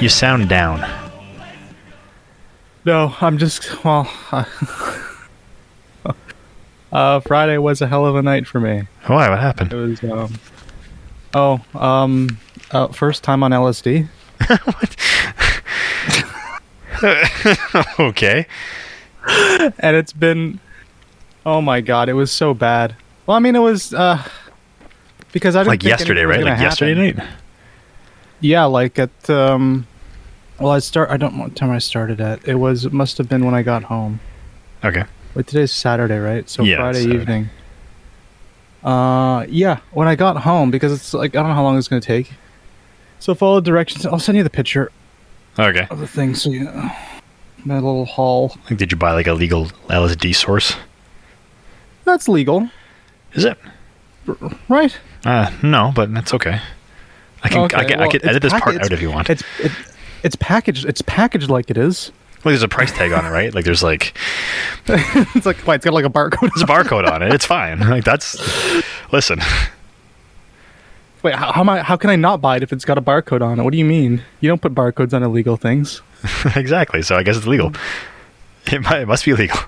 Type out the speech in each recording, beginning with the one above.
you sound down. No, I'm just well. uh, Friday was a hell of a night for me. Why? What happened? It was um, oh um, uh, first time on LSD. okay. and it's been oh my god it was so bad well i mean it was uh because i didn't Like yesterday, right? Like yesterday night. yeah like at um well i start i don't know what time i started at it was it must have been when i got home Okay. wait today's saturday right so Yeah, friday Saturday. evening uh yeah when i got home because it's like i don't know how long it's gonna take so follow directions i'll send you the picture Okay. of the thing so you know my little haul Like, did you buy like a legal LSD source? that's legal Is it? right Uh, no, but that's okay. I can I Okay, can, I can edit this pack- part out if you want. It's it, it's packaged. It's packaged like it is. Well, there's a price tag on it, right? Like there's like it's like why it's got like a barcode. there's a barcode on it. It's fine. Like that's listen. Wait, how, how am I? How can I not buy it if it's got a barcode on it? What do you mean? You don't put barcodes on illegal things. exactly. So I guess it's legal. It, might, it must be legal.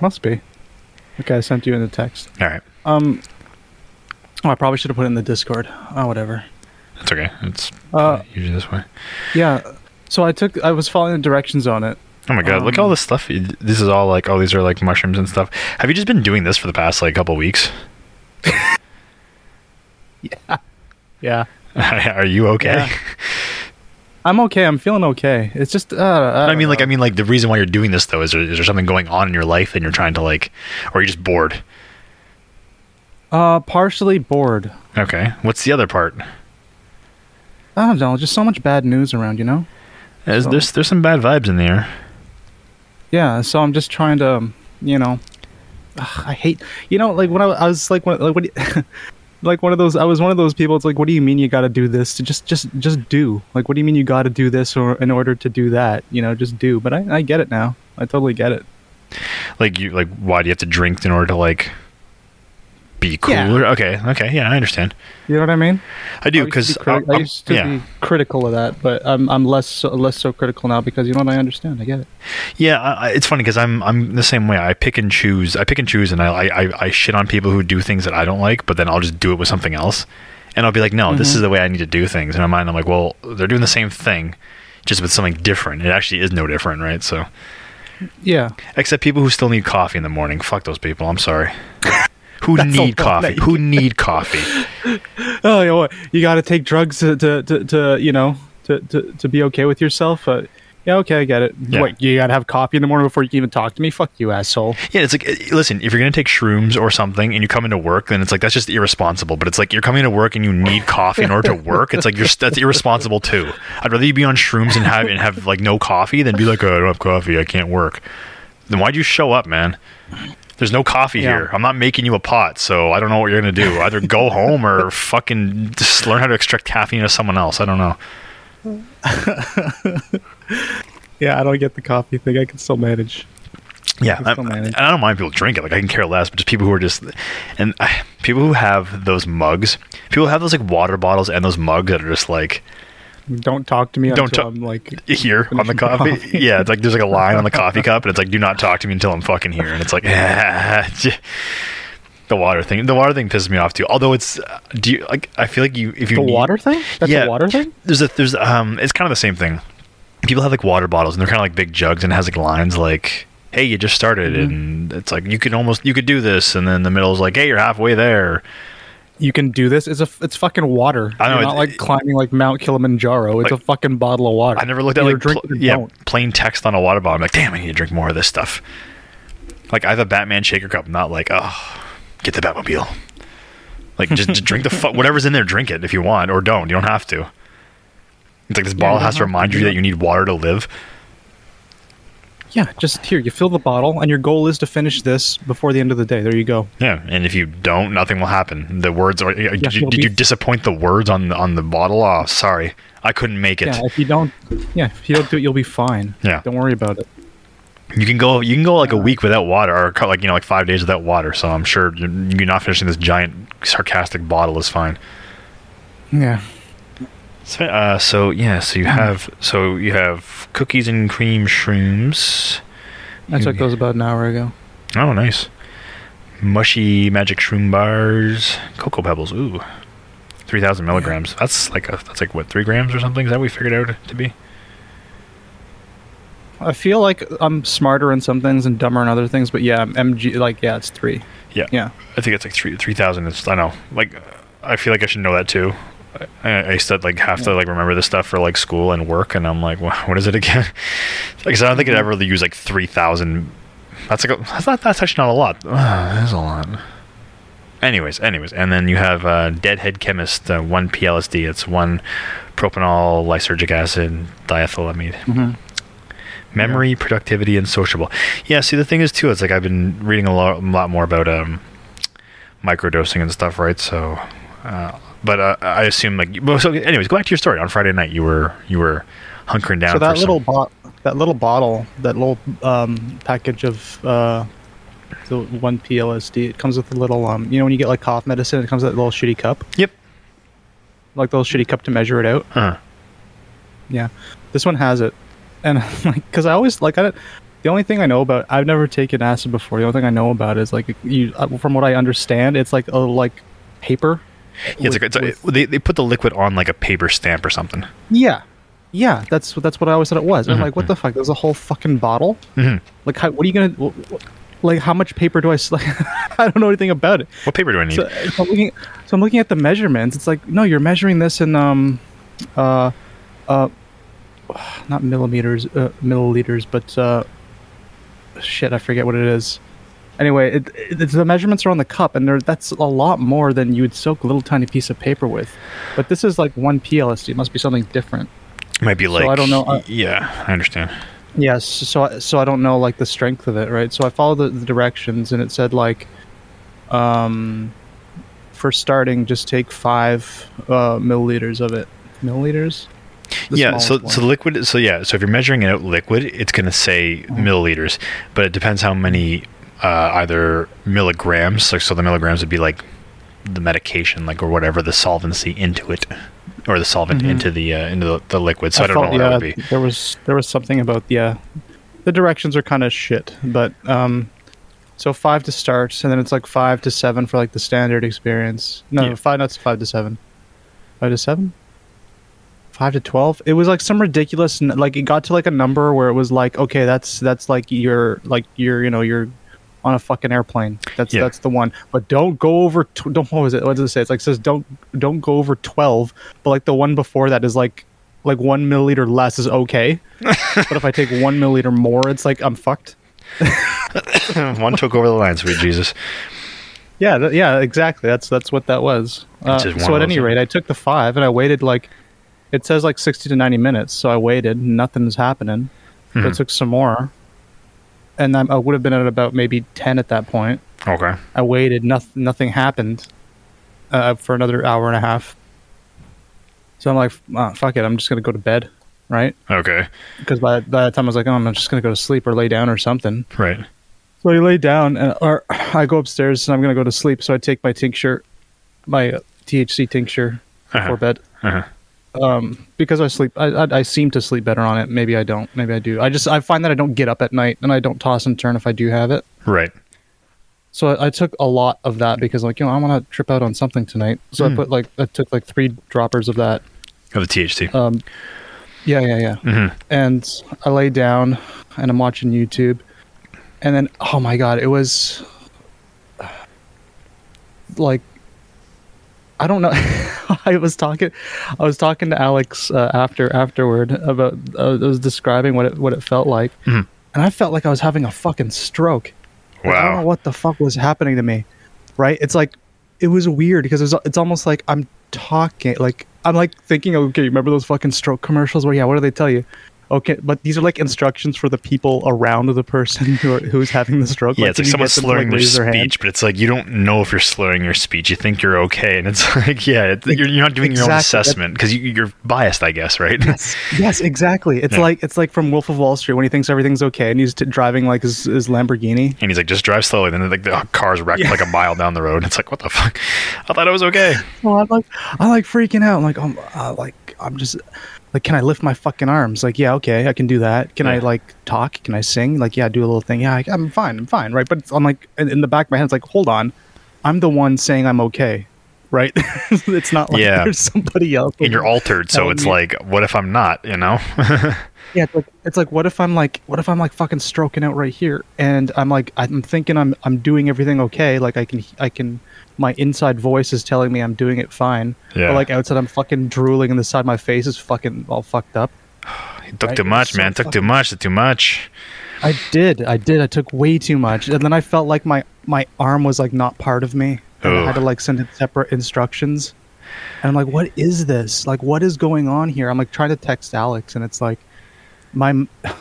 Must be. Okay, I sent you in the text. All right. Um. Oh, I probably should have put it in the Discord. Oh, whatever. That's okay. It's Uh, usually this way. Yeah. So I took. I was following the directions on it. Oh my god! look at all um, this stuff. This is all like, oh, these are like mushrooms and stuff. Have you just been doing this for the past like a couple weeks? Yeah. Yeah. are you okay? Yeah. I'm okay. I'm feeling okay. It's just. Uh, I, I mean, don't like. I mean, like, the reason why you're doing this though is there, is there something going on in your life and you're trying to like, or are you're just bored? Uh, partially bored. Okay. What's the other part? I don't know. Just so much bad news around. You know. There's So- there's, there's some bad vibes in the air. Yeah, so I'm just trying to, you know, ugh, I hate, you know, like when I, I was like, when, like what, you- like one of those, I was one of those people. It's like, what do you mean you got to do this? To just, just, just do. Like, what do you mean you got to do this or in order to do that? You know, just do. But I, I get it now. I totally get it. Like you like, why do you have to drink in order to like be Yeah. cooler? Okay. Okay. Yeah, I understand. You know what I mean? I do I used to because be I used to yeah. be critical of that, but I'm, I'm less, so, less so critical now because you know what? I understand. I get it. Yeah, I, it's funny because I'm I'm the same way. I pick and choose. I pick and choose, and I, I I shit on people who do things that I don't like, but then I'll just do it with something else, and I'll be like, no, this Mhm. is the way I need to do things. In my mind, I'm like, well, they're doing the same thing, just with something different. It actually is no different, right? So, Yeah. except people who still need coffee in the morning. Fuck those people. I'm sorry. Who That's need coffee? Who need coffee? Oh, you, know you got to take drugs to, to, to, to, you know, to, to, to be okay with yourself. Uh, yeah, okay, I get it. Yeah. What, you got to have coffee in the morning before you can even talk to me? Fuck you, asshole. Yeah, it's like, eh, listen, if you're gonna take shrooms or something and you come into work, then it's like that's just irresponsible. But it's like you're coming to work and you need coffee in order to work. It's like you're that's irresponsible too. I'd rather you be on shrooms and have and have like no coffee than be like, oh, I don't have coffee, I can't work. Then why'd you show up, man? There's no coffee Yeah. here. I'm not making you a pot, so I don't know what you're gonna do. Either go home or fucking just learn how to extract caffeine to someone else. I don't know. Yeah, I don't get the coffee thing. I can still manage. Yeah, I, manage. and I don't mind people drink it. Like I can care less, but just people who are just and people who have those mugs, people who have those like water bottles and those mugs that are just like Don't talk to me Don't until I'm like, here on the coffee. coffee. Yeah, it's like there's like a line on the coffee cup, and it's like do not talk to me until I'm fucking here. And it's like the water thing. The water thing pisses me off too. Although it's uh, do you like I feel like you if you the need- water thing? That's Yeah. water thing? there's a there's um it's kind of the same thing. People have like water bottles and they're kind of like big jugs and it has like lines like hey you just started Mhm. and it's like you can almost you could do this and then the middle is like hey you're halfway there You can do this. It's a, it's fucking water. I know, You're it- not like climbing like Mount Kilimanjaro. It's Like- a fucking bottle of water. I never looked at Either like drink pl- yeah don't. plain text on a water bottle I'm like damn I need to drink more of this stuff like I have a Batman shaker cup not like oh get the Batmobile like just, just drink the fu- whatever's in there drink it if you want or don't you don't have to it's like this Yeah, bottle has to don't have to remind you that. you need water to live Yeah, just here. You fill the bottle, and your goal is to finish this before the end of the day. There you go. Yeah, and if you don't, nothing will happen. The words are. did you, did you disappoint the words on the, on the bottle? Oh, sorry, I couldn't make it. Yeah, if you don't, yeah, if you don't do it, you'll be fine. Yeah. Don't worry about it. You can go. You can go like a week without water, or like you know, like five days without water. So I'm sure you're not finishing this giant sarcastic bottle is fine. Yeah. So, uh, so yeah, so you have so you have cookies and cream shrooms. I took those about an hour ago. Oh, nice. Mushy magic shroom bars, cocoa pebbles. Ooh, three thousand milligrams. That's like a that's like what three grams or something. Is that what we figured out to be? I feel like I'm smarter in some things and dumber in other things, but yeah, MG like yeah, it's three. Yeah, Yeah. I think it's like three three thousand. It's I know. Like, I feel like I should know that too. I, I used to like have to like remember this stuff for like school and work, and I'm like, "Wha- what is it again? like, I don't think I'd ever really use like three thousand. That's like a, that's not that's actually not a lot. Uh, that is a lot. Anyways, anyways, and then you have uh, Deadhead Chemist, uh, one PLSD. It's one propanol, lysergic acid, diethylamide. Mm-hmm. Memory, productivity, and sociable. Yeah. See, the thing is too, it's like I've been reading a lot, a lot more about um, microdosing and stuff, right? So, uh, but uh, I assume like, well, so anyways, go back to your story. On Friday night, you were you were hunkering down. So that for little some, bot, that little bottle, that little um, package of uh, the one PLSD, it comes with a little um, you know when you get like cough medicine, it comes with that little shitty cup, Yep. like the little shitty cup to measure it out. Uh, Yeah, this one has it, and like because I always like I don't. The only thing I know about I've never taken acid before. The only thing I know about is like you uh, from what I understand, it's like a like paper. Yeah, it's like, it's with- they they put the liquid on like a paper stamp or something. Yeah, yeah. That's that's what I always thought it was. I'm Mhm, like, what the fuck? There's a whole fucking bottle. Mhm. Like, how, what are you gonna? wh- wh- Like, how much paper do I? Like, I don't know anything about it. What paper do I need? So, so I'm looking. So I'm looking at the measurements. It's like, no, you're measuring this in um, uh, uh, not millimeters, uh, milliliters, but uh, shit, I forget what it is. Anyway, it, it, the measurements are on the cup, and they're, that's a lot more than you would soak a little tiny piece of paper with. But this is like one PLSD. It must be something different. Might be so like I don't know, uh, yeah, I understand. Yes, so I- so I don't know like the strength of it, right? So I followed the, the directions, and it said like, um, for starting, just take five uh, milliliters of it. Milliliters. The yeah, so smallest so liquid. So yeah, so if you're measuring it out liquid, it's gonna say Mm-hmm. milliliters, but it depends how many uh, either milligrams. Like so, the milligrams would be like the medication, like or whatever the solvency into it, or the solvent Mhm. into the uh, into the, the liquid. So I, don't felt, know what yeah, that would be. There was there was something about yeah, the directions are kind of shit, but um, so five to start, and then it's like five to seven for like the standard experience. No, Yeah. five not five to seven, five to seven, five to twelve. It was like some ridiculous, like it got to like a number where it was like, okay, that's that's like you're like you're you know you're on a fucking airplane. That's Yeah. that's the one. But don't go over. Tw- don't what was it? What does it say? It's like it says don't don't go over twelve. But like the one before that is like like one milliliter less is okay. but if I take one milliliter more, it's like I'm fucked. One took over the line, sweet Jesus. Yeah, th- yeah, exactly. That's that's what that was. Uh, It's just one so at any rate, I took the five and I waited like it says like sixty to ninety minutes. So I waited, nothing's happening. So I Mhm. took some more, and I'm, I would have been at about maybe ten at that point. Okay. I waited, nothing nothing happened uh, for another hour and a half. So I'm like, ah, fuck it, I'm just gonna go to bed, right? Okay. Because by, by that time I was like, oh, I'm just gonna go to sleep or lay down or something. Right. So I lay down, and or I go upstairs and I'm gonna go to sleep. So I take my tincture, my uh, THC tincture Uh-huh. before bed, Uh-huh. Um, because I sleep. I, I I seem to sleep better on it. Maybe I don't. Maybe I do. I just I find that I don't get up at night and I don't toss and turn if I do have it. Right. So I, I took a lot of that because like you know I want to trip out on something tonight. So I Mm. put like I took like three droppers of that. Of the THC. Um, yeah, yeah, yeah. hmm and I lay down and I'm watching YouTube, and then oh my god, it was like I don't know. I was talking, I was talking to Alex uh, after afterward about uh, I was describing what it what it felt like, Mhm. and I felt like I was having a fucking stroke. Like, I don't know what the fuck was happening to me. Right? It's like it was weird because it's it's almost like I'm talking like I'm like thinking, okay, remember those fucking stroke commercials where yeah, what do they tell you? Okay, but these are like instructions for the people around the person who are, who's having the stroke. Yeah, it's like you someone get them to, slurring like, their raise speech, but it's like you don't know if you're slurring your speech. You think you're okay, and it's like, yeah, it, you're, you're not doing your own assessment because you, you're biased, I guess, right? Yes, yes, exactly. It's Yeah. like it's like from Wolf of Wall Street when he thinks everything's okay and he's t- driving like his, his Lamborghini. And he's like, just drive slowly. Then like the car's wrecked Yeah. like a mile down the road. It's like, what the fuck? I thought it was okay. Well, I'm like, I'm like freaking out. I'm like, oh, uh, like I'm just like, can I lift my fucking arms? Like, yeah, okay, I can do that. Can I like talk? Can I sing? Like, yeah, do a little thing. Yeah, I, I'm fine. I'm fine, right? But I'm like, in, in the back of my head, it's like, hold on, I'm the one saying I'm okay, right? it's not like Yeah. there's somebody else. and you're altered, so it's me- like, what if I'm not? You know? Yeah, it's like, it's like what if I'm like what if I'm like fucking stroking out right here? And I'm like I'm thinking I'm I'm doing everything okay. Like I can I can my inside voice is telling me I'm doing it fine. Yeah. but like outside I'm fucking drooling and the side of my face is fucking all fucked up. It took Right, too much, so man. Took too fucking- much. Too much. I did. I did. I took way too much. And then I felt like my my arm was like not part of me. And I had to like send it separate instructions. And I'm like what is this? Like what is going on here? I'm like trying to text Alex and it's like my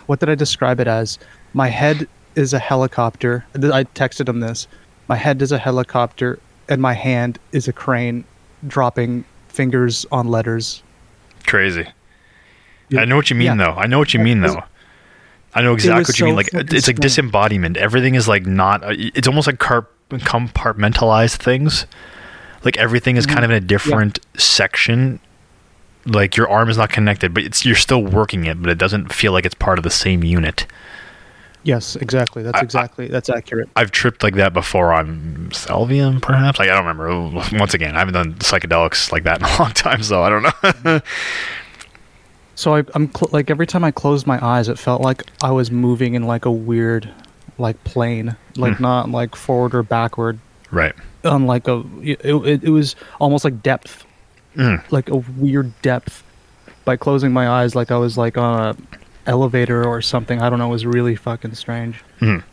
what did I describe it as? My head is a helicopter. I texted him this. My head is a helicopter, and my hand is a crane, dropping fingers on letters. Crazy. Yeah. I know what you mean, Yeah. though. I know what you mean, though. I know exactly what you mean. Like it's like disembodiment. Everything is like not. uh, It's almost like compartmentalized things. Like everything is kind of in a different section. Like your arm is not connected, but it's you're still working it, but it doesn't feel like it's part of the same unit. Yes, exactly. That's I- I- exactly that's accurate. I've tripped like that before on Salvium, perhaps. Like I don't remember. Once again, I haven't done psychedelics like that in a long time, so I don't know. So I, I'm cl- like every time I closed my eyes, it felt like I was moving in like a weird, like plane, like Hmm. not like forward or backward. right. On like a, it, it, it was almost like depth Mm. like a weird depth by closing my eyes like I was like on a elevator or something. I don't know, it was really fucking strange. Mhm.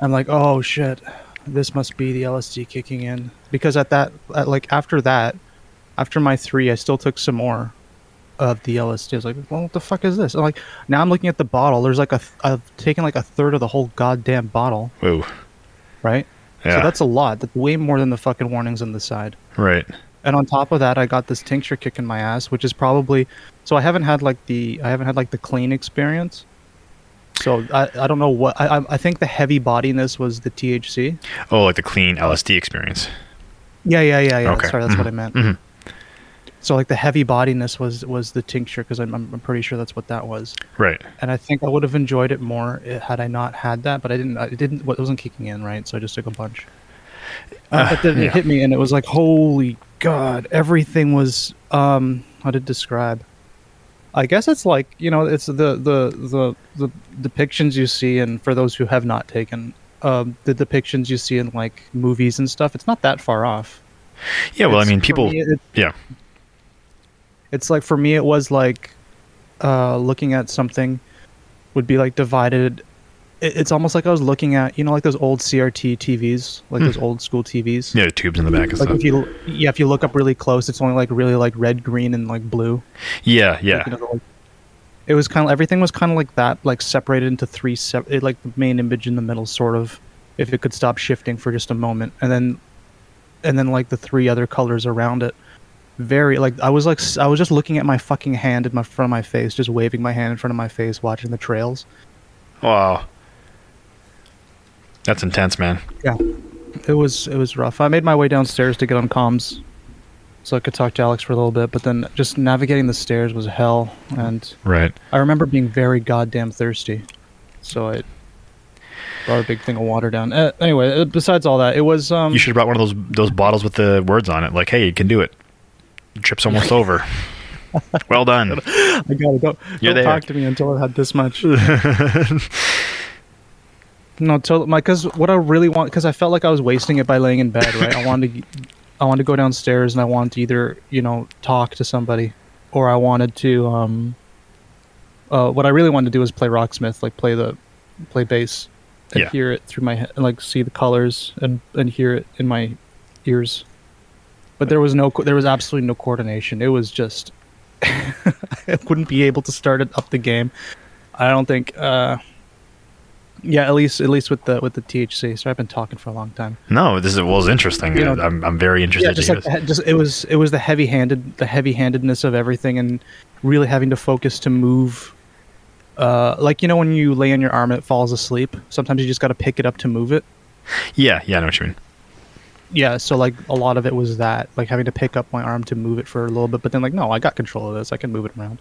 I'm like, "Oh shit. This must be the LSD kicking in." Because at that at, like after that, after my 3, I still took some more of the LSD. I was like, "Well, what the fuck is this?" I'm like, now I'm looking at the bottle. There's like a th- I've taken like a third of the whole goddamn bottle, Ooh. right? Yeah. So that's a lot. That's way more than the fucking warnings on the side. right. And on top of that, I got this tincture kick in my ass, which is probably so I haven't had like the I haven't had like the clean experience. So I, I don't know what I I- think the heavy bodiness was the THC. Oh, like the clean LSD experience. Yeah, yeah, yeah, yeah. Okay. Sorry, that's what I Mhm. meant. Mhm. So like the heavy bodiness was was the tincture because I'm I'm pretty sure that's what that was. Right. And I think I would have enjoyed it more had I not had that, but I didn't. It didn't. It wasn't kicking in, right? So I just took a bunch. Uh, Uh, but then yeah. it hit me, and it was like, holy god! Everything was um, how to describe. I guess it's like you know, it's the the the the depictions you see, and for those who have not taken um, the depictions you see in like movies and stuff, it's not that far off. Yeah. Well, I mean, people. me, it- yeah. it's like for me it was like uh looking at something would be like divided it's almost like i was looking at you know like those old crt tvs like Hmm. those old school tvs Yeah. Tubes in the back and like stuff. if you yeah if you look up really close it's only like really like red green and like blue yeah. Yeah. Like, you know, like- it was kind of everything was kind of like that like separated into three sep- it, like the main image in the middle sort of if it could stop shifting for just a moment and then and then like the three other colors around it very like i was like i was just looking at my fucking hand in my front of my face just waving my hand in front of my face watching the trails Wow. That's intense, man. yeah it was it was rough i made my way downstairs to get on comms so i could talk to alex for a little bit but then just navigating the stairs was hell and Right. I remember being very goddamn thirsty, so I brought a big thing of water down. Uh, anyway, uh, besides all that, it was um. You should have brought one of those those bottles with the words on it, like, "Hey, you can do it." The trip's almost over. well done. I gotta go. You're Don't there. talk to me until I had this much. no, till my because what I really want because I felt like I was wasting it by laying in bed. Right, I wanted to, I wanted to go downstairs and I wanted to either you know talk to somebody, or I wanted to um. Uh, what I really wanted to do was play rocksmith, like play the, play bass, and Yeah. hear it through my head, and like see the colors and and hear it in my ears. But there was no, co- there was absolutely no coordination. It was just, I wouldn't be able to start it up the game. I don't think. uh Yeah, at least at least with the with the THC. So I've been talking for a long time. no, this is, was interesting. You know- I'm I'm very interested yeah, just like the, he- just it was it was the heavy handed the heavy handedness of everything and really having to focus to move. Uh, like you know when you lay on your arm and it falls asleep. Sometimes you just got to pick it up to move it. Yeah, yeah, I know what you mean. yeah, so like a lot of it was that, like having to pick up my arm to move it for a little bit, but then like no, I got control of this. I can move it around.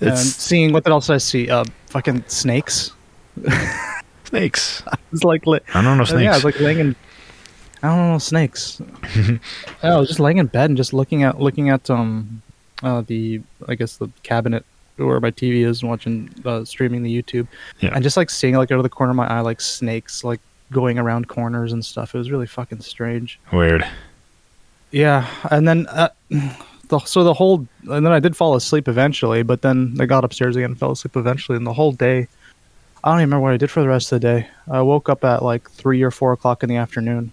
And It's seeing what else did I see? Uh, fucking snakes. Snakes. It's like li- I don't know snakes. yeah, I was like laying in. I don't know snakes. yeah, I was just laying in bed and just looking at looking at um, uh, the I guess the cabinet where my TV is and watching uh, streaming the YouTube, Yeah. and just like seeing like out of the corner of my eye like snakes like going around corners and stuff. It was really fucking strange. Weird. Yeah, and then uh, the so the whole and then I did fall asleep eventually, but then I got upstairs again and fell asleep eventually, and the whole day. I don't even remember what I did for the rest of the day. I woke up at like three or four o'clock in the afternoon,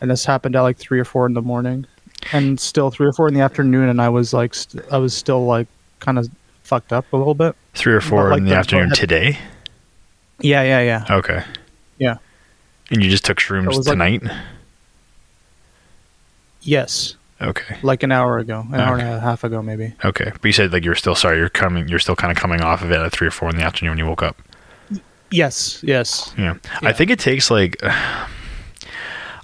and this happened at like three or four in the morning, and still three or four in the afternoon, and I was like, st- I was still like kind of fucked up a little bit. Three or four like in the afternoon had- today. Yeah, yeah, yeah, Okay. yeah. And you just took shrooms was like- tonight. Yes, okay. like an hour ago, an hour and a half ago, maybe. Okay. But you said like you're still sorry. You're coming. You're still kind of coming off of it at three or four in the afternoon when you woke up. Yes, yes. Yeah. Yeah. I think it takes like.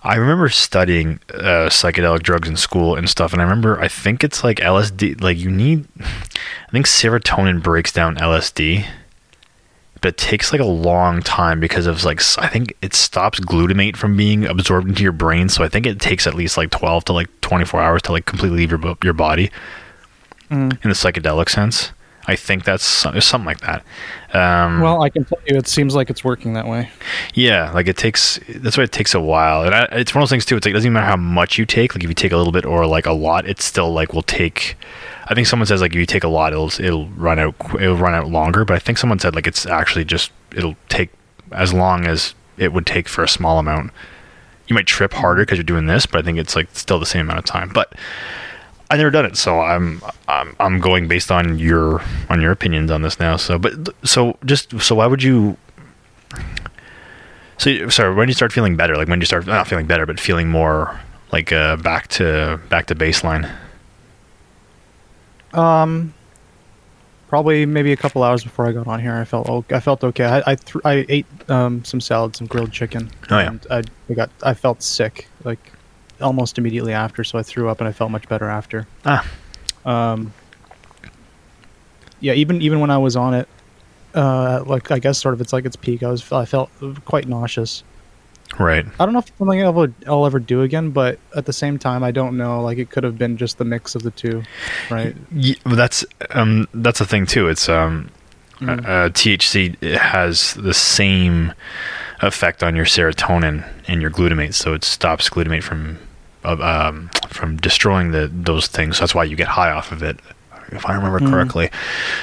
I remember studying uh, psychedelic drugs in school and stuff, and I remember I think it's like LSD. Like you need, I think serotonin breaks down LSD, but it takes like a long time because of like I think it stops glutamate from being absorbed into your brain. So I think it takes at least like twelve to like twenty four hours to like completely leave your your body Mm. in the psychedelic sense. I think that's something like that. Um, Well, I can tell you, it seems like it's working that way. yeah, like it takes. That's why it takes a while, and I, it's one of those things too. It's like it doesn't even matter how much you take. Like if you take a little bit or like a lot, it's still like will take. I think someone says like if you take a lot, it'll it'll run out. It'll run out longer. But I think someone said like it's actually just it'll take as long as it would take for a small amount. You might trip harder because you're doing this, but I think it's like still the same amount of time. But I never done it, so I'm I'm I'm going based on your on your opinions on this now. So, but so just so why would you? So sorry, when do you start feeling better? Like when do you start not feeling better, but feeling more like uh, back to back to baseline? Um, probably maybe a couple hours before I got on here, I felt I felt okay. I I, th- I ate um some salad, some grilled chicken. Oh, yeah. And I, I got I felt sick like almost immediately after, so I threw up and I felt much better after. Ah, Um. Yeah, even even when I was on it, uh, like I guess sort of it's like its peak. I was I felt quite nauseous. right. I don't know if it's something I'll, I'll ever do again, but at the same time, I don't know. Like it could have been just the mix of the two, right? Yeah, that's um that's the thing too. It's um Mm. uh, THC has the same effect on your serotonin and your glutamate, so it stops glutamate from uh, um, from destroying the those things. That's why you get high off of it, if I remember Mm. correctly.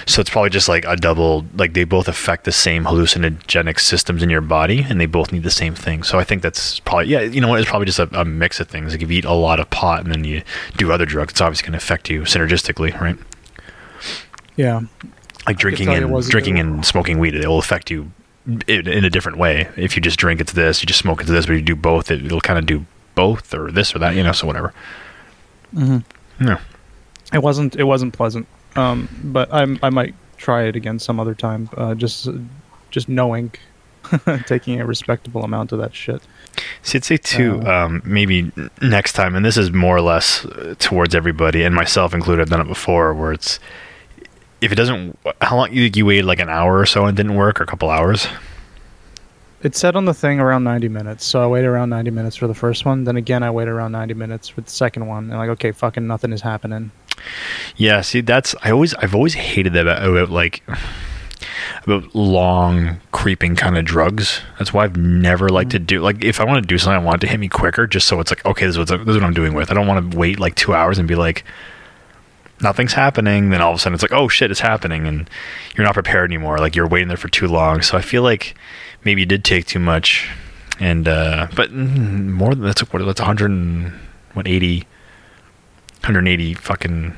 So it's probably just like a double. Like they both affect the same hallucinogenic systems in your body, and they both need the same thing. So I think that's probably yeah. You know what? It's probably just a, a mix of things. Like if you eat a lot of pot and then you do other drugs, it's obviously going to affect you synergistically, right? Yeah. like drinking tell you it and drinking good. and smoking weed it will affect you in, in a different way if you just drink it's this you just smoke it's this but you do both it, it'll kind of do both or this or that you know so whatever Mm-hmm. no It wasn't. It wasn't pleasant. Um, but I I might try it again some other time. Uh, just just knowing, taking a respectable amount of that shit. see i'd say too Uh, um, maybe next time and this is more or less uh, towards everybody and myself included i've done it before where it's if it doesn't how long you you waited like an hour or so and didn't work or a couple hours It said on the thing around 90 minutes, so I waited around 90 minutes for the first one. Then again, I waited around 90 minutes for the second one, and like, okay, fucking nothing is happening. Yeah, see, that's I always I've always hated that about, about like about long creeping kind of drugs. That's why I've never liked to mm. do like if I want to do something, I want it to hit me quicker, just so it's like okay, this is, what's, this is what I'm doing with. I don't want to wait like two hours and be like nothing's happening. Then all of a sudden it's like oh shit, it's happening, and you're not prepared anymore. Like you're waiting there for too long. So I feel like maybe you did take too much, and uh but mm, more than that's what that's 100 and what 80 180 fucking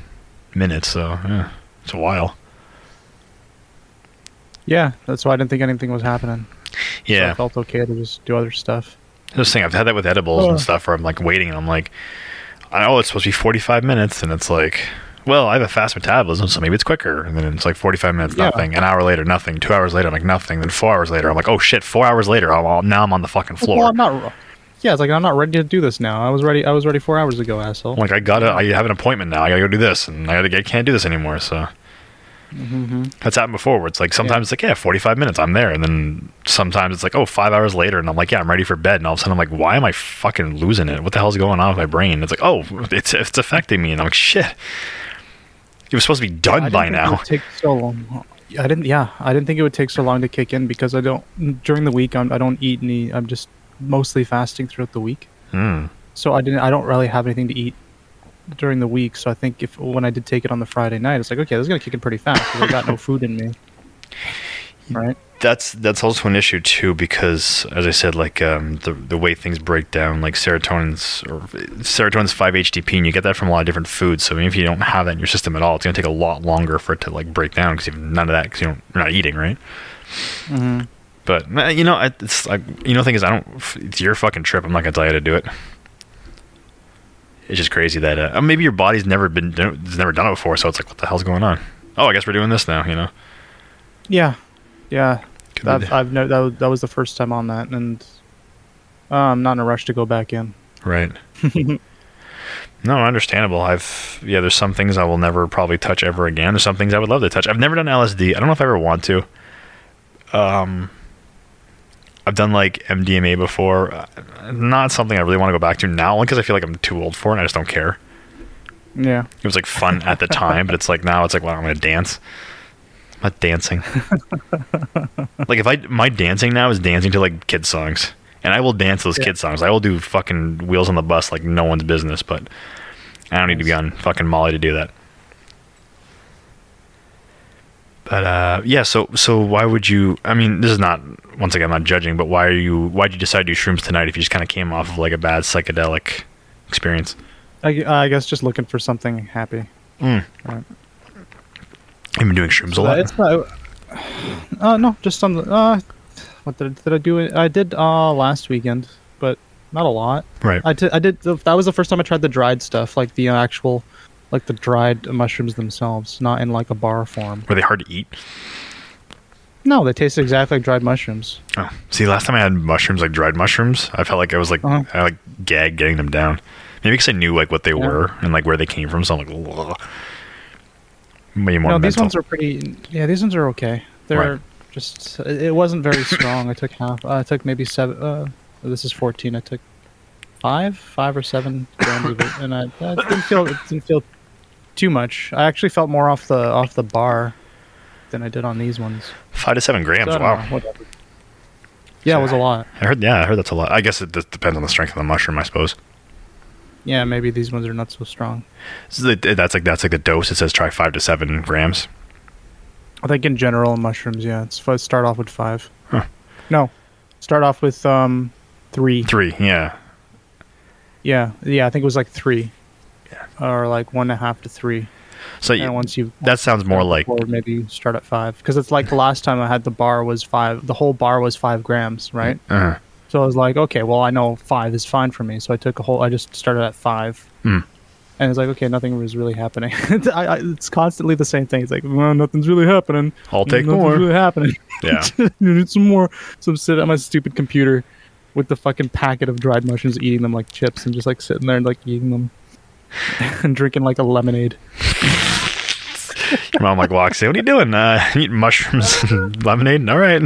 minutes, so yeah, it's a while. Yeah, that's why I didn't think anything was happening. So Yeah, I felt okay to just do other stuff. this saying, I've had that with edibles Ugh. and stuff, where I'm like waiting, and I'm like, I know it's supposed to be 45 minutes, and it's like, well, I have a fast metabolism, so maybe it's quicker, and then it's like 45 minutes, Yeah. nothing. An hour later, nothing. Two hours later, I'm like nothing. Then four hours later, I'm like, oh shit, four hours later, I'm all, now I'm on the fucking floor. Well, I'm not. yeah, it's like I'm not ready to do this now. I was ready. I was ready four hours ago, asshole. Like I gotta, I have an appointment now. I gotta go do this, and I gotta, I can't do this anymore. So Mm-hmm. that's happened before. Where it's like sometimes it's like yeah, forty five minutes, I'm there, and then sometimes it's like oh, five hours later, and I'm like yeah, I'm ready for bed, and all of a sudden I'm like, why am I fucking losing it? What the hell's going on with my brain? It's like oh, it's it's affecting me, and I'm like shit. It was supposed to be done by now. Take so long. I didn't. Yeah, I didn't think it would take so long to kick in because I don't during the week. I'm, I don't eat any. I'm just mostly fasting throughout the week. Hmm. So I didn't. I don't really have anything to eat during the week. So I think if when I did take it on the Friday night, it's like okay, this is gonna kick in pretty fast because I got no food in me. Right. That's that's also an issue too because as I said, like um, the the way things break down, like serotonin's or serotonin's five HTP, and you get that from a lot of different foods. So even if you don't have that in your system at all, it's gonna take a lot longer for it to like break down because you have none of that because you don't you're not eating, right? Mm-hmm. But uh, you know, it's like you know, the thing is, I don't. It's your fucking trip. I'm not gonna tell you how to do it. It's just crazy that uh, maybe your body's never been it's never done it before, so it's like, what the hell's going on? Oh, I guess we're doing this now. You know, Yeah. Yeah. I've, I've no, that, was, that was the first time on that, and uh, I'm not in a rush to go back in. Right. no, understandable. I've yeah, there's some things I will never probably touch ever again. There's some things I would love to touch. I've never done LSD. I don't know if I ever want to. Um I've done like MDMA before. Uh, Not something I really want to go back to now, only because I feel like I'm too old for it and I just don't care. Yeah. It was like fun at the time, but it's like now it's like, well, I'm gonna dance. I'm not dancing. like if I my dancing now is dancing to like kid songs, and I will dance those Yeah. kid songs. I will do fucking wheels on the bus like no one's business, but I don't need to be on fucking Molly to do that. But uh, yeah, so so why would you? I mean, this is not once again I'm not judging, but why are you? Why did you decide to do shrooms tonight if you just kind of came off of like a bad psychedelic experience? I, I guess just looking for something happy. Mm. Right. You've been doing shrooms a lot. It's not. Uh, no, just on the. Uh, what did, did I do? I did uh last weekend, but not a lot. right. I did. I did. That was the first time I tried the dried stuff, like the actual, like the dried mushrooms themselves, not in like a bar form. Were they hard to eat? No, they taste exactly like dried mushrooms. Oh, see, last time I had mushrooms, like dried mushrooms, I felt like I was like Uh-huh. I like gagged getting them down. Maybe because I knew like what they Yeah. were and like where they came from. So I'm like, Ugh. More no, these ones are pretty. Yeah, these ones are okay. They're Right. just. It wasn't very strong. I took half. Uh, I took maybe seven. Uh, this is fourteen. I took five, five or seven grams of it, and I, I didn't feel. It didn't feel too much. I actually felt more off the off the bar than I did on these ones. Five to seven grams. So wow. know. Yeah, it was a lot. I heard. Yeah, I heard that's a lot. I guess it depends on the strength of the mushroom, I suppose. Yeah, maybe these ones are not so strong. So that's like that's like the dose. It says try five to seven grams. I think in general mushrooms, yeah, it's start off with five. Huh. No, start off with um three. Three. Yeah. Yeah, yeah, I think it was like three. Yeah. Or like one and a half to three. So you, once you that sounds more like or maybe start at five because it's like the last time I had the bar was five. The whole bar was five grams, right? uh, So I was like, okay, well I know five is fine for me. So I took a whole. I just started at five. Hmm. And it's like, okay, nothing was really happening. I, I, it's constantly the same thing. It's like, well, nothing's really happening. I'll take nothing's more. really happening. Yeah. you need some more. So I'm sitting at my stupid computer with the fucking packet of dried mushrooms, eating them like chips, and just like sitting there and like eating them and drinking like a lemonade. Your mom like walks in. What are you doing? Uh, eating mushrooms and lemonade. All right.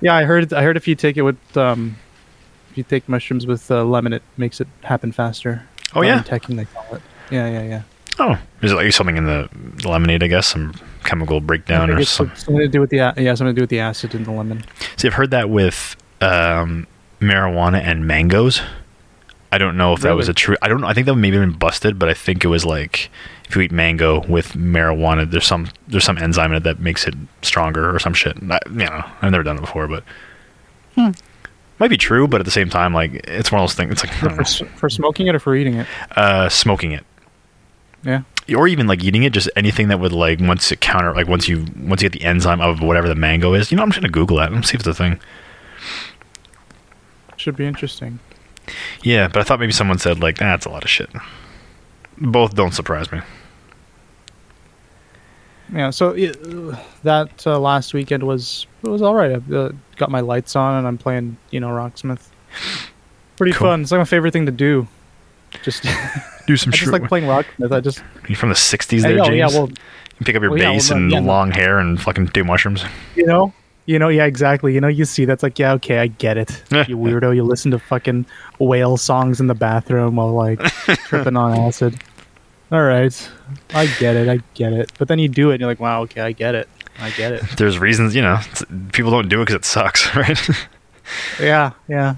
Yeah, I heard. I heard if you take it with um, if you take mushrooms with uh, lemon, it makes it happen faster. Oh, yeah? tekking they call it. Yeah, yeah, yeah. Oh, is it like something in the lemonade? I guess some chemical breakdown or it's some. something to do with the yeah, something to do with the acid in the lemon. See, I've heard that with um, marijuana and mangoes. I don't know if that was a true. I don't. know. I think that maybe been busted, but I think it was like if you eat mango with marijuana, there's some there's some enzyme in it that makes it stronger or some shit. I, you know, I've never done it before, but Hmm. might be true. But at the same time, like it's one of those things. It's like don't For, for smoking it or for eating it? uh, smoking it. Yeah. or even like eating it, just anything that would like once it counter like once you once you get the enzyme of whatever the mango is. You know, I'm just gonna Google that and see if it's a thing. Should be interesting. Yeah, but I thought maybe someone said like that's a lot of shit. Both don't surprise me. Yeah. So yeah, that uh, last weekend was it was all right. I uh, got my lights on and I'm playing, you know, Rocksmith. Pretty Cool. fun. It's like my favorite thing to do. Just, Do some I just like playing Rocksmith. I just, You from the '60s Hey, there, oh, James? yeah, well, you pick up your well, yeah, bass well, and yeah, long hair and fucking do mushrooms. you know, you know, yeah, exactly. You know, you see that's like, yeah, okay, I get it. you weirdo. You listen to fucking whale songs in the bathroom while like tripping on acid. All right, I get it. I get it. But then you do it, and you're like, wow, okay, I get it. I get it. There's reasons, you know, people don't do it because it sucks, right? Yeah, yeah.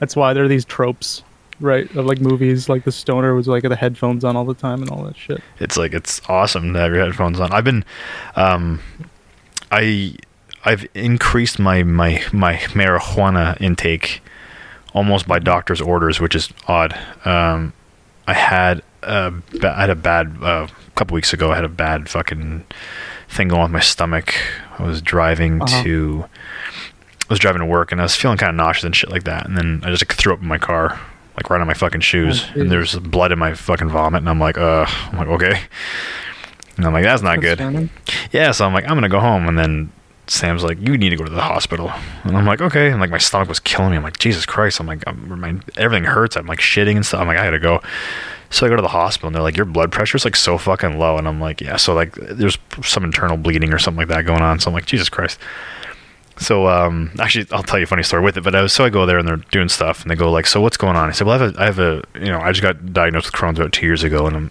That's why there are these tropes, right? Of like movies, like the stoner was like the headphones on all the time and all that shit. it's like it's awesome to have your headphones on. I've been, um, I, I've increased my my my marijuana intake almost by doctor's orders, which is odd. Um, I had a I had a bad uh, couple weeks ago. I had a bad fucking thing going on with my stomach. I was driving Uh-huh. to. I was driving to work and I was feeling kind of nauseous and shit like that. And then I just like, threw up in my car, like right on my fucking shoes. Oh, and there's blood in my fucking vomit. And I'm like, uh, I'm like, okay. And I'm like, that's not good. Concerning. Yeah, so I'm like, I'm gonna go home, and then Sam's like, you need to go to the hospital, and I'm like, okay, and like my stomach was killing me. I'm like, Jesus Christ, I'm like, I'm, my, everything hurts. I'm like shitting and stuff. I'm like, I gotta go. So I go to the hospital, and they're like, your blood pressure's like so fucking low, and I'm like, yeah. So like, there's some internal bleeding or something like that going on. So I'm like, Jesus Christ. So um, actually, I'll tell you a funny story with it. But I was, so I go there and they're doing stuff, and they go like, "So what's going on?" I said, "Well, I have a, I have a, you know, I just got diagnosed with Crohn's about two years ago, and I'm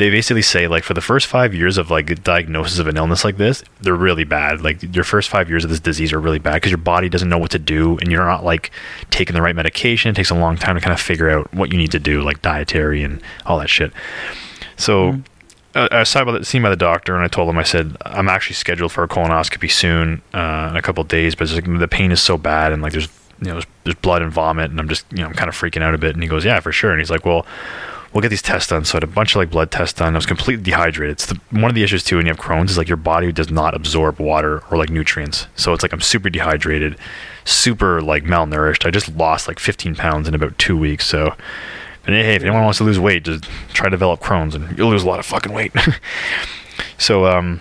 they basically say like for the first five years of like diagnosis of an illness like this, they're really bad. Like your first five years of this disease are really bad because your body doesn't know what to do, and you're not like taking the right medication. It takes a long time to kind of figure out what you need to do, like dietary and all that shit. So. Uh, I was about it, seen by the doctor, and I told him, I said, I'm actually scheduled for a colonoscopy soon, uh, in a couple days, but it's like, the pain is so bad, and like there's, you know, there's, there's blood and vomit, and I'm just, you know, I'm kind of freaking out a bit. And he goes, Yeah, for sure. And he's like, Well, we'll get these tests done. So I had a bunch of like blood tests done. I was completely dehydrated. It's the, one of the issues too when you have Crohn's is like your body does not absorb water or like nutrients. So it's like I'm super dehydrated, super like malnourished. I just lost like 15 pounds in about two weeks. So, but hey, if anyone wants to lose weight, just try to develop Crohn's and you'll lose a lot of fucking weight. so um,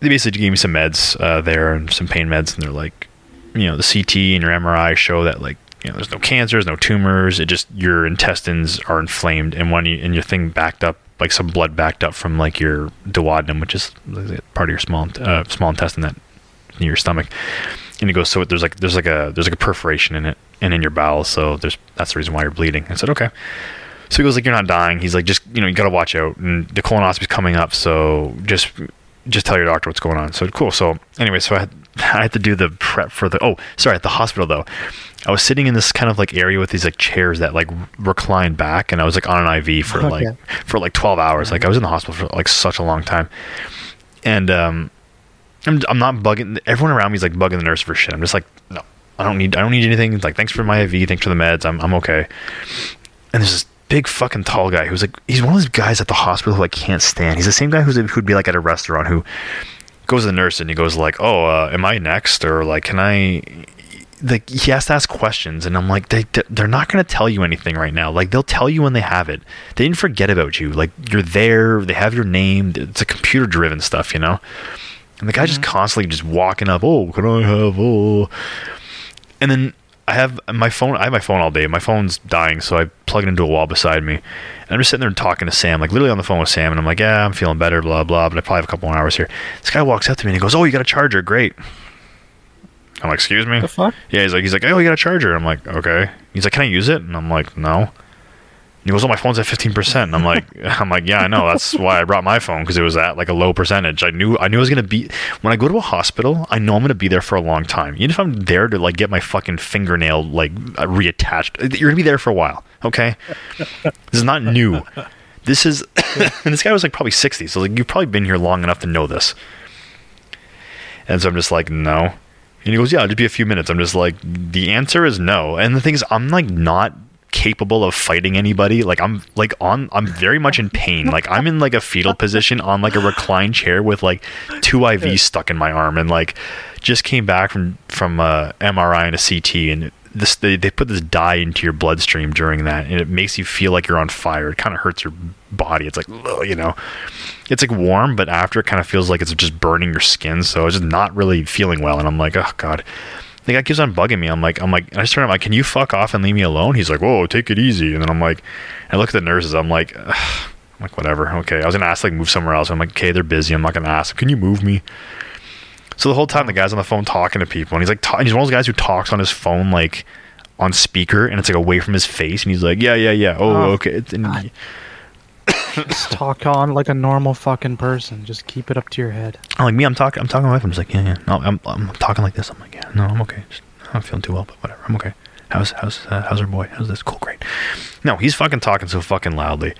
they basically gave me some meds uh, there and some pain meds, and they're like, you know, the CT and your MRI show that like you know there's no cancers, no tumors. It just your intestines are inflamed, and when you and your thing backed up, like some blood backed up from like your duodenum, which is part of your small uh, small intestine that near your stomach. And it goes, so there's like there's like a there's like a perforation in it and in your bowels, so there's that's the reason why you're bleeding. I said, okay. So he goes like, you're not dying. He's like, just you know, you gotta watch out, and the colonoscopy's coming up, so just just tell your doctor what's going on. So cool. So anyway, so I had, I had to do the prep for the. Oh, sorry, at the hospital though, I was sitting in this kind of like area with these like chairs that like recline back, and I was like on an IV for Okay. like for like 12 hours. Like I was in the hospital for like such a long time, and um, I'm I'm not bugging. Everyone around me is like bugging the nurse for shit. I'm just like, no, I don't need I don't need anything. It's like thanks for my IV, thanks for the meds. I'm I'm okay. And there's this big fucking tall guy who's like he's one of those guys at the hospital who I can't stand. He's the same guy who's who'd be like at a restaurant who goes to the nurse and he goes like, "Oh, uh, am I next?" or like, "Can I?" Like he has to ask questions, and I'm like, they they're not gonna tell you anything right now. Like they'll tell you when they have it. They didn't forget about you. Like you're there. They have your name. It's a computer driven stuff, you know. And the guy just constantly just walking up. Oh, can I have? Oh, and then I have my phone. I have my phone all day. My phone's dying, so I plug it into a wall beside me. And I'm just sitting there talking to Sam, like literally on the phone with Sam. And I'm like, yeah, I'm feeling better, blah blah. But I probably have a couple more hours here. This guy walks up to me and he goes, "Oh, you got a charger? Great." I'm like, "Excuse me." The fuck? Yeah, he's like, he's like, "Oh, you got a charger?" I'm like, "Okay." He's like, "Can I use it?" And I'm like, "No." He goes, "Oh, my phone's at 15%." And I'm like, "I'm like, yeah, I know. That's why I brought my phone because it was at like a low percentage. I knew I knew I was gonna be when I go to a hospital. I know I'm gonna be there for a long time. Even if I'm there to like get my fucking fingernail like uh, reattached, you're gonna be there for a while. Okay, this is not new. This is, and this guy was like probably 60, so like you've probably been here long enough to know this. And so I'm just like, no. And he goes, yeah, it'll just be a few minutes. I'm just like, the answer is no. And the thing is, I'm like not capable of fighting anybody. Like I'm like on, I'm very much in pain. Like I'm in like a fetal position on like a reclined chair with like two IVs stuck in my arm, and like just came back from from uh, MRI and a CT, and this they, they put this dye into your bloodstream during that, and it makes you feel like you're on fire. It kind of hurts your body. It's like ugh, you know, it's like warm, but after it kind of feels like it's just burning your skin. So I was just not really feeling well, and I'm like, oh god. The guy keeps on bugging me. I'm like, I'm like, I just turn him like, can you fuck off and leave me alone? He's like, whoa, take it easy. And then I'm like, I look at the nurses. I'm like, Ugh. I'm like, whatever. Okay. I was gonna ask like move somewhere else. I'm like, okay, they're busy. I'm not gonna ask. Can you move me? So the whole time the guy's on the phone talking to people, and he's like, ta- he's one of those guys who talks on his phone like on speaker, and it's like away from his face, and he's like, yeah, yeah, yeah. Oh, Oh, okay. And-. Just talk on like a normal fucking person. Just keep it up to your head. I'm like me. I'm talking. I'm talking to my wife. I'm just like, yeah, yeah. No, I'm, I'm talking like this. I'm like, yeah, no, I'm okay. Just, I'm feeling too well, but whatever. I'm okay. How's how's uh, how's our boy? How's this? Cool, great. No, he's fucking talking so fucking loudly.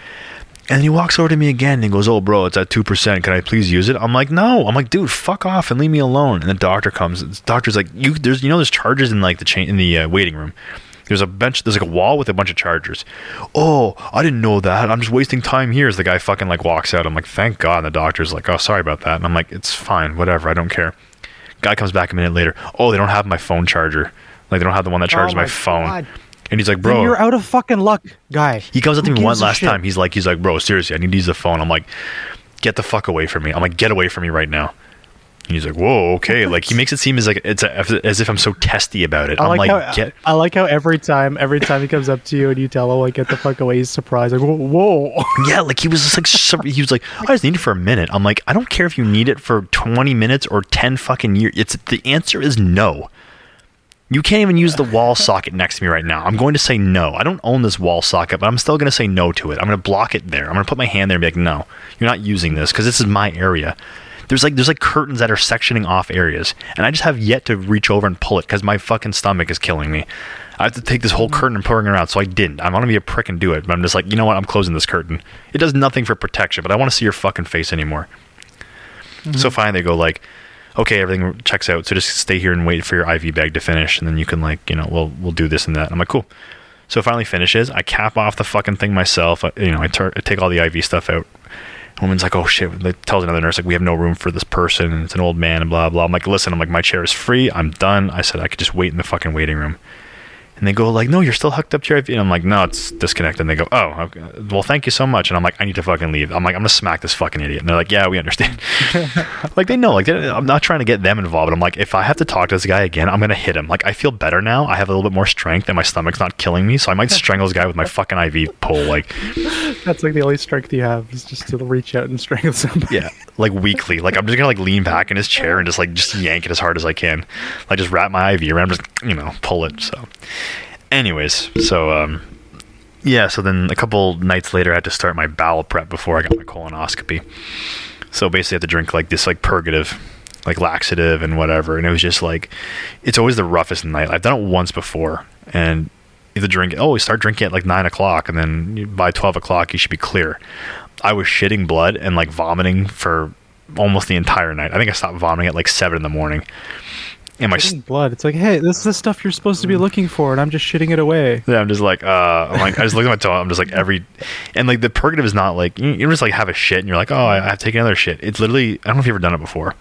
And he walks over to me again and goes, "Oh, bro, it's at two percent. Can I please use it?" I'm like, "No." I'm like, "Dude, fuck off and leave me alone." And the doctor comes. The doctor's like, "You, there's, you know, there's charges in like the chain in the uh, waiting room. There's a bench. There's like a wall with a bunch of chargers. Oh, I didn't know that. I'm just wasting time here." As the guy fucking like walks out, I'm like, "Thank God." And the doctor's like, "Oh, sorry about that." And I'm like, "It's fine. Whatever. I don't care." Guy comes back a minute later. Oh, they don't have my phone charger. Like they don't have the one that oh charges Oh my, my phone. God. And he's like, Then "Bro, you're out of fucking luck, guy. he comes up to me one last time. He's like, he's like, bro, seriously, I need to use the phone. I'm like, get the fuck away from me. I'm like, get away from me right now. And he's like, whoa, okay. Like he makes it seem as like it's a, as if I'm so testy about it. I I'm like, like, how get. I like how every time every time he comes up to you and you tell him like get the fuck away, he's surprised like whoa. Yeah, like he was just like sur- he was like, I just need it for a minute. I'm like, I don't care if you need it for 20 minutes or 10 fucking years. It's the answer is no. You can't even use the wall socket next to me right now. I'm going to say no. I don't own this wall socket, but I'm still going to say no to it. I'm going to block it there. I'm going to put my hand there and be like, no, you're not using this because this is my area. There's like there's like curtains that are sectioning off areas, and I just have yet to reach over and pull it because my fucking stomach is killing me. I have to take this whole curtain and pull it around, so I didn't. I'm gonna be a prick and do it, but I'm just like, you know what? I'm closing this curtain. It does nothing for protection, but I want to see your fucking face anymore. So mm-hmm. finally, they go like, okay, everything checks out. So just stay here and wait for your IV bag to finish, and then you can like, you know, we'll we'll do this and that. I'm like, cool. So it finally finishes. I cap off the fucking thing myself. I, you know, I, tur- I take all the IV stuff out. Woman's like, oh shit. They tells another nurse like, we have no room for this person. It's an old man and blah blah. I'm like, listen. I'm like, my chair is free. I'm done. I said I could just wait in the fucking waiting room. And they go like, no, you're still hooked up to your IV. And I'm like, no, it's disconnected. And they go, oh, okay. well, thank you so much. And I'm like, I need to fucking leave. I'm like, I'm gonna smack this fucking idiot. And they're like, yeah, we understand. like they know. Like I'm not trying to get them involved. But I'm like, if I have to talk to this guy again, I'm gonna hit him. Like I feel better now. I have a little bit more strength, and my stomach's not killing me. So I might strangle this guy with my fucking IV pole. Like That's like the only strength you have is just to reach out and strangle somebody. yeah, like weakly. Like I'm just gonna like lean back in his chair and just like just yank it as hard as I can. Like just wrap my IV around, just you know, pull it. So, anyways, so um, yeah. So then a couple nights later, I had to start my bowel prep before I got my colonoscopy. So basically, I had to drink like this like purgative, like laxative and whatever. And it was just like, it's always the roughest night. I've done it once before, and to drink. Oh, we start drinking at like nine o'clock, and then by twelve o'clock you should be clear. I was shitting blood and like vomiting for almost the entire night. I think I stopped vomiting at like seven in the morning. My Shitting st- blood. It's like, hey, this is the stuff you're supposed to be looking for, and I'm just shitting it away. yeah, I'm just like, uh, I'm like, I just look at my toe. I'm just like every, and like the purgative is not like you, you just like have a shit and you're like, oh, I have to take another shit. It's literally, I don't know if you've ever done it before,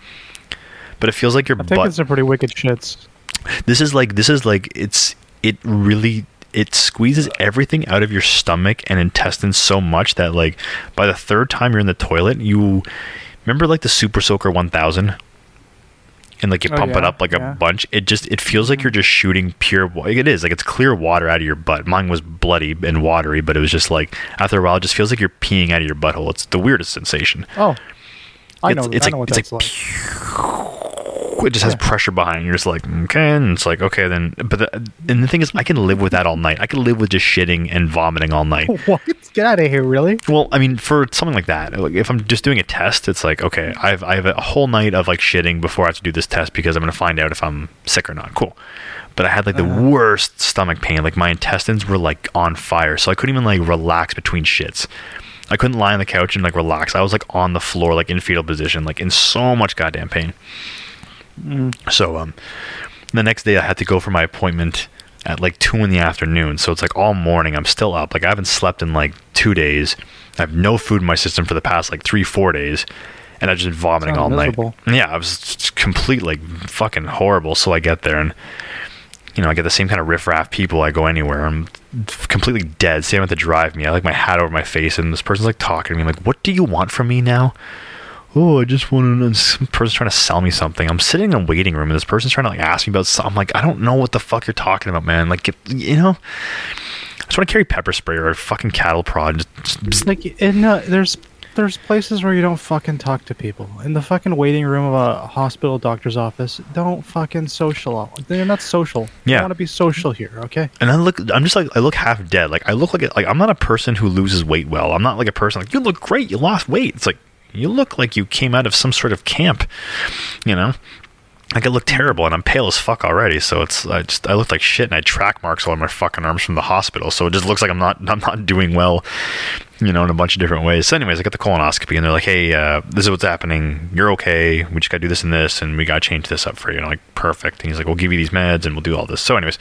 but it feels like your I think butt. some pretty wicked shits. This is like this is like it's it really it squeezes everything out of your stomach and intestines so much that like by the third time you're in the toilet, you remember like the Super Soaker 1000 and like you Oh, pump it up like yeah. a bunch. It just it feels like mm. you're just shooting pure. wa- It is like it's clear water out of your butt. Mine was bloody and watery, but it was just like after a while, it just feels like you're peeing out of your butthole. It's the weirdest sensation. Oh, I It's- know. it's I like- know what it's that's like like. it just has pressure behind it. You're just like, okay, and it's like, okay, then. But the, and the thing is, I can live with that all night. I can live with just shitting and vomiting all night. What? Get out of here! Really? Well, I mean, for something like that, like if I'm just doing a test, it's like, okay, I have I have a whole night of like shitting before I have to do this test because I'm going to find out if I'm sick or not. Cool. But I had like the Uh-huh. worst stomach pain. Like my intestines were like on fire, so I couldn't even like relax between shits. I couldn't lie on the couch and like relax. I was like on the floor, like in fetal position, like in so much goddamn pain. So um, the next day I had to go for my appointment at like two in the afternoon. So it's like all morning I'm still up. Like I haven't slept in like two days. I have no food in my system for the past like three, four days. And I've just been vomiting all miserable. night. Yeah, I was complete like fucking horrible. So I get there and you know, I get the same kind of riffraff people. I go anywhere. I'm completely dead. Sam have to drive me. I like my hat over my face, and this person's like talking to me. I'm like, "What do you want from me now?" Oh, I just want to. Some person's trying to sell me something. I'm sitting in a waiting room, and this person's trying to like ask me about something. I'm like, I don't know what the fuck you're talking about, man. Like, you know, I just want to carry pepper spray or a fucking cattle prod. Just, just, like in uh, there's there's places where you don't fucking talk to people in the fucking waiting room of a hospital doctor's office don't fucking social they're not social Yeah. you want to be social here okay and I look, I'm just like, I look half dead. Like, I look like, like I'm not a person who loses weight well. I'm not like a person like you look great, you lost weight. It's like you look like you came out of some sort of camp, you know. Like I look terrible and I'm pale as fuck already, so it's I just I look like shit and I track marks all on my fucking arms from the hospital, so it just looks like I'm not I'm not doing well, you know, in a bunch of different ways. So anyways, I got the colonoscopy and they're like, hey, uh, this is what's happening. You're okay. We just got to do this and this, and we got to change this up for you. And I'm like, perfect. And he's like, we'll give you these meds and we'll do all this. So anyways,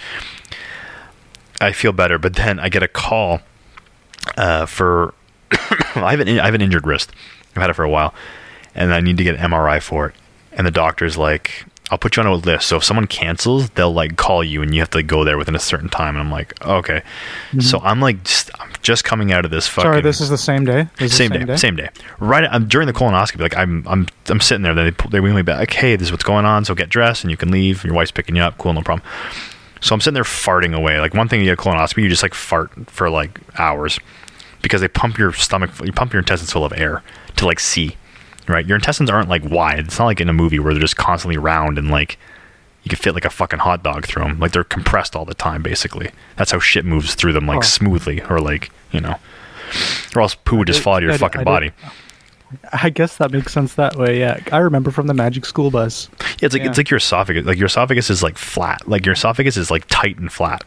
I feel better, but then I get a call uh, for I have an I have an injured wrist. I've had it for a while, and I need to get an MRI for it. And the doctor's like, "I'll put you on a list. So if someone cancels, they'll like call you, and you have to go there within a certain time." And I'm like, "Okay." Mm-hmm. So I'm like, just, I'm just coming out of this fucking. sorry this is the same day is the same, day, same day. Right, I'm during the colonoscopy. Like I'm, I'm, I'm sitting there. They pull- they wing me back. Like, hey, this is what's going on. So get dressed and you can leave. Your wife's picking you up. Cool, no problem. So I'm sitting there farting away. Like one thing you get a colonoscopy, you just like fart for like hours because they pump your stomach, you pump your intestines full of air to like see. Right, your intestines aren't like wide. It's not like in a movie where they're just constantly round and like you could fit like a fucking hot dog through them. Like they're compressed all the time, basically. That's how shit moves through them, like Oh. smoothly, or like you know, or else poo would just fall out of your I fucking did- body. i guess that makes sense that way yeah i remember from the magic school bus Yeah, it's like Yeah. it's like your esophagus. Like your esophagus is like flat. Like your esophagus is like tight and flat.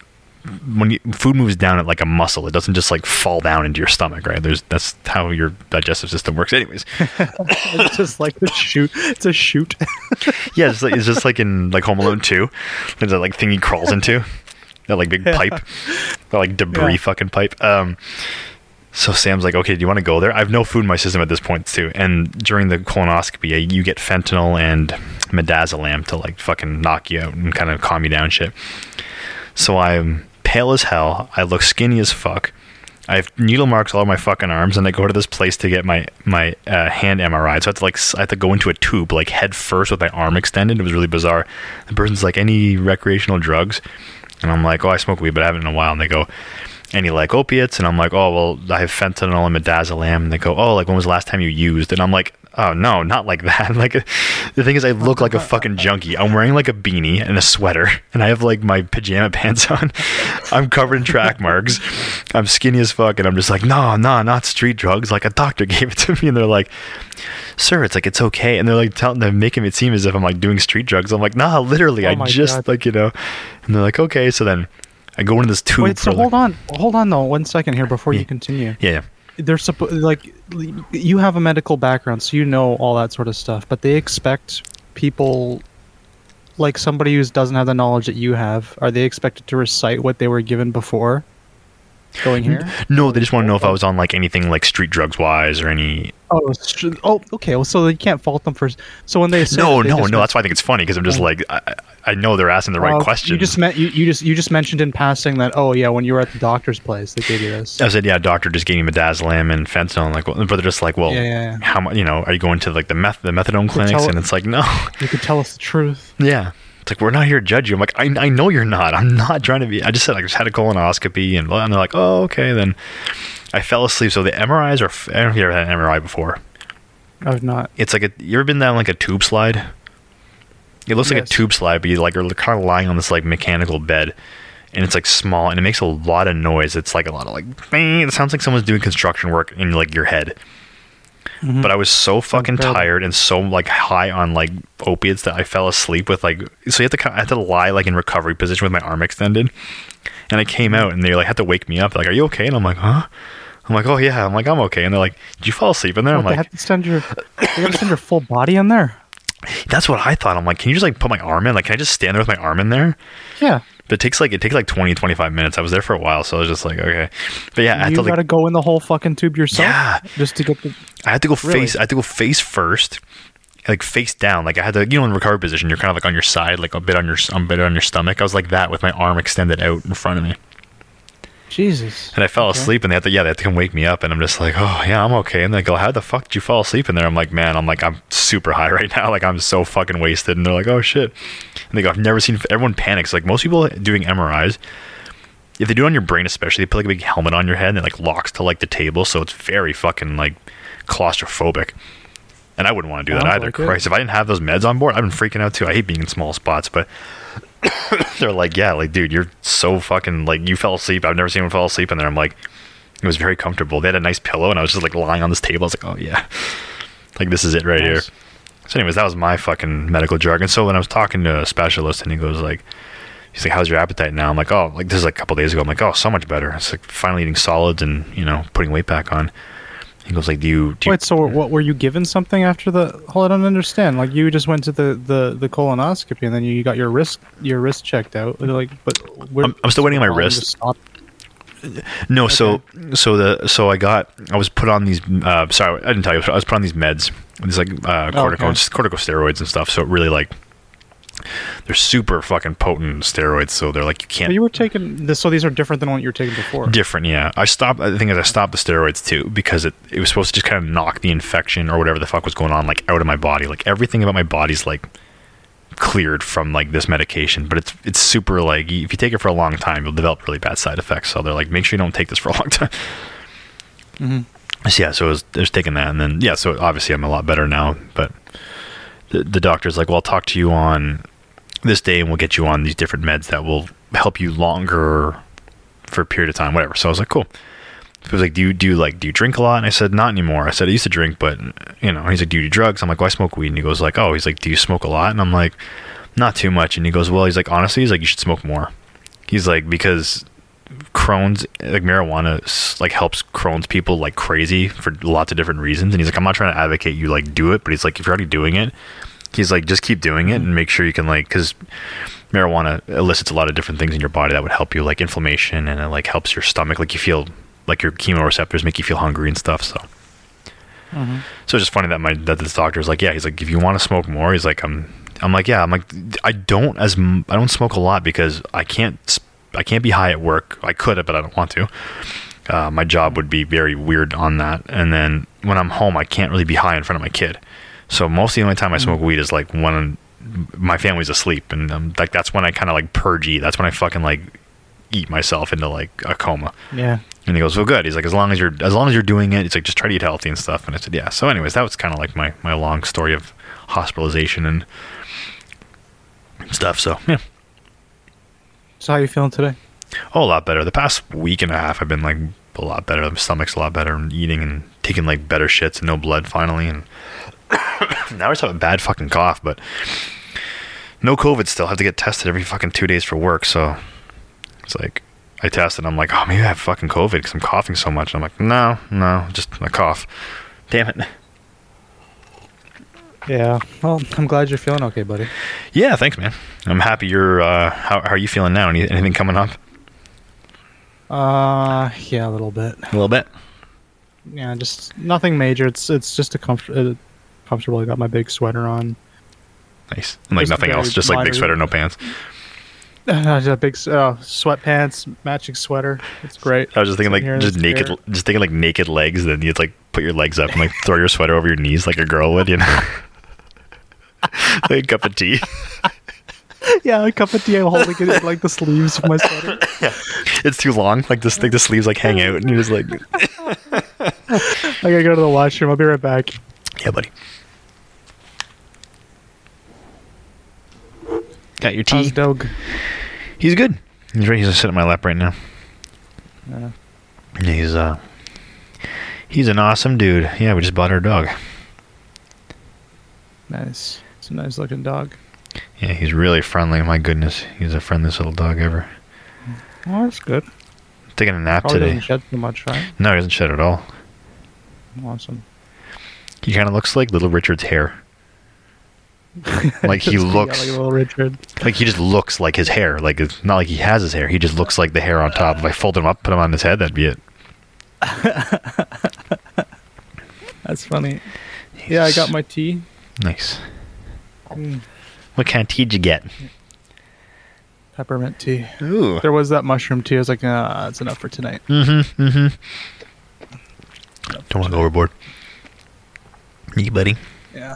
When you, food moves down it like a muscle, it doesn't just like fall down into your stomach, right? There's that's how your digestive system works. Anyways, it's just like the shoot it's a shoot yeah, it's, like, it's just like in like Home Alone two. There's that like thing he crawls into, that like big pipe, that like debris Yeah. fucking pipe. Um, so Sam's like, okay, do you want to go there? I have no food in my system at this point too. And during the colonoscopy, you get fentanyl and midazolam to like fucking knock you out and kind of calm you down, shit. So I'm pale as hell. I look skinny as fuck. I have needle marks all over my fucking arms, and I go to this place to get my my uh, hand MRI. So I have to like I have to go into a tube like head first with my arm extended. It was really bizarre. The person's like, "Any recreational drugs?" And I'm like, "Oh, I smoke weed, but I haven't in a while." And they go, "Any like opiates?" And I'm like, "Oh, well, I have fentanyl and midazolam." And they go, "Oh, like when was the last time you used?" And I'm like, "Oh no, not like that." like the thing is, I look like a fucking junkie. I'm wearing like a beanie and a sweater, and I have like my pajama pants on. I'm covered in track marks. I'm skinny as fuck, and I'm just like, "No, no, not street drugs." Like a doctor gave it to me, and they're like. Sir, it's like it's okay, and they're like telling, they're making it seem as if I'm like doing street drugs. I'm like, nah, literally, Oh I just God. like you know, and they're like, okay. So then I go into this tube. wait so for, hold like- on hold on though one second here before Yeah. you continue Yeah, yeah. They're supposed like you have a medical background so you know all that sort of stuff but they expect people like somebody who doesn't have the knowledge that you have are they expected to recite what they were given before going here No, they just want to know if I was on like anything like street drugs wise or any. oh oh okay well so you can't fault them for so when they No, they no, no. meant- That's why I think it's funny because I'm just like I, I- know they're asking the right question. you just meant you, you just you just mentioned in passing that oh yeah when you were at the doctor's place they gave you this I said, yeah, doctor just gave me midazolam and fentanyl. And like, well, but they're just like, well, Yeah, yeah, yeah. how much? You know, are you going to like the meth the methadone clinics? tell- And it's like, no, you could tell us the truth yeah. It's like we're not here to judge you. I'm like, I, I know you're not. I'm not trying to be. I just said I just had a colonoscopy, and, well, and they're like, oh, okay. Then I fell asleep. So the MRIs are. I don't know if you ever had an MRI before. I've not It's like a. You ever been down like a tube slide? It looks like a tube slide, but you like are kind of lying on this like mechanical bed, and it's like small, and it makes a lot of noise. It's like a lot of like. "Bing." It sounds like someone's doing construction work in like your head. Mhm. But I was so fucking tired and so like high on like opiates that I fell asleep with like. So you have to I had to lie like in recovery position with my arm extended, and I came out and they like had to wake me up. Like, are you okay? And I'm like, huh? I'm like, oh yeah. I'm like, I'm okay. And they're like, did you fall asleep in there? I'm What, they like, have to send your they have to send your full body in there that's what I thought. I'm like, can you just like put my arm in? Like, can I just stand there with my arm in there? yeah But it takes like it takes like 20, 25 minutes. I was there for a while, so I was just like, okay. But yeah, I had you to like gotta go in the whole fucking tube yourself Yeah. just to get the I had to go Really? face. I had to go face first, like face down. Like I had to, you know, in recovery position, you're kind of like on your side, like a bit on your, a bit on your stomach. I was like that with my arm extended out in front of me. Jesus. And I fell Okay. asleep, and they had to, yeah, they had to come wake me up, and I'm just like, oh yeah, I'm okay. And they go, oh, how the fuck did you fall asleep in there? I'm like, man, I'm like, I'm super high right now, like I'm so fucking wasted. And they're like, oh shit. And they go, I've never seen. Everyone panics. Like most people doing MRIs, if they do it on your brain, especially, they put like a big helmet on your head and it like locks to like the table, so it's very fucking like claustrophobic. And I wouldn't want to do that either. like it. Christ, if I didn't have those meds on board, I've been freaking out too. I hate being in small spots, but they're like, yeah, like, dude, you're so fucking like you fell asleep. I've never seen anyone fall asleep in there. I'm like, it was very comfortable. They had a nice pillow, and I was just like lying on this table. I was like, oh yeah, like this is it right here. So, anyways, that was my fucking medical jargon. So when I was talking to a specialist, and he goes like, he's like, how's your appetite now? I'm like, oh, like this is like a couple days ago. I'm like, oh, so much better. It's like finally eating solids and you know putting weight back on. He goes like, do you? Do you Wait, so what were you given something after the? Hold, on, I don't understand. Like you just went to the, the, the colonoscopy and then you got your wrist your wrist checked out. Like, but I'm- I'm still waiting on my wrist. No, so so the so I got I was put on these. Uh, sorry, I didn't tell you. I was put on these meds, these like uh, Oh, cortico corticosteroids and stuff. So it really like they're super fucking potent steroids. So they're like you can't you were taking this, so these are different than what you were taking before. different. Yeah, I stopped. The thing is, I stopped the steroids too because it it was supposed to just kind of knock the infection or whatever the fuck was going on like out of my body. Like everything about my body's like cleared from like this medication, but it's it's super like if you take it for a long time, you'll develop really bad side effects. So they're like, make sure you don't take this for a long time. Mhm. So yeah, so I was, I was taking that, and then yeah, so obviously I'm a lot better now. But the the doctor's like, well, I'll talk to you on this day, and we'll get you on these different meds that will help you longer for a period of time, whatever. So I was like, cool. He was like, do you do you like do you drink a lot? And I said, not anymore. I said I used to drink, but you know. He's like, do you do drugs? I'm like, well, I smoke weed. And he goes like, oh, he's like, do you smoke a lot? And I'm like, not too much. And he goes, well, he's like, honestly, he's like, you should smoke more. He's like, because Crohn's, like marijuana, like helps Crohn's people like crazy for lots of different reasons. And he's like, I'm not trying to advocate you like do it, but he's like, if you're already doing it, he's like, just keep doing it and make sure you can like, because marijuana elicits a lot of different things in your body that would help you, like inflammation, and it like helps your stomach, like you feel like your chemoreceptors make you feel hungry and stuff. So. Mhm. So it's just funny that my that this doctor is like, yeah, he's like, if you want to smoke more, he's like, I'm, I'm like, yeah, I'm like, I don't as m- I don't smoke a lot because I can't I can't be high at work. I could, but I don't want to. Uh, my job would be very weird on that. And then when I'm home, I can't really be high in front of my kid. So most of the only time I smoke weed is like when my family's asleep, and um, like that's when I kind of like purge eat. That's when I fucking like eat myself into like a coma. Yeah. And he goes, "Well, good." He's like, "As long as you're as long as you're doing it, it's like just try to eat healthy and stuff." And I said, "Yeah." So, anyways, that was kind of like my my long story of hospitalization and stuff. So, yeah, So how are you feeling today? oh, a lot better. The past week and a half, I've been like a lot better. My stomach's a lot better, and eating and taking like better shits and no blood finally. And now I just have a bad fucking cough, but no COVID. Still have to get tested every fucking two days for work. So it's like I tested. I'm like, oh, maybe I have fucking COVID because I'm coughing so much. I'm like, no, no, just a cough. Damn it. Yeah. Well, I'm glad you're feeling okay, buddy. Yeah, thanks, man. I'm happy you're. Uh, how, how are you feeling now? Any, anything coming up? Uh, yeah, a little bit. A little bit. Yeah, just nothing major. It's it's just a comfort, uh, comfortable. I got my big sweater on. Nice. And like Just nothing else. Just like big sweater, no pants. I got big uh, sweatpants, matching sweater. It's great. I was just thinking like Sitting just naked, just thinking like naked legs. Then you'd like put your legs up and like throw your sweater over your knees like a girl would, you know. a cup of tea. Yeah, a cup of tea. I'm holding it in, like the sleeves of my sweater. Yeah. It's too long. Like this, like the sleeves like hang out, and you're just like, I gotta go to the washroom. I'll be right back. yeah, buddy. Got your tea. How's Doug? He's good. He's right. He's sitting in my lap right now. Yeah. He's uh, he's an awesome dude. Yeah, we just bought our dog. Nice. It's a nice looking dog. Yeah, he's really friendly. My goodness, he's the friendliest little dog ever. Oh, that's good. Taking a nap Probably today. doesn't shed too much, right? No, he doesn't shed at all. Awesome. He kind of looks like Little Richard's hair. Like he yeah, looks, like little Richard. like he just looks like his hair. Like it's not like he has his hair. He just looks like the hair on top. If I fold him up, put him on his head, that'd be it. That's funny. Yeah, I got my tea. Nice. Mm. What kind of tea did you get? peppermint tea. Ooh. There was that mushroom tea. I was like, ah, that's enough for tonight. Mm-hmm. Mm-hmm. Don't want to go overboard. You buddy. Yeah.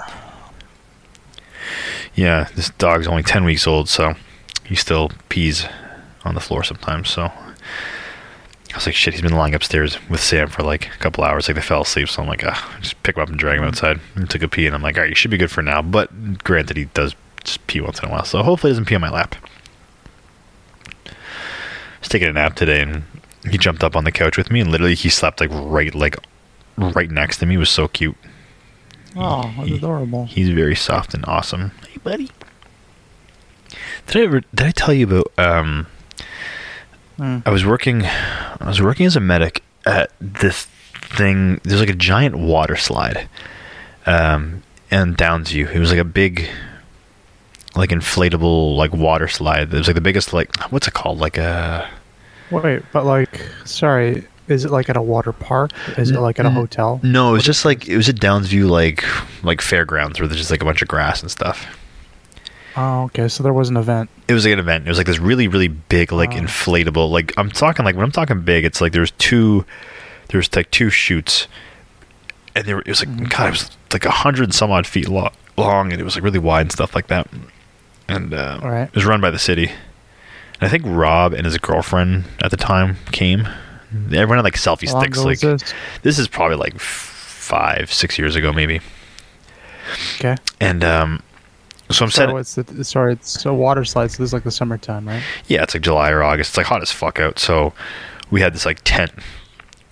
Yeah, this dog's only ten weeks old, so he still pees on the floor sometimes. So I was like, shit, he's been lying upstairs with Sam for like a couple hours. Like they fell asleep, so I'm like, ah, just pick him up and drag him outside. And took a pee, and I'm like, all right, you should be good for now. But granted, he does just pee once in a while, so hopefully he doesn't pee on my lap. was taking a nap today, and he jumped up on the couch with me, and literally he slept like right, like right next to me. It was so cute. Oh, that's He- adorable. He's very soft and awesome. Hey, buddy. Did I ever? Did I tell you about? Um, Mm. I was working. I was working as a medic at this thing. There's like a giant water slide, um, in Downsview. It was like a big, like inflatable like water slide. It was like the biggest like what's it called? Like a Wait, but like, sorry, is it like at a water park? Is it like at a hotel? no. It was just like it was at Downsview like like fairgrounds where there's just like a bunch of grass and stuff. Oh, okay. So there was an event. it was like an event. It was like this really, really big, like Wow. inflatable. Like I'm talking, like when I'm talking big, it's like there's two, there's like two shoots, and there it was like Mhm. God, it was like a hundred and some odd feet lo- long, and it was like really wide and stuff like that. And uh, right. it was run by the city. And I think Rob and his girlfriend at the time came. Everyone had like selfie How long sticks. Like this? this is probably like five, six years ago, maybe. Okay. And um, so I'm So setting. it's the, sorry, it's a water slide. So this is like the summertime, right? Yeah, it's like July or August. It's like hot as fuck out. So we had this like tent,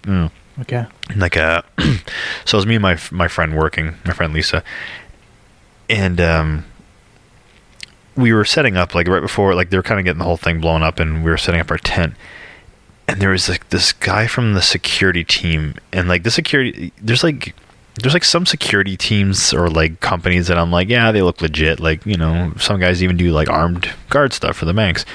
mm, Okay. like a. so it was me and my my friend working, my friend Lisa, and um, we were setting up like right before like they were kind of getting the whole thing blown up, and we were setting up our tent. And there was like this guy from the security team, and like the security, there's like there's like some security teams or like companies that I'm like, yeah, they look legit. Like you know, some guys even do like armed guard stuff for the banks.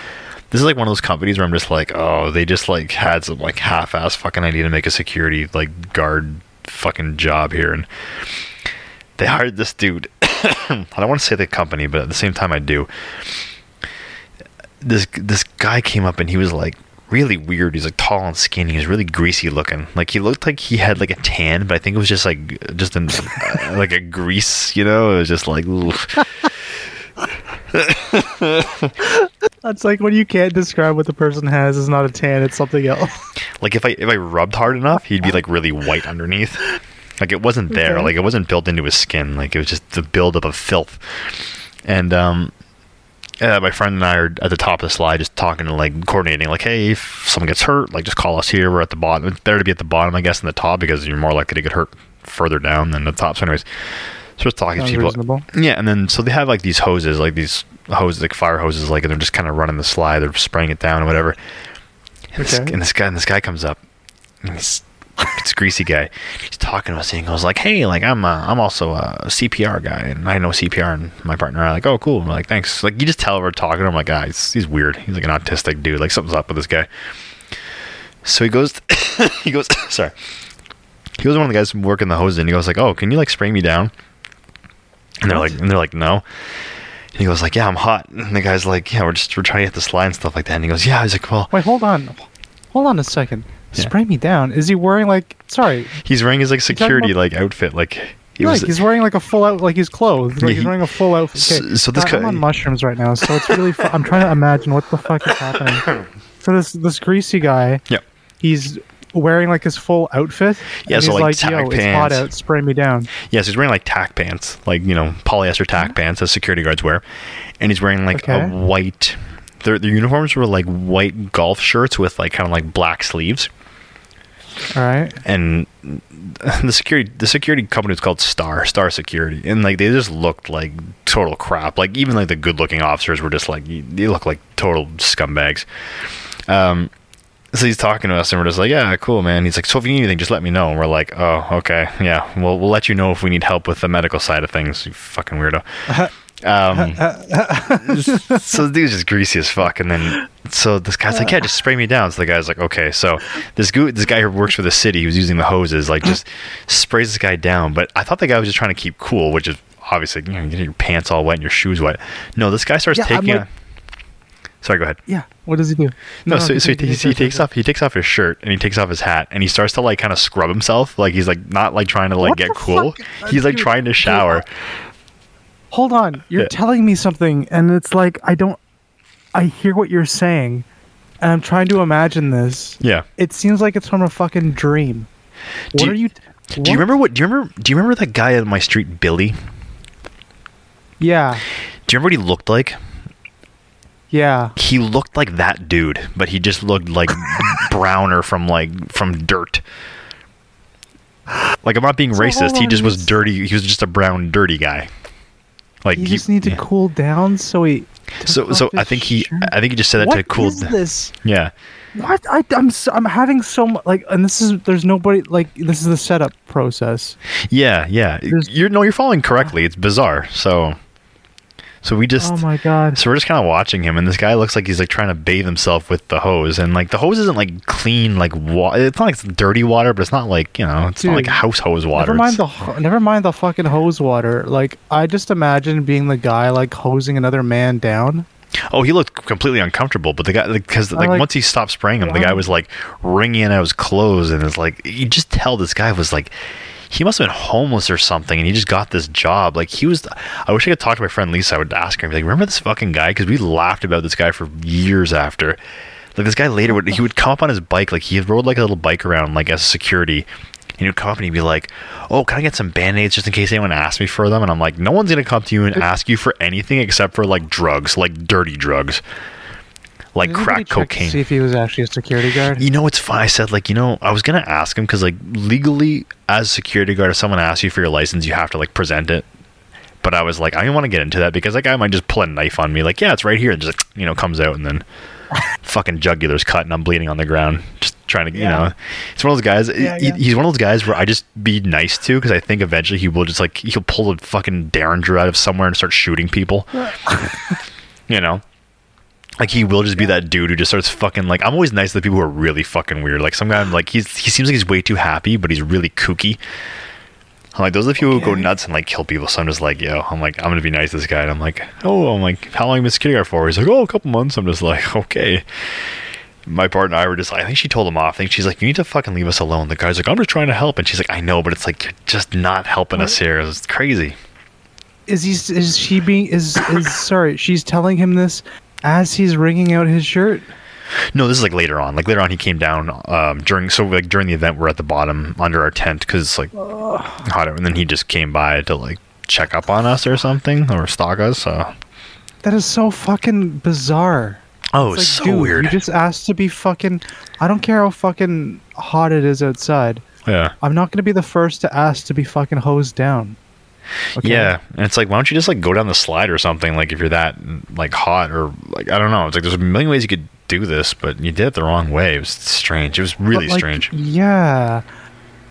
This is like one of those companies where I'm just like, oh, they just like had some like half-ass fucking idea to make a security like guard fucking job here, and they hired this dude. I don't want to say the company, but at the same time, I do. This this guy came up and he was like really weird. He's like tall and skinny. He's really greasy looking. Like he looked like he had like a tan, but I think it was just like just an uh, like a grease. You know, it was just like. That's like when you can't describe what the person has is not a tan, it's something else. like if I if I rubbed hard enough, he'd be like really white underneath. Like it wasn't there. Okay. Like it wasn't built into his skin. Like it was just the buildup of filth. And um, uh, my friend and I are at the top of the slide, just talking and like coordinating. Like, hey, if someone gets hurt, like just call us here. We're at the bottom. It's better to be at the bottom, I guess, than the top because you're more likely to get hurt further down than the top. So, anyways, so we're talking to people. reasonable. Yeah, and then so they have like these hoses, like these hoses, like fire hoses, like and they're just kind of running the slide. They're spraying it down or whatever. And, this, and this guy, and this guy comes up. And he's it's a greasy guy. He's talking to us, and he goes like, "Hey, like I'm, uh, I'm also a CPR guy, and I know CPR." And my partner are like, "Oh, cool." I'm like, "Thanks." Like you just tell her we're talking. I'm like, "Ah, he's, he's weird. He's like an autistic dude. Like something's up with this guy." So he goes, he goes, sorry. He was one of the guys working the hose, and he goes like, "Oh, can you like spray me down?" And they're What? like, and they're like, "No." And he goes like, "Yeah, I'm hot." And the guy's like, "Yeah, we're just we're trying to get the slide and stuff like that." And he goes, "Yeah." He's like, "Well." Wait, hold on. Hold on a second. Yeah. Spray me down. Is he wearing like sorry, He's wearing his like security about- like outfit, like he like was. he's wearing like a full out like he's clothed. Yeah, Like he's wearing a full outfit. So- Okay. so this uh, Sorry, I'm guy- on mushrooms right now, so it's really fu- I'm trying to imagine what the fuck is happening. So this this greasy guy, Yep. he's wearing like his full outfit. Yeah, so, he's like, like, tack yo, it's hot pants. out, spray me down. Yes, he's wearing like tack pants, like you know polyester tack mm-hmm. pants as security guards wear, and he's wearing like a Okay. white. Their their uniforms were like white golf shirts with like kind of like black sleeves, All right. and the security the security company was called Star Star Security, and like they just looked like total crap. Like even like the good looking officers were just like they look like total scumbags. Um, so he's talking to us, and we're just like, "Yeah, cool, man." He's like, "So if you need anything, just let me know." And we're like, "Oh, okay, yeah. Well, we'll let you know if we need help with the medical side of things." You fucking weirdo. Um, so the dude's just greasy as fuck, and then so this guy's like, "Yeah, just spray me down." So the guy's like, "Okay." So this gu- this guy who works for the city, who's using the hoses, like just sprays this guy down. But I thought the guy was just trying to keep cool, which is obviously you know, you get your pants all wet and your shoes wet. No, this guy starts Yeah, taking. like- a, Sorry, go ahead. Yeah. What does he do? No, so, so he, he, takes off he takes off his shirt and he takes off his hat and he starts to like kind of scrub himself like he's like not like trying to like What get cool. fuck? Uh, he's like trying to shower. Uh, hold on. You're Yeah. telling me something, and it's like I don't. I hear what you're saying, and I'm trying to imagine this. Yeah. It seems like it's from a fucking dream. What you- are you? Do you remember what? Do you remember? Do you remember that guy on my street, Billy? Yeah. Do you remember what he looked like? Yeah. He looked like that dude, but he just looked like browner from like from dirt. Like I'm not being So racist. He just was dirty. He was just a brown, dirty guy. Like You he- just need to yeah. cool down, so he. So so I think he shirt. I think he just said that What to cool. is this? Yeah. What I, I'm so, I'm having so much like, and this is there's nobody like this is the setup process. Yeah, yeah. There's- You're no, you're following correctly. It's bizarre. So, so we just oh my god! so we're just kind of watching him, and this guy looks like he's like trying to bathe himself with the hose, and like the hose isn't like clean, like water. It's not like it's dirty water, but it's not like you know, it's not like Dude, house hose water. Never mind It's- the ho- never mind the fucking hose water. Like I just imagine being the guy like hosing another man down. oh, he looked completely uncomfortable, but the guy because like, like- once he stopped spraying him, the guy was like wringing out his clothes, and it's like you just tell this guy was like. He must have been homeless or something, and he just got this job. Like he was. I wish I could talk to my friend Lisa. I would ask her, and be like, "Remember this fucking guy?" Because we laughed about this guy for years after. Like this guy later would he would come up on his bike, like he rode like a little bike around, like as security. And he would come up and he'd be like, "Oh, can I get some band aids just in case anyone asks me for them?" And I'm like, "No one's gonna come to you and ask you for anything except for like drugs, like dirty drugs, like crack cocaine." See if he was actually a security guard. You know, it's fine. I said, like, you know, I was gonna ask him because, like, legally, as security guard, if someone asks you for your license, you have to like present it. But I was like, I don't want to get into that because that guy might just pull a knife on me. Like, yeah, it's right here, and just you know comes out, and then fucking jugular's cut, and I'm bleeding on the ground, just trying to, you know. It's one of those guys. Yeah, he- yeah. He's one of those guys where I just be nice to because I think eventually he will just like he'll pull a fucking derringer out of somewhere and start shooting people. you know. Like he will just be that dude who just starts fucking like I'm always nice to the people who are really fucking weird. Like some guy like he's he seems like he's way too happy, but he's really kooky. I'm like those are the people who go nuts and like kill people. So I'm just like, yo, I'm like I'm gonna be nice to this guy. And I'm like, oh, I'm like, how long have you been security guard for? He's like, oh, a couple months. I'm just like, okay. My partner and I were just like, I think she told him off. I think she's like, you need to fucking leave us alone. The guy's like, I'm just trying to help, and she's like, I know, but it's like you're just not helping us here. It's crazy. Is he? Is she being? Is is sorry? She's telling him this as he's wringing out his shirt. No, this is like later on. Like later on, he came down um, during. So like during the event, we're at the bottom under our tent because it's like hot out, and then he just came by to like check up on us or something or stalk us. So That is so fucking bizarre. oh, It's it's like, so dude, weird. You just asked to be fucking. I don't care how fucking hot it is outside. yeah, I'm not gonna be the first to ask to be fucking hosed down. Okay? yeah, and it's like, why don't you just like go down the slide or something? Like if you're that like hot or like I don't know. It's like there's a million ways you could do this, but you did it the wrong way. It was strange. It was really like, strange. Yeah.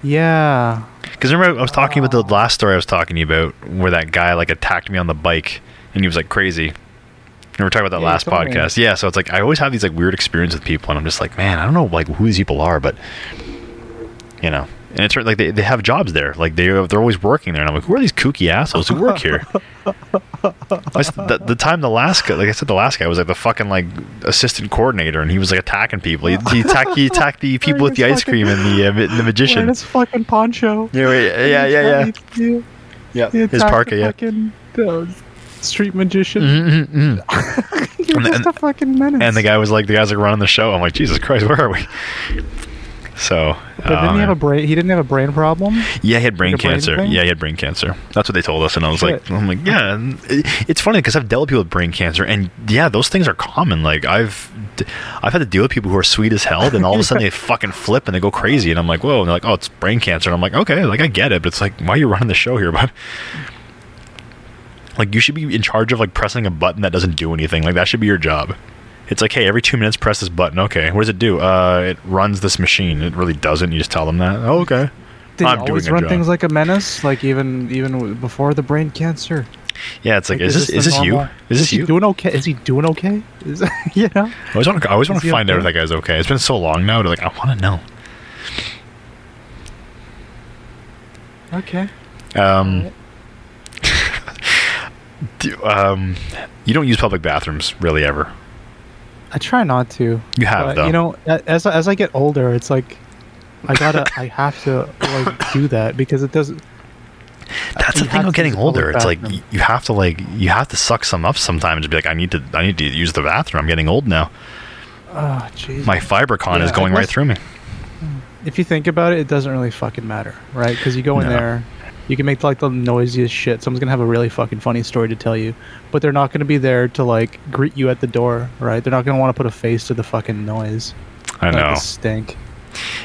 Yeah. Because remember, I was talking about the ah. last story I was talking to you about, where that guy like attacked me on the bike, and he was like crazy. And we are talking about that Yeah, last told me. podcast. Yeah, so it's like I always have these like weird experiences with people, and I'm just like, man, I don't know like who these people are, but you know. And it's like they, they have jobs there, like they they're always working there, and I'm like, who are these kooky assholes who work here? I s- the, the time the last guy, like I said, the last guy was like the fucking like assistant coordinator, and he was like attacking people. He, he attacked he attacked the people with the his ice cream and the uh, ma- the Wearing magician. his fucking poncho. Yeah, wait, yeah, yeah, yeah. yeah. Yeah, He his parka, yeah. Fucking, uh, street magician. Mm-mm-mm. You're And- just and- a fucking menace. And the guy was like, the guys like running the show. I'm like, Jesus Christ, where are we? So, But didn't he have a um, brain? He didn't have a brain problem. yeah, he had brain like a brain cancer. yeah, he had brain cancer. That's what they told us, and I was like, I'm like, yeah. and it- It's funny because I've dealt with people with brain cancer, and yeah, those things are common. Like I've, I've had to deal with people who are sweet as hell, and all of a sudden they fucking flip and they go crazy, and I'm like, whoa, and they're like, oh, it's brain cancer, and I'm like, okay, like I get it, but it's like, why are you running the show here, bud? Like you should be in charge of like pressing a button that doesn't do anything. Like that should be your job. It's like, hey, every two minutes press this button. Okay, what does it do? Uh, it runs this machine. It really doesn't. You just tell them that. Oh, okay. They I'm always run job. things like a menace? Like even even before the brain cancer? Yeah, it's like, Like, is, this is this you? Is this he you? doing okay? Is he doing okay? Is you know? I always want to. I always want to find out if that guy's okay. It's been so long now. To like, I want to know. Okay. Um, do, um, you don't use public bathrooms really ever. I try not to. You have, but, though. You know, as as I get older, it's like I gotta, I have to like do that because it doesn't. That's the thing of getting use a public older. It's like bathroom. you have to like you have to suck some up sometimes. and Be like, I need to I need to use the bathroom. I'm getting old now. Oh, jeez. My FiberCon Yeah, is going right through me. if you think about it, it doesn't really fucking matter, right? Because you go in No. there, you can make like the noisiest shit. Someone's gonna have a really fucking funny story to tell you, but they're not gonna be there to like greet you at the door, right? They're not gonna want to put a face to the fucking noise, I like know. the stink.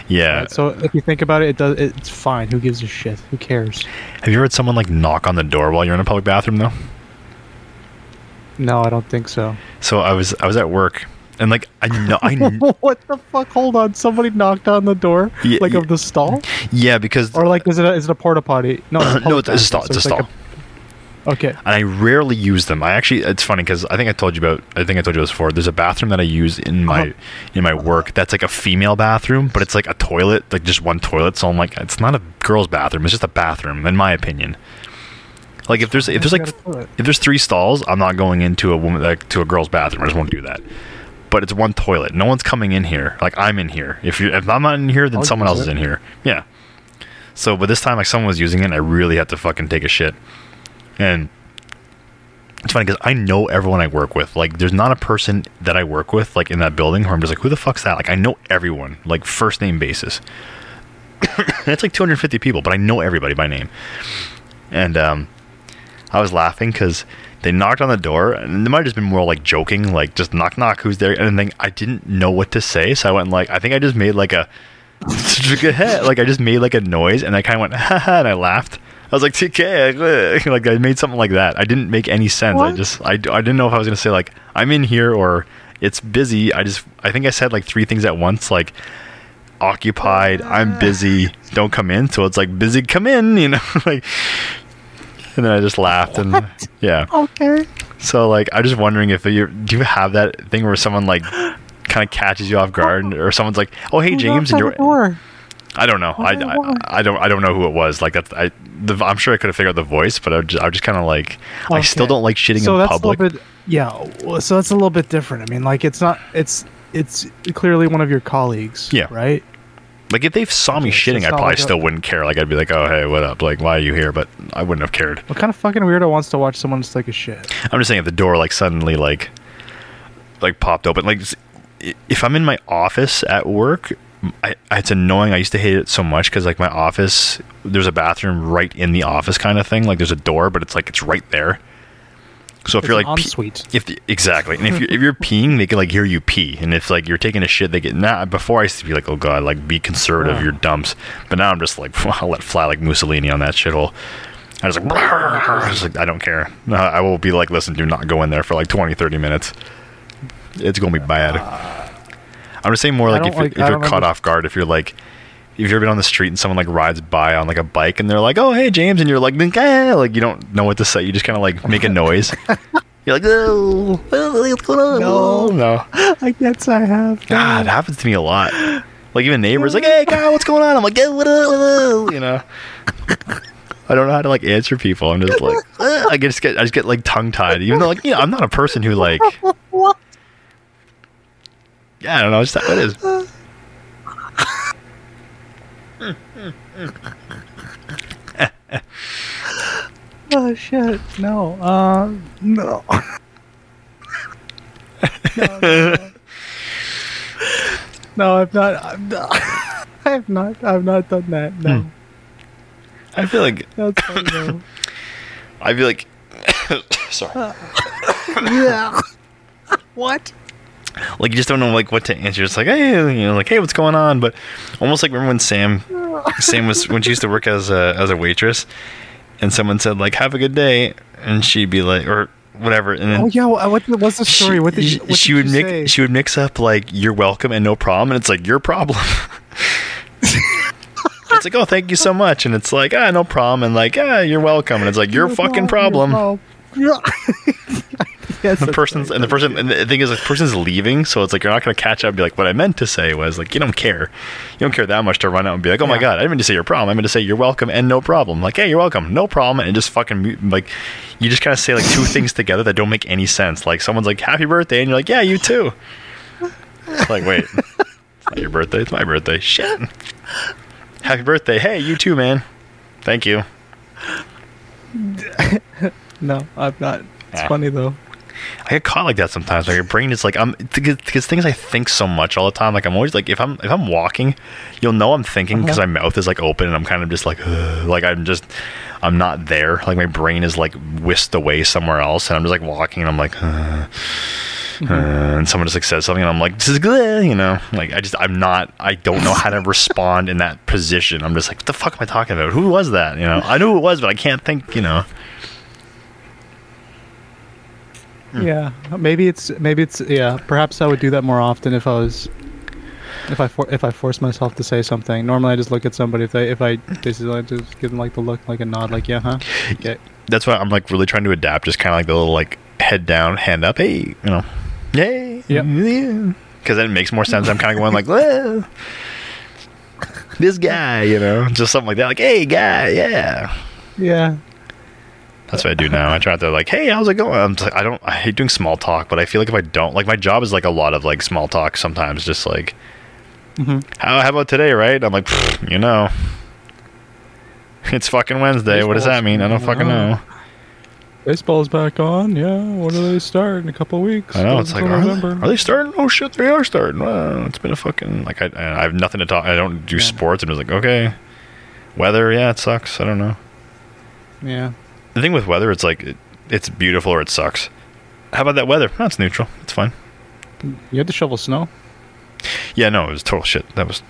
Yeah. right? So if you think about it, it does. It's fine. Who gives a shit? Who cares? Have you ever had someone like knock on the door while you're in a public bathroom though? No, I don't think so. So I was I was at work and like I know I what the fuck? Hold on. Somebody knocked on the door, Yeah, like yeah. of the stall, yeah because or like is it a, is it a porta potty? No, it's a no it's a stall it's a so like stall. Okay. and I rarely use them. I actually, it's funny because I think I told you about. I think I told you this before. There's a bathroom that I use in my Uh-huh. in my work. That's like a female bathroom, but it's like a toilet, like just one toilet. So I'm like, it's not a girl's bathroom. It's just a bathroom, in my opinion. Like if there's if there's like a if there's three stalls, I'm not going into a woman like to a girl's bathroom. I just won't do that. But it's one toilet. No one's coming in here. Like I'm in here. If you if I'm not in here, then I'll someone else is in here. Yeah. So, but this time, like someone was using it, and I really had to fucking take a shit. And it's funny because I know everyone I work with. Like, there's not a person that I work with, like in that building, where I'm just like, who the fuck's that? Like, I know everyone, like first name basis. it's like 250 people, but I know everybody by name. And um, I was laughing because they knocked on the door, and it might have just been more like joking, like just knock knock, who's there? And then I didn't know what to say, so I went like, I think I just made like a, like I just made like a noise, and I kind of went, haha, and I laughed. I was like, TK, like I made something like that. I didn't make any sense. I just, I, I didn't know if I was gonna say like, I'm in here or it's busy. I just, I think I said like three things at once, like occupied, I'm ah. busy, don't come in. So it's like busy, come in, you know, like. And then I just laughed and yeah. Okay. So like, I'm just wondering if you do you have that thing where someone like kind of catches you off guard, or someone's like, "Oh hey Who James," knocked and on you're door? I don't know. I, I. I don't I don't know who it was. Like that's I the, I'm sure I could have figured out the voice, but I would just, I was just kind of like I still don't like shitting so in that's public. a little bit yeah well, so that's a little bit different i mean like it's not it's it's clearly one of your colleagues Yeah. right like if they saw me shitting, I probably like a- still wouldn't care. Like I'd be like, "Oh hey, what up? Like why are you here?" But I wouldn't have cared. what kind of fucking weirdo wants to watch someone just take a shit I'm just saying if the door like suddenly like like popped open. Like if I'm in my office at work, I, it's annoying. I used to hate it so much because like my office, there's a bathroom right in the office kind of thing. Like there's a door, but it's like it's right there. So if It's you're like pee- ensuite. if the, exactly, and if you're if you're peeing, they can like hear you pee, and if like you're taking a shit, they get now. Before I used to be like, oh god, like be conservative, your dumps. But now I'm just like, I'll let fly like Mussolini on that shithole. I was like, I was like, I don't care. No, I will be like, listen, do not go in there for like 20, 30 minutes. It's gonna be bad. Uh, I'm just saying more like don't if, you're like- if you're caught off guard, if you're like. If you've ever been on the street and someone like rides by on like a bike and they're like, "Oh, hey, James," and you're like, like you don't know what to say, you just kind of like make a noise. You're like, "Oh, oh, what's going on?" No. no. i guess i have God, it happens to me a lot. Like even neighbors, like, "Hey, guy, what's going on?" I'm like, "Yeah, what up, what up?" You know. I don't know how to like answer people. I'm just like, "Eh," I just get, I just get like tongue tied. Even though, like, you know, I'm not a person who like, yeah, I don't know, it's just how it is. Oh shit no uh no no, no, no. No, I've not. I've not. I have not. I've not done that. No, Hmm. I feel like, that's fine, no. I feel like, sorry. yeah. what? Like you just don't know like what to answer. It's like hey, you know, like hey, what's going on? But almost like remember when Sam, Sam was when she used to work as a as a waitress, and someone said like have a good day, and she'd be like or whatever, and then. Oh yeah. What, what what's the story? She, what did she, what she did would mix say? she would mix up like you're welcome and no problem and it's like your problem. it's like oh thank you so much and it's like ah no problem and like ah you're welcome and it's like your No fucking problem, problem. yes, the person's right, and the person and the thing is the person's leaving so it's like you're not going to catch up and be like what i meant to say was like you don't care you don't care that much to run out and be like oh my god i didn't mean to say your problem i meant to say you're welcome and no problem like hey you're welcome no problem and just fucking like you just kind of say like two things together that don't make any sense like someone's like happy birthday and you're like yeah you too It's like, wait, it's not your birthday. It's my birthday. Shit. Happy birthday. Hey, you too, man. Thank you. No, I'm not. It's Ah. funny though. I get caught like that sometimes. Like your brain is like I'm because things I think so much all the time. Like I'm always like if I'm if I'm walking, you'll know I'm thinking because Uh-huh. my mouth is like open and I'm kind of just like "Ugh," like I'm just I'm not there. Like my brain is like whisked away somewhere else, and I'm just like walking and I'm like. "Ugh." Uh, and someone just like says something, and I'm like, "This is good," you know. Like I just, I'm not, I don't know how to respond in that position. I'm just like, "What the fuck am I talking about? Who was that?" You know, I knew who it was, but I can't think. You know, Hmm. Hmm. Yeah, maybe it's maybe it's yeah. Perhaps I would do that more often if I was if I for, if I force myself to say something. Normally, I just look at somebody if they if I basically just give them like the look, like a nod, like yeah, huh? Okay. that's why I'm like really trying to adapt. Just kind of like the little like head down, hand up. Hey, you know, yay, Yep. yeah. Because then it makes more sense. I'm kind of going like, well, this guy, you know, just something like that. Like, hey, guy, yeah. Yeah. That's what I do now. I try to like, hey, how's it going? I'm just like, I don't. I hate doing small talk, but I feel like if I don't, like, my job is like a lot of like small talk. Sometimes, just like, hmm how how about today, right? I'm like, you know, it's fucking Wednesday. What does that mean? I don't fucking know. Baseball's back on. Yeah. When do they start? In a couple weeks. I know. It's like, are they, are they starting? Oh shit, they are starting. Wow, it's been a fucking like I I have nothing to talk. I don't do Yeah. sports. I'm just like, okay, weather. Yeah, it sucks. I don't know. Yeah. The thing with weather, it's like it, it's beautiful or it sucks. How about that weather? That's neutral. It's fine. You had to shovel snow. Yeah, no, it was total shit. That was.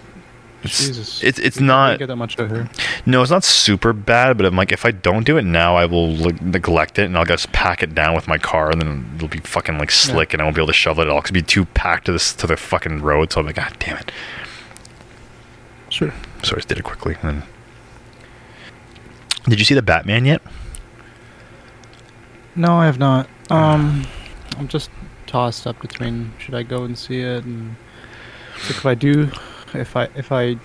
It's, Jesus. It's it's not get that much out here. no, it's not super bad, but I'm like if I don't do it now, I will like, neglect it and I'll just pack it down with my car, and then it'll be fucking like slick, and I won't be able to shovel it at all because it'll be too packed to this to the fucking road. So I'm like, god damn it. Sure. So I just did it quickly. And did you see the Batman yet? No, I have not. Um, I'm just tossed up between should I go and see it, and like if I do, if I if I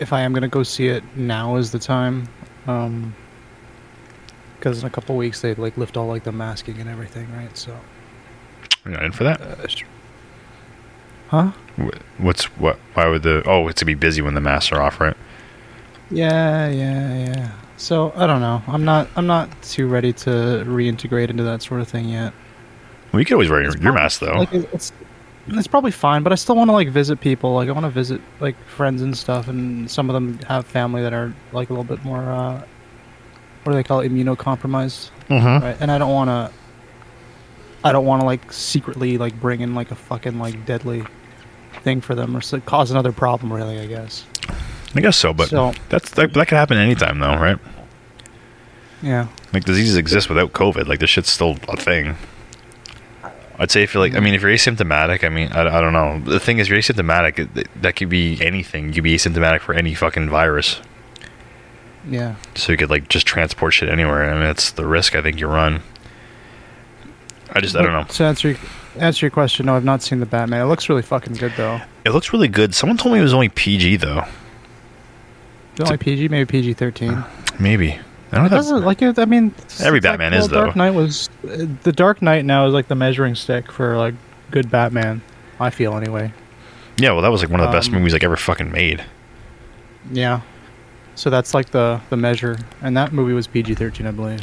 if I am gonna go see it, now is the time. Um, because in a couple weeks they like lift all like the masking and everything, right? So, You're not in for that. uh, sh- huh? What's what? Why would the? Oh, it's to be busy when the masks are off, right? Yeah, yeah, yeah. So I don't know. I'm not. I'm not too ready to reintegrate into that sort of thing yet. Well, you could always wear your, your mask though. Like it's it's probably fine, but I still want to like visit people. Like I want to visit like friends and stuff, and some of them have family that are like a little bit more. uh What do they call it? Immunocompromised, mm-hmm. right? And I don't want to. I don't want to like secretly like bring in like a fucking like deadly thing for them or so, cause another problem. Really, I guess. I guess so, but So- that's that, that could happen anytime though, right? Yeah. Like diseases exist without COVID. Like this shit's still a thing. I'd say if you're like, I mean, if you're asymptomatic, I mean, I, I don't know. The thing is, you're asymptomatic. it- that could be anything. You could be asymptomatic for any fucking virus. Yeah. So you could like just transport shit anywhere. I mean, it's the risk I think you run. I just, I don't know. To answer your, answer your question, no, I've not seen the Batman. It looks really fucking good though. It looks really good. Someone told me it was only PG though. Is it only PG, maybe PG thirteen. Maybe. I don't It doesn't like it. I mean, Every like, Batman well, is, though. Dark Knight was the Dark Knight now is like the measuring stick for like good Batman. I feel anyway. Yeah, well, that was like one of the best Um, movies like ever fucking made. Yeah. So that's like the the measure, and that movie was PG thirteen, I believe.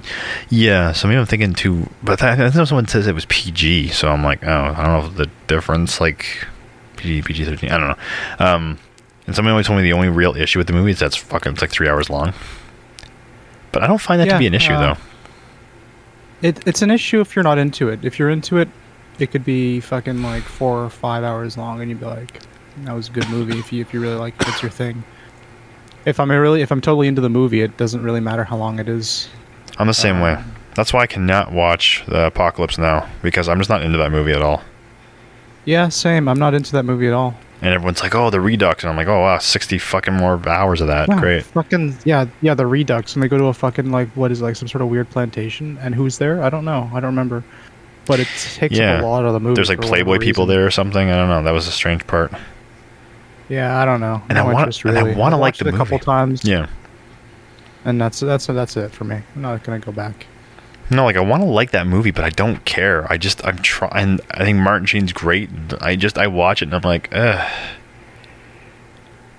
Yeah, so maybe I'm thinking too, but I, I know someone says it was PG, so I'm like, oh, I don't know the difference, like PG, PG 13, I don't know. Um, and somebody always told me the only real issue with the movie is that's fucking, it's like three hours long. But I don't find that to be an issue, uh, though. It it's an issue if you're not into it. If you're into it, it could be fucking like four or five hours long, and you'd be like, "That was a good movie." If you if you really like, it, it's your thing. If I'm really if I'm totally into the movie, it doesn't really matter how long it is. I'm the same way. um, That's why I cannot watch the Apocalypse Now, because I'm just not into that movie at all. Yeah, same. I'm not into that movie at all. And everyone's like, oh, the Redux, and I'm like, oh, wow, 60 fucking more hours of that. Wow, Great. Fucking yeah, yeah. The Redux, and they go to a fucking like what is it, like some sort of weird plantation, and who's there? I don't know. I don't remember. But it takes Yeah. up a lot of the movie. There's like Playboy people there or something. I don't know. That was a strange part. Yeah, I don't know. And I wanna- interest, and I wanna like the it a couple times. Yeah. and that's that's that's it for me. I'm not gonna go back. No, like I want to like that movie, but I don't care. I just I'm trying. I think Martin Sheen's great. I just I watch it and I'm like, ugh.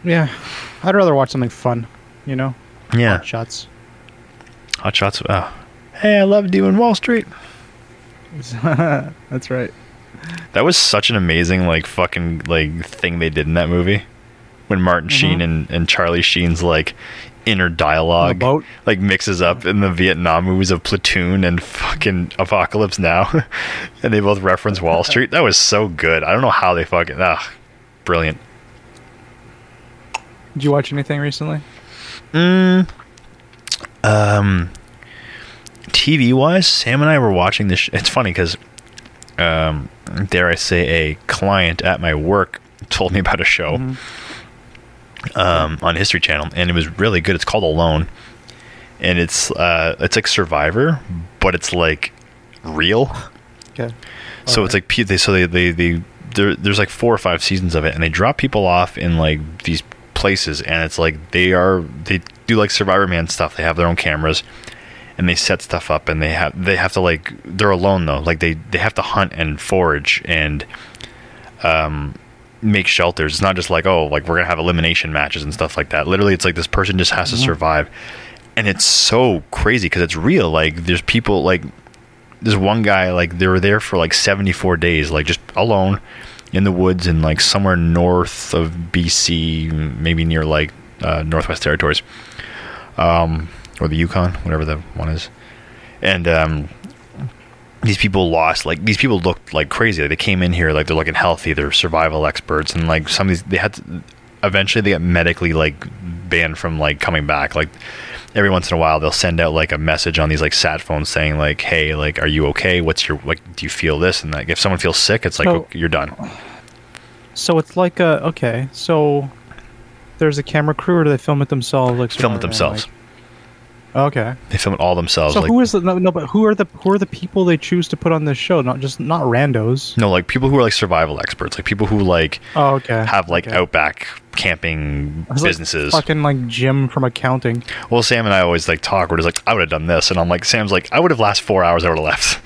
Yeah, I'd rather watch something fun. You know, Yeah, Hot shots. Hot Shots. Oh. Hey, I love doing Wall Street. That's right. That was such an amazing like fucking like thing they did in that movie when Martin mm-hmm. Sheen and, and Charlie Sheen's like inner dialogue boat? like mixes up in the Vietnam movies of Platoon and fucking Apocalypse Now, and they both reference Wall Street. That was so good. I don't know how they fucking ah, brilliant. Did you watch anything recently? Mm, um, TV wise, Sam and I were watching this. Sh- it's funny because, um, dare I say, a client at my work told me about a show um, on History Channel, and it was really good. It's called Alone, and it's uh, it's like Survivor, but it's like real. Okay. So it's like they so they they, they there, there's like four or five seasons of it, and they drop people off in like these places, and it's like they are they do like Survivor Man stuff. They have their own cameras, and they set stuff up, and they have they have to like they're alone though. Like they they have to hunt and forage and um make shelters. It's not just like oh like we're gonna have elimination matches and stuff like that. Literally, it's like this person just has to survive, and it's so crazy because it's real. Like there's people like there's one guy like they were there for like 74 days like just alone in the woods in like somewhere north of BC maybe near like uh, Northwest Territories um, or the Yukon whatever the one is and um, these people lost like these people looked like crazy like, they came in here like they're looking healthy they're survival experts and like some of these they had to eventually they got medically like banned from like coming back like every once in a while they'll send out like a message on these like sat phones saying like hey like are you okay what's your like do you feel this and like if someone feels sick it's like So- okay, you're done So it's like a okay. So there's a camera crew, or do they film it themselves? Like film it themselves like- okay. they film it all themselves So like who is the no, no? But who are the who are the people they choose to put on this show? Not just not randos. no like people who are like survival experts like people who like Oh, okay. have like okay. outback camping was like, businesses fucking like Jim from accounting. Well, Sam and I always like talk. We're just like, I would have done this, and I'm like, Sam's like, I would have last four hours. I would have left.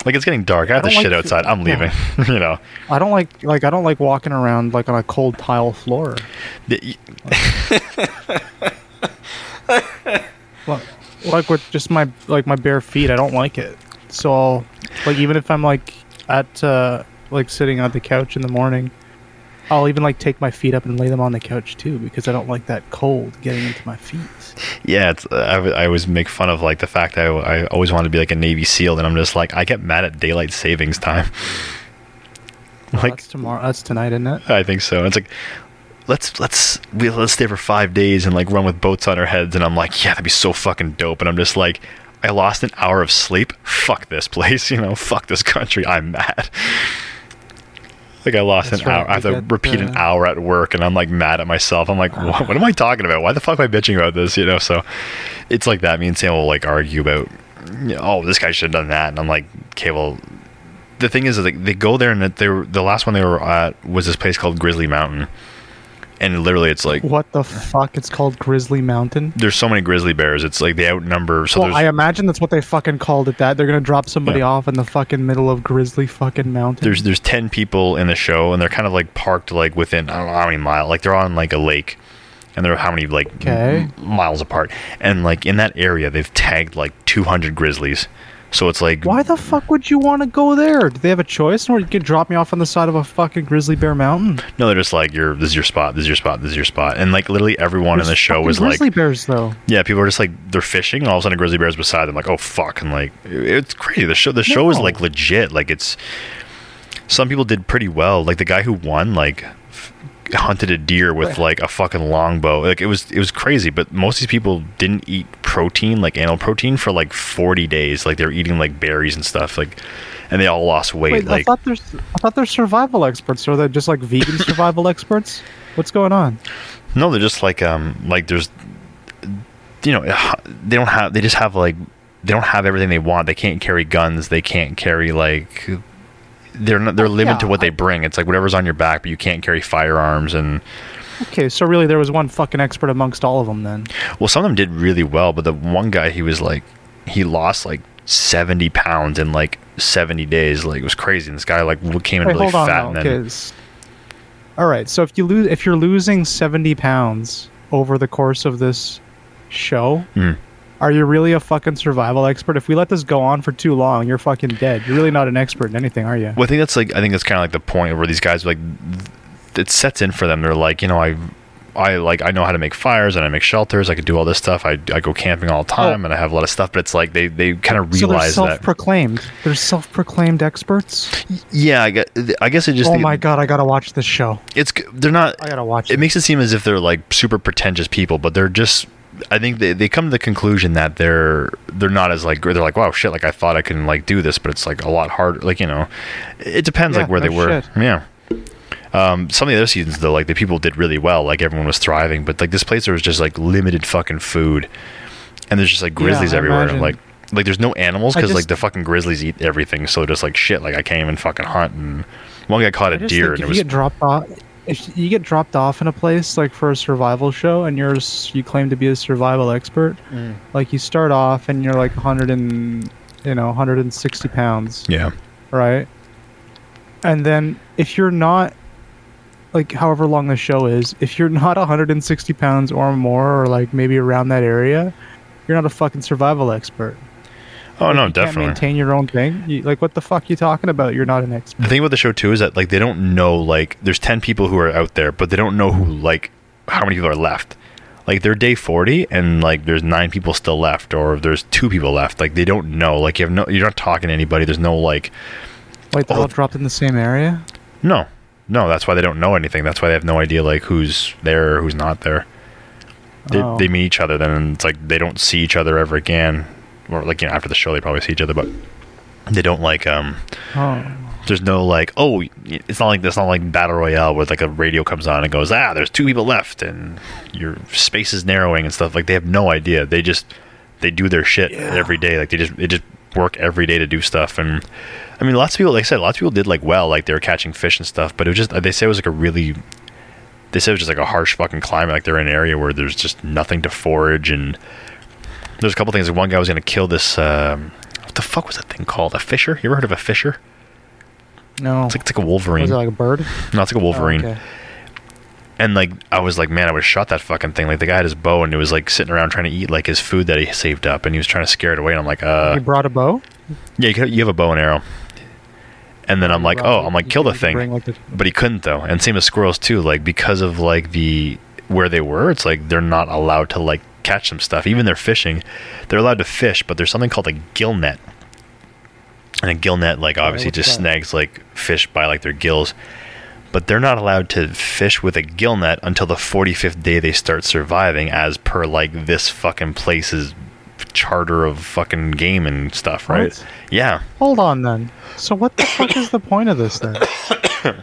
like it's getting dark. I have I to don't shit like- outside. I'm leaving. you know. I don't like like I don't like walking around like on a cold tile floor. The- Like, like with just my like my bare feet, I don't like it. So I'll, like even if I'm like at uh like sitting on the couch in the morning, I'll even like take my feet up and lay them on the couch too because I don't like that cold getting into my feet. yeah, it's, I, w- I always make fun of like the fact that I, I always wanted to be like a Navy SEAL, and I'm just like, I get mad at daylight savings time. like, that's tomorrow. That's tonight, isn't it? I think so. It's like. Let's let's we, let's stay for five days and like run with boats on our heads. And I'm like yeah that'd be so fucking dope. And I'm just like I lost an hour of sleep. Fuck this place you know fuck this country. I'm mad. Like I lost That's an right, hour I have to repeat an uh, hour at work and I'm like mad at myself. I'm like what, what am I talking about? Why the fuck am I bitching about this? You know so it's like that. Me and Sam will like argue about you know, oh this guy should have done that. And I'm like okay well the thing is, is like they go there and they were the last one they were at was this place called Grizzly Mountain, and literally it's like What the fuck? It's called Grizzly Mountain. there's so many grizzly bears. It's like they outnumber. So well, I imagine that's what they fucking called it. That they're gonna drop somebody Yeah. off in the fucking middle of Grizzly fucking Mountain. there's there's ten people in the show, and they're kind of like parked like within I don't know how many miles. Like they're on like a lake, and they're how many like Okay. m- miles apart. And like in that area, they've tagged like 200 grizzlies. So it's like Why the fuck would you want to go there? Do they have a choice, or you can drop me off on the side of a fucking grizzly bear mountain? no, they're just like you're this is your spot, this is your spot, this is your spot, and like literally everyone in the show was like grizzly bears, though. Yeah, people are just like they're fishing, and all of a sudden a grizzly bear's beside them, like, oh fuck, and like it's crazy. The show, the show is like legit. Like it's some people did pretty well. Like the guy who won, like hunted a deer with Right. like a fucking longbow. Like it was it was crazy. But most of these people didn't eat protein, like animal protein, for like forty days. Like they were eating like berries and stuff. Like, and they all lost weight. Wait, I like thought there's, I thought there's survival experts. Or they're just like vegan survival experts? What's going on? No, they're just like um like there's you know they don't have they just have like they don't have everything they want. They can't carry guns. They can't carry like they're not, they're limited Yeah, to what they bring. It's like whatever's on your back, but you can't carry firearms and Okay, so really there was one fucking expert amongst all of them then. well, some of them did really well, but the one guy he was like he lost like 70 pounds in like 70 days. Like it was crazy. And this guy like came in Wait, really fat. though, and then, all right. So if you lose, if you're losing seventy pounds over the course of this show, Mhm. Are you really a fucking survival expert? If we let this go on for too long, you're fucking dead. You're really not an expert in anything, are you? Well, I think that's like I think that's kind of like the point where these guys like it sets in for them. They're like, you know, I I like I know how to make fires and I make shelters. I could do all this stuff. I, I go camping all the time Oh. and I have a lot of stuff. But it's like they they kind of So they're realize that. self-proclaimed. They're self-proclaimed experts. Yeah, I guess, I guess it just oh my god, I gotta watch this show. it's they're not. I gotta watch It it. makes it seem as if they're like super pretentious people, but they're just. I think they, they come to the conclusion that they're they're not as like they're like wow shit like I thought I can like do this but it's like a lot harder like you know it depends Yeah, like where no they were. shit. yeah. Um, some of the other seasons though like the people did really well like everyone was thriving but like this place there was just like limited fucking food and there's just like grizzlies I everywhere like like there's no animals because like the fucking grizzlies eat everything so just like shit like I can't even fucking hunt and one guy caught a deer and it was dropped off, if you get dropped off in a place like for a survival show, and you're you claim to be a survival expert, Mm. like you start off and you're like 100 and you know 160 pounds, yeah right? And then if you're not like however long the show is, if you're not 160 pounds or more, or like maybe around that area, you're not a fucking survival expert. Oh Like, no you definitely maintain your own thing. You, like what the fuck you talking about? You're not an expert. the thing about the show too is that like they don't know like there's 10 people who are out there but they don't know who like how many people are left like they're day 40 and like there's nine people still left or there's two people left like they don't know like you have no you're not talking to anybody there's no like Like they're Oh. all dropped in the same area. no no that's why they don't know anything that's why they have no idea like who's there or who's not there they, Oh. they meet each other then it's like they don't see each other ever again or like you know after the show they probably see each other but they don't like um Oh. there's no like oh it's not like it's not like battle royale where like a radio comes on and goes ah there's two people left and your space is narrowing and stuff like they have no idea they just they do their shit Yeah. every day like they just they just work every day to do stuff and i mean lots of people like i said lots of people did like well like they were catching fish and stuff but it was just they say it was like a really they said it was just like a harsh fucking climate like they're in an area where there's just nothing to forage and there's a couple things one guy was going to kill this um what the fuck was that thing called a fisher you ever heard of a fisher No. it's like, it's like a wolverine Was it like a bird? no, it's like a Wolverine. Oh, okay. And like I was like, man, I would have shot that fucking thing. Like the guy had his bow and it was like sitting around trying to eat like his food that he saved up, and he was trying to scare it away. And I'm like, uh, you brought a bow. yeah, you, have a bow and arrow. And then I'm like, oh, I'm like, kill the thing. like, But he couldn't though, and same as squirrels too. Like because of like the where they were, it's like they're not allowed to like catch some stuff. Even they're fishing, they're allowed to fish, but there's something called a gill net, and a gill net like oh, obviously what's just that? snags like fish by like their gills. But they're not allowed to fish with a gill net until the 45th day they start surviving, as per like this fucking place's charter of fucking game and stuff, right? What? Yeah. Hold on then. So what the fuck is the point of this then?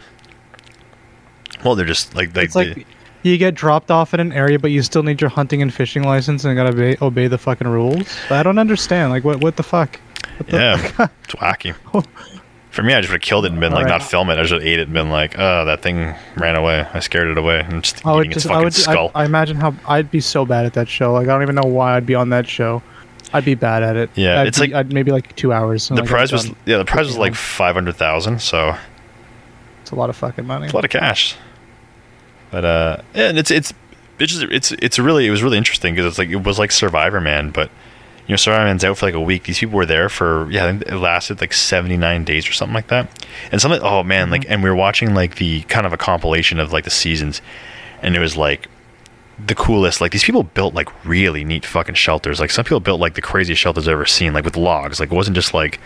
Well, they're just like like, It's like you get dropped off in an area, but you still need your hunting and fishing license and gotta obey, obey the fucking rules. I don't understand. Like what? What the fuck? What the- Yeah, it's wacky. Oh. For me, I just would have killed it and been like, Alright. not film it. I just ate it and been like, oh, that thing ran away. I scared it away. I'm just I eating would its fucking I would. skull. I, I imagine how I'd be so bad at that show. Like I don't even know why I'd be on that show. I'd be bad at it. Yeah, I'd it's be- like- I'd maybe like two hours. the like, prize was yeah, the prize was like five hundred thousand. So It's a lot of fucking money. it's a lot of cash. But uh, yeah, and it's it's it's just, it's it's really it was really interesting because it's like it was like Survivor Man, but you know Survivor Man's out for like a week. These people were there for yeah, I think it lasted like seventy nine days or something like that. And something oh man, like and we were watching like the kind of a compilation of like the seasons, and it was like the coolest. Like these people built like really neat fucking shelters. Like some people built like the craziest shelters I've ever seen, like with logs. Like it wasn't just like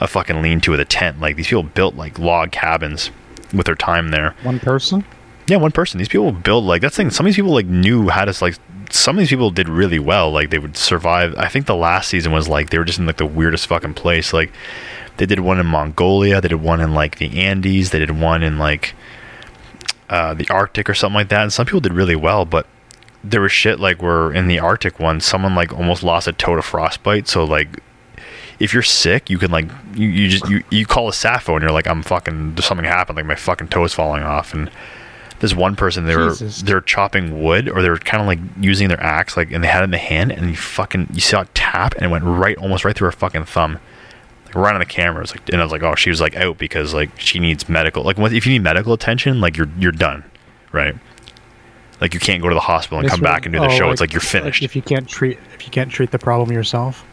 a fucking lean to with a tent. Like these people built like log cabins with their time there. One person. Yeah, one person. These people build like that's thing. Some of these people like knew how to like. Some of these people did really well. Like they would survive. I think the last season was like they were just in like the weirdest fucking place. Like they did one in Mongolia. They did one in like the Andes. They did one in like uh, the Arctic or something like that. And some people did really well, but there was shit like where in the Arctic one, someone like almost lost a toe to frostbite. So like if you're sick, you can like you, you just you, you call a sat phone and you're like I'm fucking something happened like my fucking toe is falling off and this one person they were Jesus. they were chopping wood or they're kind of like using their axe like and they had it in the hand and you fucking you saw it tap and it went right almost right through her fucking thumb like right on the camera it was like and I was like oh she was like out because like she needs medical like if you need medical attention like you're you're done right like you can't go to the hospital and come one- back and do the oh, show it's like you're finished if you can't treat if you can't treat the problem yourself.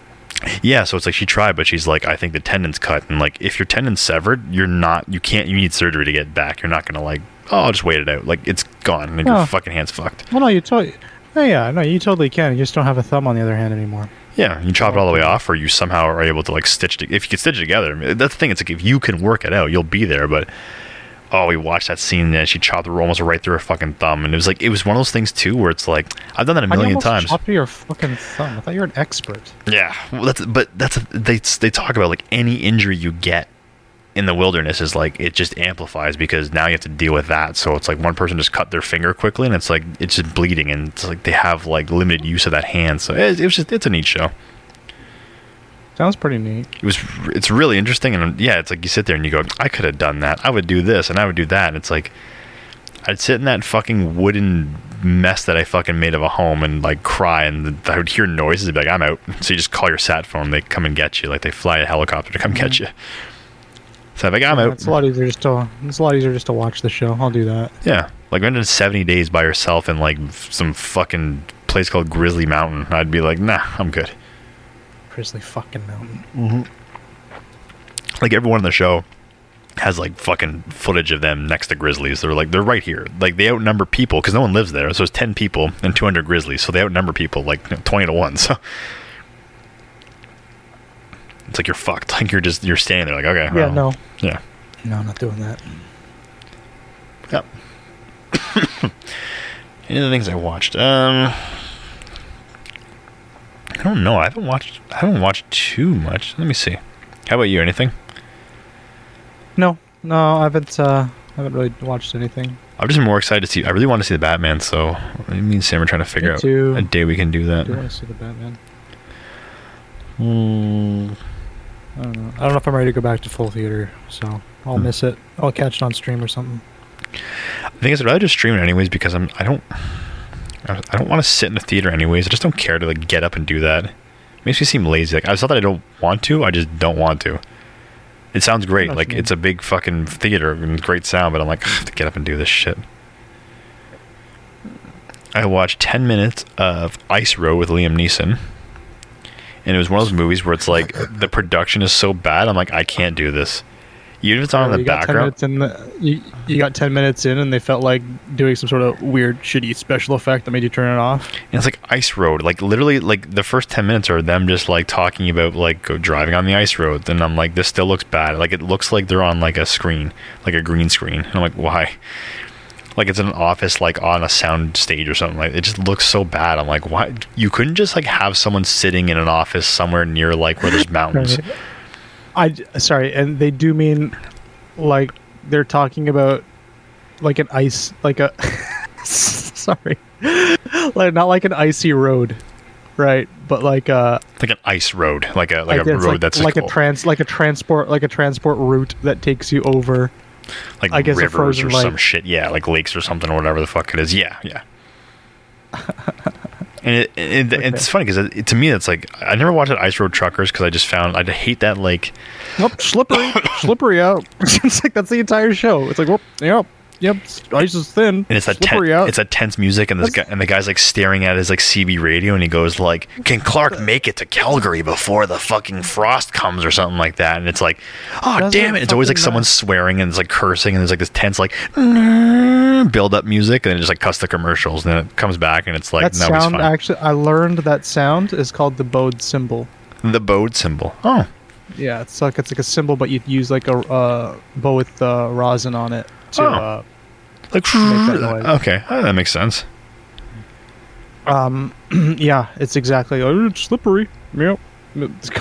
yeah, so it's like she tried, but she's like, I think the tendon's cut, and like if your tendon's severed, you're not, you can't, you need surgery to get back. You're not gonna like, oh, I'll just wait it out. Like it's gone, and Oh. your fucking hand's fucked. Well, no, you totally. Oh, yeah, no, you totally can. You just don't have a thumb on the other hand anymore. Yeah, you chop it all the way off, or you somehow are able to like stitch it. If you can stitch it together, that's the thing. It's like if you can work it out, you'll be there. But oh, we watched that scene, and she chopped her almost right through her fucking thumb, and it was like it was one of those things too, where it's like I've done that a million times. Chop your fucking thumb. I thought you were an expert. Yeah, well, that's but that's they they talk about like any injury you get in the wilderness is like it just amplifies because now you have to deal with that. So it's like one person just cut their finger quickly and it's like it's just bleeding and it's like they have like limited use of that hand. So it, it was just it's a neat show. Sounds pretty neat. It was it's really interesting and yeah, it's like you sit there and you go, I could have done that. I would do this and I would do that. And it's like I'd sit in that fucking wooden mess that I fucking made of a home and like cry and I would hear noises and be like, I'm out. So you just call your sat phone, they come and get you. Like they fly a helicopter to come get mm-hmm. you. So I'm like, I'm out. It's a lot easier just to. It's a lot easier just to watch the show. I'll do that. Yeah. Like imagine 70 days by yourself in like some fucking place called Grizzly Mountain. I'd be like, nah, I'm good. Grizzly fucking mountain. Mm-hmm. Like everyone in the show has like fucking footage of them next to grizzlies. They're like they're right here. Like they outnumber people because no one lives there. So it's ten people and two hundred grizzlies. So they outnumber people like you know, twenty to one. So it's like you're fucked. Like you're just you're standing there like okay. Yeah, well, no, Yeah. no, I'm not doing that. Yep. Any of the things I watched? Um, I don't know. I haven't watched. I haven't watched too much. Let me see. How about you? Anything? No, no, I haven't. Uh, I haven't really watched anything. I'm just more excited to see. I really want to see the Batman. So me and Sam are trying to figure Me out too. a day we can do that. Do I see the Batman? Hmm. I don't know. I don't know if I'm ready to go back to full theater, so I'll Hmm. miss it. I'll catch it on stream or something. I think I'd rather just stream it anyways because I'm. I don't. I I don't want to sit in the theater anyways. I just don't care to like get up and do that. makes me seem lazy. Like, it's not that I don't want to. I just don't want to. It sounds great. Like mean. it's a big fucking theater and great sound, but I'm like, I have to get up and do this shit. I watched 10 minutes of Ice Road with Liam Neeson. And it was one of those movies where it's like the production is so bad. I'm like, I can't do this. Even if it's on in Oh, the you got ten background. in. The, you you got ten minutes in, and they felt like doing some sort of weird, shitty special effect that made you turn it off. And it's like ice road. Like literally, like the first ten minutes are them just like talking about like driving on the ice road. Then I'm like, this still looks bad. Like it looks like they're on like a screen, like a green screen. And I'm like, why? Like it's in an office, like on a sound stage or something. Like it just looks so bad. I'm like, why? You couldn't just like have someone sitting in an office somewhere near like where there's mountains. I sorry, and they do mean like they're talking about like an ice, like a sorry, like not like an icy road, right? But like a like an ice road, like a like, a road like, that's like like, a trans like a transport like a transport route that takes you over. Like I guess rivers or some lake. shit. Yeah, like lakes or something or whatever the fuck it is. Yeah, yeah. and it, it, it's funny because it, to me it's like I never watched Ice Road Truckers because I just found I hate that like Nope, slippery, slippery out. it's like that's the entire show. It's like, whoop, yep, yep, ice is thin. and it's a ten, out. it's that tense music and this guy and the guy's like staring at his like CB radio and he goes like can Clark make it to Calgary before the fucking frost comes or something like that and it's like oh damn it it's always like someone matter. swearing and it's like cursing and there's like this tense like build up music and then it just like cuts the commercials and then it comes back and it's like that no sound actually, I learned that sound is called the bowed cymbal. The bowed cymbal. Oh, Yeah, it's like it's like a cymbal, but you'd use like a uh, bow with uh, rosin on it to. Oh. Uh, like that noise. okay, oh, that makes sense. um, yeah, it's exactly. Oh, it's slippery. Yep.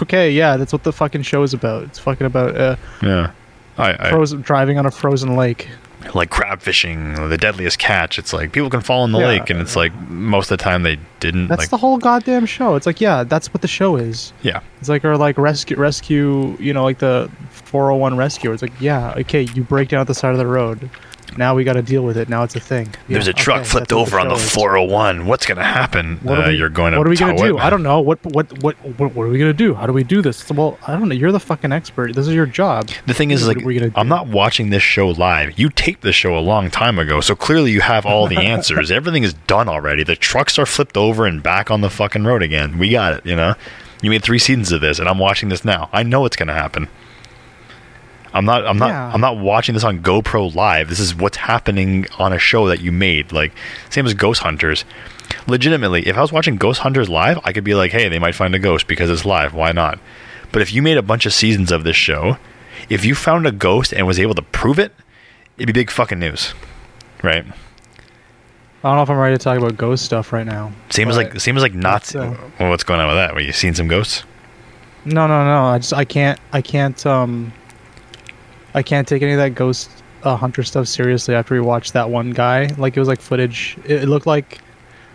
Okay, yeah, that's what the fucking show is about. It's fucking about uh, Yeah, I, I frozen driving on a frozen lake. Like crab fishing, the deadliest catch. It's like people can fall in the Yeah. lake, and it's like most of the time they didn't. That's like, the whole goddamn show. It's like, yeah, that's what the show is. yeah, It's like or like rescue rescue, you know, like the 401 rescue. It's like, yeah, okay, you break down at the side of the road. Now we got to deal with it. Now it's a thing. There's a truck okay, flipped over on the show is. 401. What's gonna happen? What are Uh, we, you're going to. What are we gonna do? it? I don't know. What what what what, what are we gonna do? How do we do this? Well, I don't know. You're the fucking expert. This is your job. The thing is, What like, gonna I'm not watching this show live. You taped the show a long time ago, so clearly you have all the answers. Everything is done already. The trucks are flipped over and back on the fucking road again. We got it, you know? You made three seasons of this, and I'm watching this now. I know it's gonna happen. I'm not. I'm not. Yeah. I'm not watching this on GoPro live. This is what's happening on a show that you made. Like same as Ghost Hunters. Legitimately, if I was watching Ghost Hunters live, I could be like, "Hey, they might find a ghost because it's live. Why not?" But if you made a bunch of seasons of this show, if you found a ghost and was able to prove it, it'd be big fucking news, right? I don't know if I'm ready to talk about ghost stuff right now. Same as like same as like Nazi. uh, well, what's going on with that? Were you seeing some ghosts? No, no, no. I just I can't I can't um I can't take any of that ghost uh, hunter stuff seriously after we watched that one guy. Like it was like footage. It, it looked like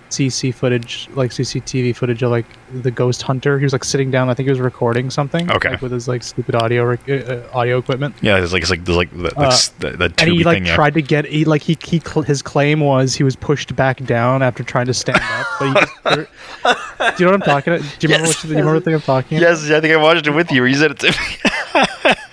CC footage, like CCTV footage of like the ghost hunter. He was like sitting down. I think he was recording something. Okay. Like, with his like stupid audio rec- uh, uh, audio equipment. Yeah, it's like it's like there's like the, Uh, the, the, the And he like thing. Yeah. tried to get he like he, he cl- his claim was he was pushed back down after trying to stand up. But he just, do you know what I'm talking about? Do you remember Yes. what, do you remember the thing I'm talking about? Yes, I think I watched it with you. Where you said it to me.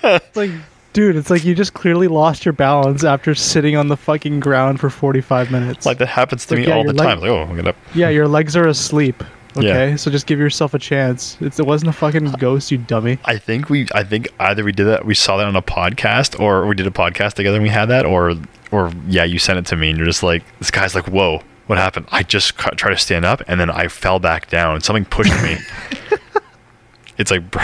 It's like, dude, it's like you just clearly lost your balance after sitting on the fucking ground for 45 minutes. like that happens to Like, me yeah, all the leg- time. Like, oh, I'm gonna. yeah, your legs are asleep. Yeah. Okay, so just give yourself a chance. It's, it wasn't a fucking ghost, you dummy. I think we. I think either we did that. We saw that on a podcast, or we did a podcast together and we had that, or or yeah, you sent it to me and you're just like, this guy's like, whoa, what happened? I just ca- tried to stand up and then I fell back down. Something pushed me. it's like, bro,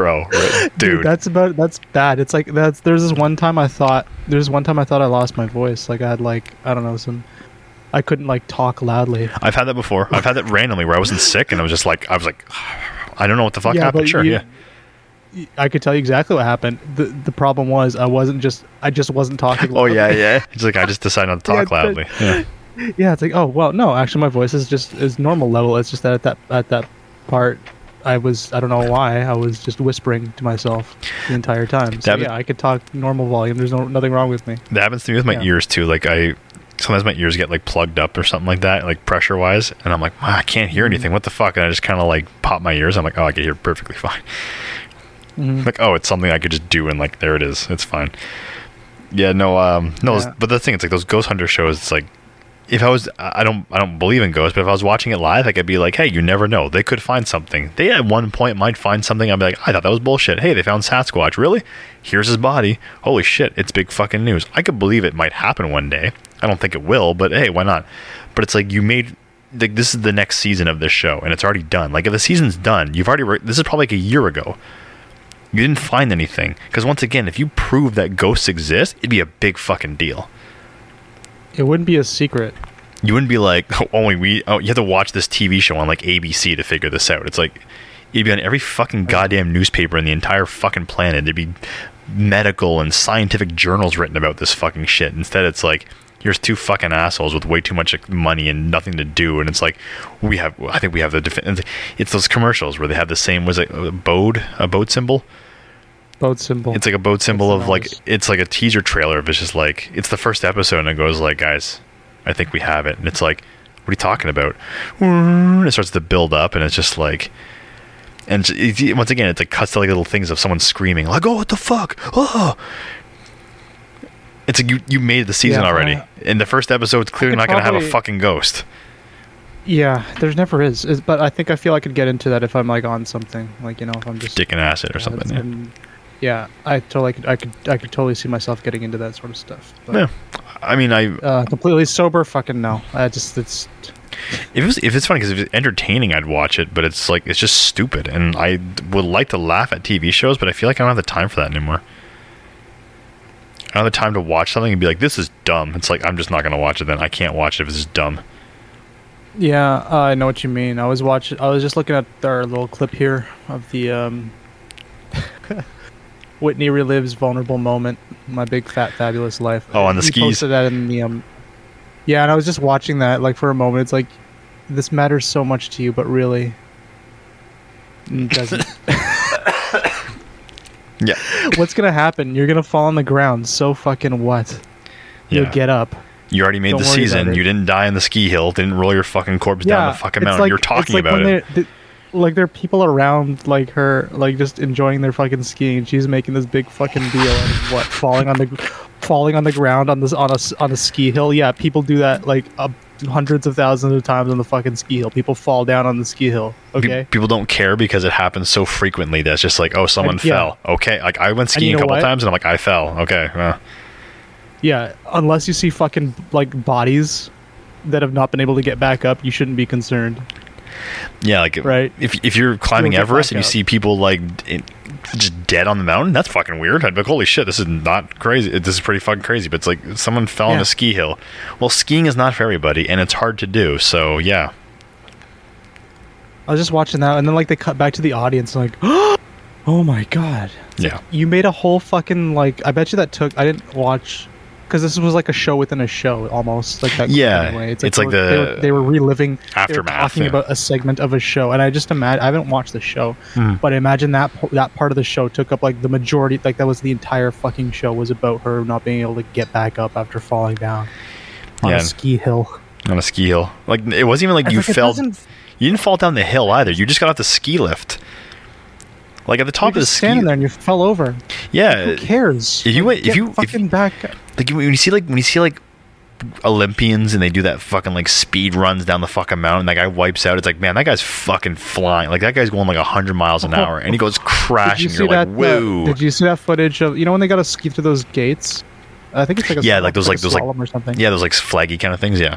bro, right, dude. that's about that's bad. It's like that's there's this one time I thought there's one time I thought I lost my voice. Like I had like I don't know some I couldn't like talk loudly. I've had that before. I've had that randomly where I wasn't sick and I was just like, I was like, I don't know what the fuck Yeah, happened. Sure, you- yeah. I could tell you exactly what happened. the The problem was I wasn't just I just wasn't talking. Oh yeah, yeah. It's like I just decided not to talk but- loudly. Yeah. Yeah, it's like, oh well, no, actually, my voice is just is normal level. It's just that at that at that part, I was I don't know why I was just whispering to myself the entire time. So That- yeah, I could talk normal volume. There's no nothing wrong with me. That happens to me with my Yeah. ears too. Like I sometimes my ears get like plugged up or something like that, like pressure wise, and I'm like, wow, I can't Mm-hmm. hear anything. What the fuck? And I just kind of like pop my ears. I'm like, oh, I can hear perfectly fine. Mhm. Like, oh, it's something I could just do, and like there it is. It's fine. Yeah, no, um, no. Yeah. But the thing, it's like those ghost hunter shows. It's like if I was, I don't, I don't believe in ghosts, but if I was watching it live, I could be like, hey, you never know. They could find something. They at one point might find something. I'd be like, I thought that was bullshit. Hey, they found Sasquatch. Really? Here's his body. Holy shit! It's big fucking news. I could believe it might happen one day. I don't think it will, but hey, why not? But it's like you made. Like this is the next season of this show, and it's already done. Like if the season's done, you've already. Re- this is probably like a year ago. You didn't find anything because once again, if you prove that ghosts exist, it'd be a big fucking deal. It wouldn't be a secret. You wouldn't be like, oh, only we. Oh, you have to watch this TV show on like ABC to figure this out. It's like it'd be on every fucking goddamn newspaper in the entire fucking planet. There'd be medical and scientific journals written about this fucking shit. Instead, it's like here's two fucking assholes with way too much money and nothing to do, and it's like we have. I think we have the. It's those commercials where they have the same. Was it a boat? A boat cymbal? Boat cymbal. It's like a boat cymbal of like it's like a teaser trailer of it's just like it's the first episode and it goes like guys, I think we have it and it's like what are you talking about? And it starts to build up and it's just like and it's, it's- once again it's like cuts to like little things of someone screaming like oh what the fuck oh it's like you you made the season Yeah, already uh, in the first episode it's clearly not going to have a fucking ghost yeah, there's never is. is. But I think I feel I could get into that if I'm like on something. Like you know, if I'm just dick and acid or something it's- yeah. Yeah, I totally could. I could. I could totally see myself getting into that sort of stuff. But, yeah I mean I Uh, completely sober, fucking no. I just it's If it was, if it's funny because if it's entertaining, I'd watch it. But it's like it's just stupid, and I would like to laugh at TV shows, but I feel like I don't have the time for that anymore. I don't have the time to watch something and be like, "This is dumb." It's like I'm just not gonna watch it. Then I can't watch it if it's just dumb. Yeah, uh, I know what you mean. I was watching. I was just looking at our little clip here of the um, Whitney relives vulnerable moment, my big fat fabulous life. Oh, on the He skis. Posted that in the um, yeah, and I was just watching that like for a moment. It's like this matters so much to you, but really, it doesn't. Yeah, What's gonna happen? You're gonna fall on the ground. So fucking what? You'll Yeah. get up. You already made Don't the season. You didn't die in the ski hill. Didn't roll your fucking corpse down the fucking mountain. like- You're talking like about it. they're- th- like there are people around like her, like just enjoying their fucking skiing. She's making this big fucking deal out of what falling on the falling on the ground on this on a on a ski hill. Yeah, people do that like uh, hundreds of thousands of times on the fucking ski hill. People fall down on the ski hill. Okay, People don't care because it happens so frequently that it's just like, oh, someone And- yeah. fell. Okay, like I went you skiing a couple what? times and I'm like, I fell. Okay, well, yeah. Unless you see fucking like bodies that have not been able to get back up, you shouldn't be concerned. Yeah, like Right. If if you're climbing Everest and you up. see people like in, just dead on the mountain, that's fucking weird. I'd be like, holy shit, this is not crazy. This is pretty fucking crazy. But it's like someone fell on a ski hill. Well, skiing is not for everybody, and it's hard to do. So yeah, I was just watching that, and then like they cut back to the audience, like, oh my god. yeah. You made a whole fucking like. I bet you that took. I didn't watch because this was like a show within a show almost like that. Yeah, way. it's they like were- they the were, they were reliving they were aftermath, talking yeah. about a segment of a show, and I just imagine I haven't watched the show, Mhm. but I imagine that that part of the show took up like the majority. Like that was the entire fucking show was about her not being able to get back up after falling down on Yeah. a ski hill. on a ski hill. Like it wasn't even like It's you like, fell. You didn't fall down the hill either. You just got off the ski lift. Like at the top of the ski. standing there and you fell over. Yeah, Who cares? if you Like, went- if you- if- fucking back. Like when you see like when you see like Olympians and they do that fucking like speed runs down the fucking mountain, that guy wipes out. It's like man, that guy's fucking flying. Like that guy's going like hundred miles an hour, and he goes crashing. You you're like, uh, whoa. did you see that footage of you know when they got to ski through those gates? I think it's like a Yeah, like those- like those, like- or something. yeah, those like flaggy kind of things. Yeah,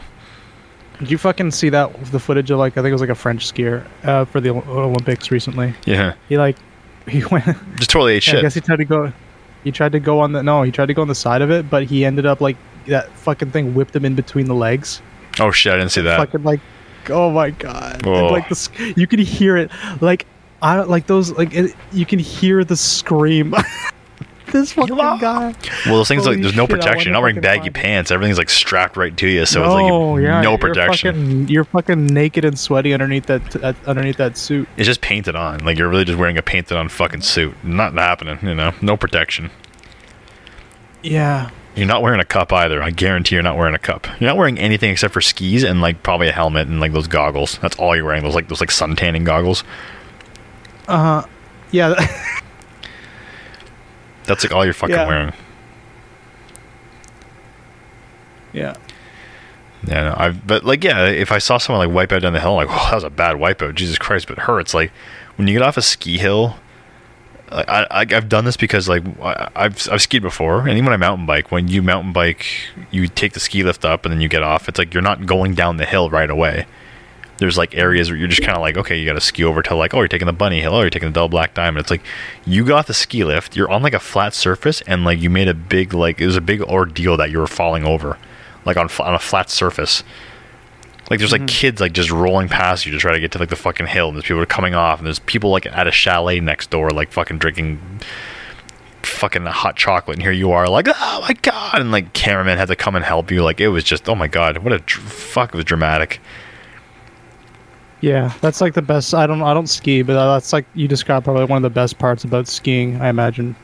Did you fucking see that the footage of like I think it was like a French skier uh, for the Olympics recently? yeah, He like he went. just totally ate I shit. guess he tried to go. He tried to go on the no. He tried to go on the side of it, but he ended up like that fucking thing whipped him in between the legs. oh shit, I didn't see that. Fucking like, oh my god! And, Oh. like this, you can hear it. Like I like those. Like it, you can hear the scream. this fucking guy. Well, those things like there's no shit, I protection. You're not wonder wearing if I baggy find pants. Everything's like strapped right to you, so no, it's like yeah, no you're protection. Fucking, you're fucking naked and sweaty underneath that uh, underneath that suit. It's just painted on. Like you're really just wearing a painted on fucking suit. Not happening. You know, no protection. Yeah. You're not wearing a cup either. I guarantee you're not wearing a cup. You're not wearing anything except for skis and like probably a helmet and like those goggles. That's all you're wearing. Those like those like sun tanning goggles. Uh huh. Yeah. That's like all you're fucking Yeah. wearing. yeah. Yeah, no, I but like yeah, if I saw someone like wipe out down the hill, I'm like, oh, that was a bad wipeout. Jesus Christ! But her, it's like when you get off a ski hill. Like, I, I I've done this because like I- I've I've skied before, and even when I mountain bike, when you mountain bike, you take the ski lift up and then you get off. It's like you're not going down the hill right away. There's like areas where you're just kind of like, okay, you got to ski over to like, oh, you're taking the bunny hill, oh, you're taking the double black diamond. It's like you got the ski lift, you're on like a flat surface, and like you made a big like it was a big ordeal that you were falling over, like on on a flat surface. Like there's like mm-hmm. kids like just rolling past you to try to get to like the fucking hill, and there's people coming off, and there's people like at a chalet next door, like fucking drinking fucking hot chocolate, and here you are, like oh my god, and like cameraman had to come and help you. Like it was just oh my god, what a dr- fuck, it was dramatic. Yeah, that's like the best. I don't. I don't ski, but that's like you described probably one of the best parts about skiing. I imagine.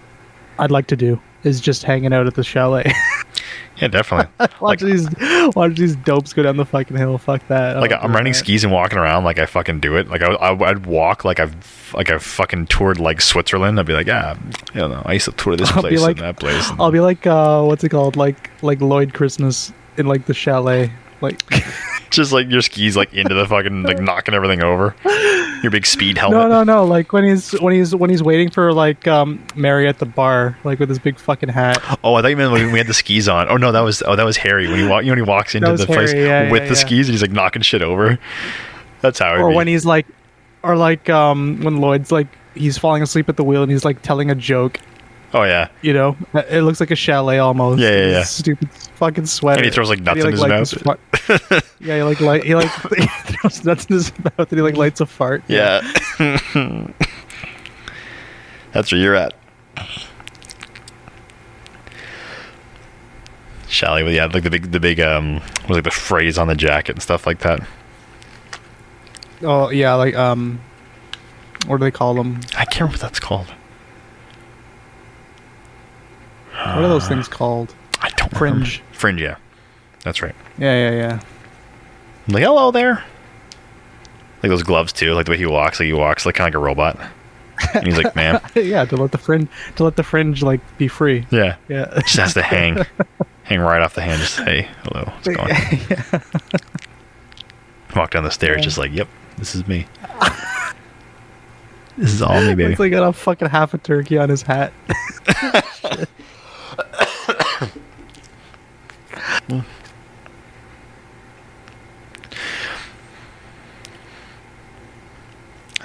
I'd like to do is just hanging out at the chalet, Yeah, definitely. like watch these, watch these dopes go down the fucking hill. Fuck that. Like I'm do renting that. skis and walking around like I fucking do it. Like I, I I'd walk like I've like I've fucking toured like Switzerland. I'd be like, yeah, I don't know. I used to tour this I'll place like- and that place. And I'll be like, uh, what's it called? Like, like Lloyd Christmas in like the chalet. Like, just like your skis like into the fucking like knocking everything over. Your big speed helmet. no, no, no. Like when he's when he's when he's waiting for like um Mary at the bar, like with his big fucking hat. Oh, I thought you meant when we had the skis on. Oh no, that was oh that was Harry when he walk. You know when he walks into the place yeah, with yeah, the yeah. skis and he's like knocking shit over. That's how. or when he's like or like um when Lloyd's like he's falling asleep at the wheel and he's like telling a joke, Oh yeah, you know? It looks like a chalet almost. Yeah, yeah, yeah. Stupid fucking sweater. and he throws like nuts in his like, mouth. yeah, he like light he like he throws nuts in his mouth and he like lights a fart. Yeah. That's where you're at. Shally, yeah, like the big, the big, um, was like the phrase on the jacket and stuff like that. Oh yeah, like um what do they call them? I can't remember what that's called. What are those things called? I don't Fringe. remember. Fringe, yeah. That's right. Yeah, yeah, I'm like, hello there. Like those gloves too, like the way he walks, like he walks like kind of like a robot. And he's like, ma'am. yeah. yeah, to let the fringe to let the fringe like be free. Yeah. Yeah. Just has to hang. hang right off the hand. Just, hey, hello, what's going on? Walk down the stairs, Yeah. just like, yep, this is me. this is all me, baby. It's like got a fucking half a turkey on his hat.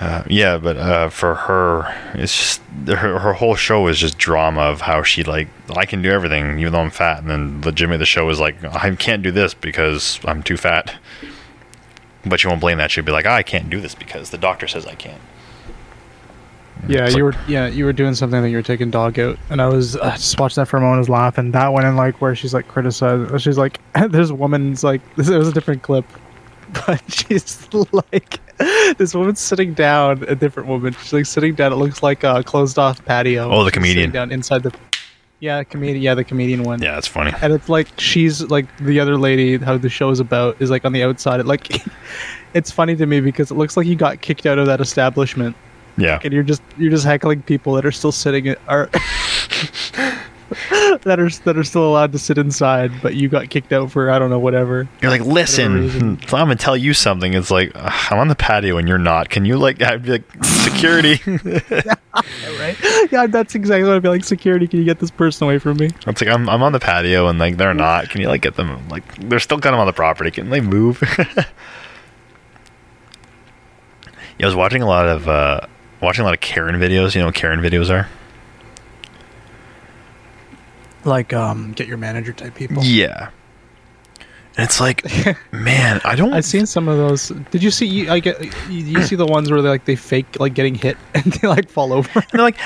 Uh, yeah, but uh, for her, it's just her, her whole show is just drama of how she like I can do everything even though I'm fat, and then the legitimately the show is like I can't do this because I'm too fat. But she won't blame that. She'll be like, I can't do this because the doctor says I can't. Yeah, It's you like- were yeah you were doing something that you were taking dog out, and I was uh, just watching that for a moment. I was laughing. That one and like where she's like criticizing. She's like, "There's a woman's like this. It was a different clip, but she's like, this woman's sitting down. A different woman. She's like sitting down. It looks like a closed off patio. Oh, the comedian. down inside the. Yeah, comedian. Yeah, the comedian one. Yeah, it's funny. and it's like she's like the other lady how the show is about is like on the outside it like it's funny to me because it looks like you got kicked out of that establishment Yeah, and you're just you're just heckling people that are still sitting in, are that are that are still allowed to sit inside but you got kicked out for i don't know whatever you're like, listen, reason. I'm gonna tell you something. It's like "Ugh, I'm on the patio and you're not. Can you like, I'd be like, security? right yeah that's exactly what i'd be like security can you get this person away from me It's like I'm I'm on the patio and like they're not. Can you like get them like they're still kind of on the property? Can they move? yeah, I was watching a lot of uh watching a lot of Karen videos. You know what Karen videos are? like um get your manager type people Yeah. And it's like, man, I don't. I've seen some of those. Did you see? You, I get. You, you see the ones where they like they fake like getting hit and they like fall over. And they're like,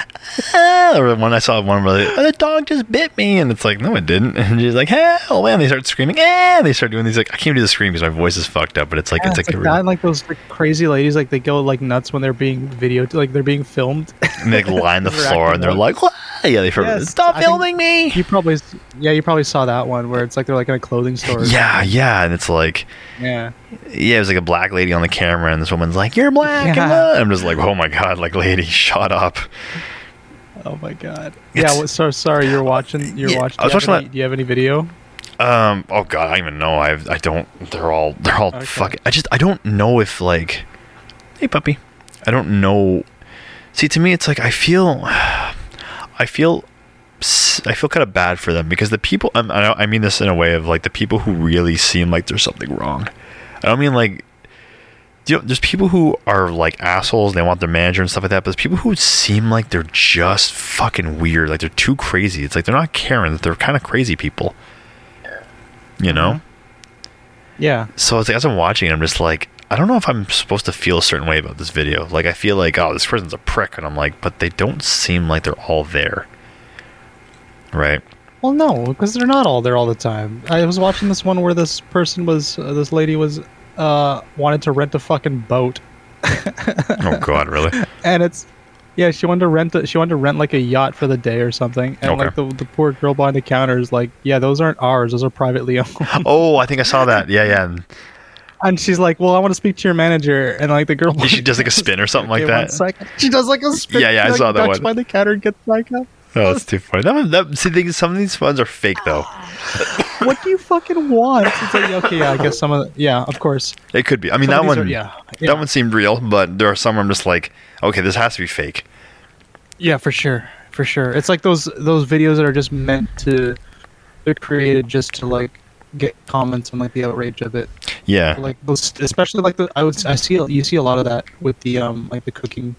ah, or one I saw one where they, oh, the dog just bit me, and it's like, no, it didn't. And she's like, hell, man. They start screaming, and they start doing these like, I can't do the scream because my voice is fucked up, but it's like, Yeah, it's it's like, like a that, like those like, crazy ladies, like they go like nuts when they're being videoed, like they're being filmed. and they like line the floor, and they're like, yeah, they Yes, stop I filming me. you probably, yeah, you probably saw that one where it's like they're like in a clothing store. or Yeah, yeah, and it's like, yeah. yeah, it was like a black lady on the camera, and this woman's like, "You're black," Yeah. I'm just like, "Oh my god, like, lady, shut up." Oh my god. It's- yeah. Well, so sorry, you're watching. You're Yeah, watching. I was do you have watching any- that- Do you have any video? Um, oh god, I don't even know. I I don't. They're all they're all Okay. fucking. I just I don't know if like, hey puppy, I don't know. See, to me, it's like I feel, I feel, I feel kind of bad for them because the people. I'm, I mean this in a way of like the people who really seem like there's something wrong. I don't mean like. You know, there's people who are like assholes. They want their manager and stuff like that. But there's people who seem like they're just fucking weird. Like they're too crazy. It's like they're not Karens. They're kind of crazy people. You know. Mhm. Yeah. So it's like as I'm watching, it, I'm just like, I don't know if I'm supposed to feel a certain way about this video. Like I feel like, oh, this person's a prick, and I'm like, but they don't seem like they're all there, right? Well, no, because they're not all there all the time. I was watching this one where this person was, uh, this lady was, uh, wanted to rent a fucking boat, oh God, really? and it's, yeah, she wanted to rent, a, she wanted to rent like a yacht for the day or something, and Okay. like the the poor girl behind the counter is like, yeah, those aren't ours, those are privately owned, Oh, I think I saw that. Yeah, yeah. And she's like, well, I want to speak to your manager, and like the girl, she does like a spin or something like Okay, that. She does like a spin. Yeah, yeah, I like, saw that one. By the counter and gets back up. Oh, that's too funny. That, one- that, see, the thing is, some of these ones are fake though. What do you fucking want? It's like, okay, yeah, I guess some of the, yeah, of course. It could be. I mean, Some that one, are- yeah, yeah. that one seemed real, but there are some where I'm just like, okay, this has to be fake. Yeah, for sure, for sure. It's like those those videos that are just meant to. They're created just to like get comments and like the outrage of it. Yeah, Like those, especially like the I would I see you see a lot of that with the um like the cooking,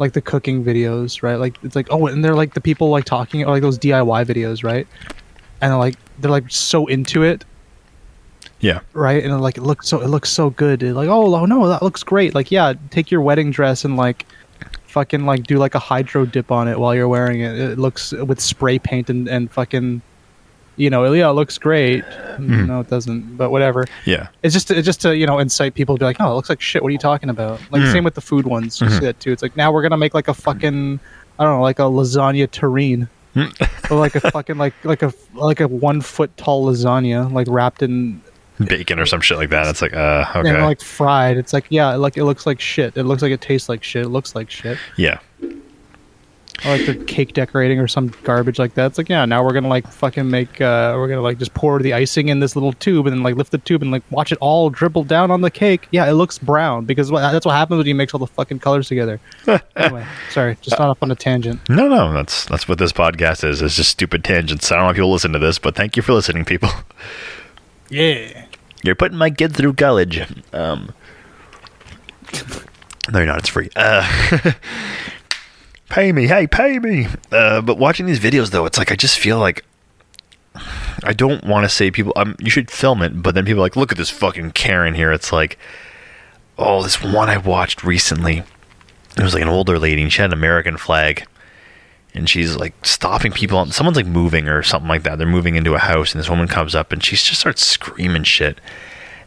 like the cooking videos, right? Like it's like oh, and they're like the people like talking or like those DIY videos, right? And like they're like so into it, yeah, right? And like it looks so it looks so good. They're like oh oh, no, that looks great. Like yeah, take your wedding dress and like fucking like do like a hydro dip on it while you're wearing it. It looks with spray paint and and fucking. You know, yeah, it looks great. Mhm. No, it doesn't. But whatever. yeah, It's just it's just to you know incite people to be like, oh, it looks like shit. What are you talking about? Like Mm. same with the food ones. You Mhm. see that too. It's like now we're gonna make like a fucking I don't know, like a lasagna terrine. or like a fucking like like a like a one foot tall lasagna like wrapped in Bacon or some shit like that. It's like, uh, okay. and like fried. It's like yeah, like it looks like shit. It looks like it tastes like shit. It looks like shit. yeah. Or like the cake decorating or some garbage like that. It's like yeah, now we're gonna like fucking make uh we're gonna like just pour the icing in this little tube and then like lift the tube and like watch it all dribble down on the cake. Yeah, it looks brown because that's what happens when you mix all the fucking colors together. anyway, sorry, just not up on a tangent. No, no, that's that's what this podcast is. It's just stupid tangents. I don't know if you'll listen to this, but thank you for listening, people. Yeah. You're putting my kid through college. Um, no, you're not. It's free. Uh, pay me. Hey, pay me. Uh, but watching these videos, though, it's like I just feel like I don't want to say people. Um, you should film it, but then people are like, look at this fucking Karen here. It's like, oh, this one I watched recently. It was like an older lady, and she had an American flag, and she's like stopping people. Someone's like moving or something like that. They're moving into a house, and this woman comes up, and she just starts screaming shit,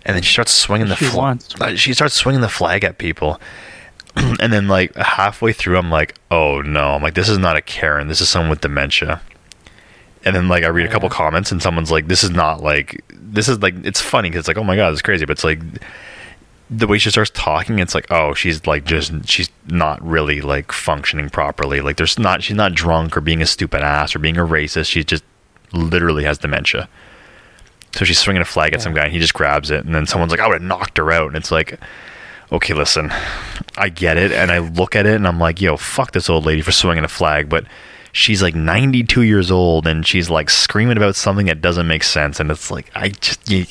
and then she starts swinging the flag. She starts swinging the flag at people, and then like halfway through, I'm like, oh no, I'm like, this is not a Karen. This is someone with dementia. And then like I read a couple comments, and someone's like, this is not like this is like it's funny because it's like, oh my god, it's crazy, but it's like the way she starts talking, it's like, oh, she's like just she's not really like functioning properly. Like there's not she's not drunk or being a stupid ass or being a racist. She just literally has dementia. So she's swinging a flag at some guy, and he just grabs it, and then someone's like, I would have knocked her out, and it's like, okay, listen, I get it, and I look at it, and I'm like, yo, fuck this old lady for swinging a flag, but she's like 92 years old, and she's like screaming about something that doesn't make sense, and it's like, I just, you,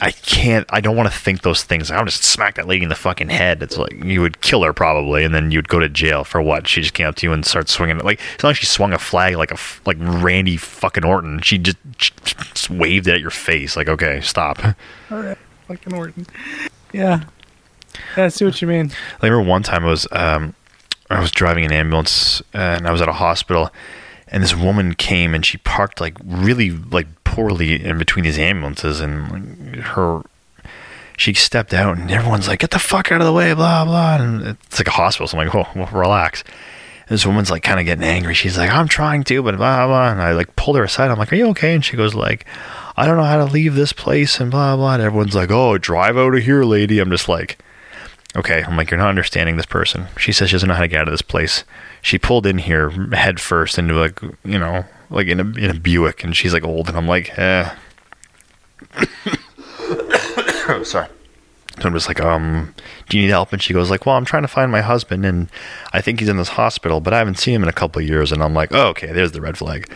I can't. I don't want to think those things. I would just smack that lady in the fucking head. It's like you would kill her probably, and then you'd go to jail for what? She just came up to you and started swinging. Like it's not like she swung a flag like a like Randy fucking Orton. She just, just waved it at your face. Like okay, stop. All right, fucking Orton. Yeah. Yeah, I see what you mean. I remember one time I was um I was driving an ambulance and I was at a hospital, and this woman came and she parked like really like poorly in between these ambulances, and her she stepped out and everyone's like, "Get the fuck out of the way!" Blah blah. And it's like a hospital, so I'm like, "Oh, well, relax." This woman's like kind of getting angry. She's like, "I'm trying to, but blah blah." And I like pulled her aside. I'm like, "Are you okay?" And she goes like, "I don't know how to leave this place," and blah blah. And everyone's like, "Oh, drive out of here, lady." I'm just like, "Okay." I'm like, "You're not understanding this person." She says she doesn't know how to get out of this place. She pulled in here head first into like you know like in a in a Buick, and she's like old, and I'm like, eh. oh, sorry. So I'm just like, um, do you need help? And she goes like, well, I'm trying to find my husband, and I think he's in this hospital, but I haven't seen him in a couple years. And I'm like, oh, okay, there's the red flag.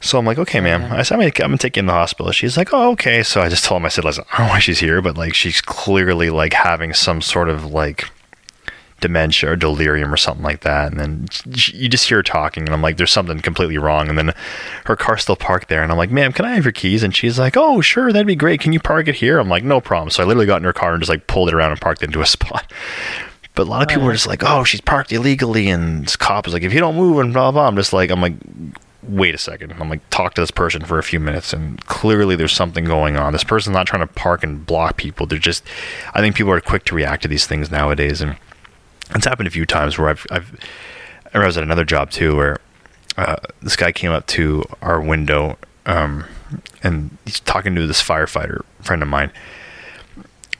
So I'm like, okay, ma'am. Uh-huh. I said, I'm gonna, I'm gonna take you in the hospital. She's like, oh, okay. So I just told him, I said, listen, I don't know why she's here, but like, she's clearly like having some sort of like dementia or delirium or something like that. And then sh- you just hear her talking, and I'm like, there's something completely wrong. And then her car's still parked there, and I'm like, ma'am, can I have your keys? And she's like, oh, sure, that'd be great. Can you park it here? I'm like, no problem. So I literally got in her car and just like pulled it around and parked it into a spot. But a lot of people oh, were just like, oh, she's parked illegally. And this cop is like, if you don't move and blah, blah. I'm just like, I'm like, wait a second. I'm like, talk to this person for a few minutes. And clearly there's something going on. This person's not trying to park and block people. They're just, I think people are quick to react to these things nowadays. And it's happened a few times where I've, I've, I was at another job too where uh, this guy came up to our window um, and he's talking to this firefighter friend of mine.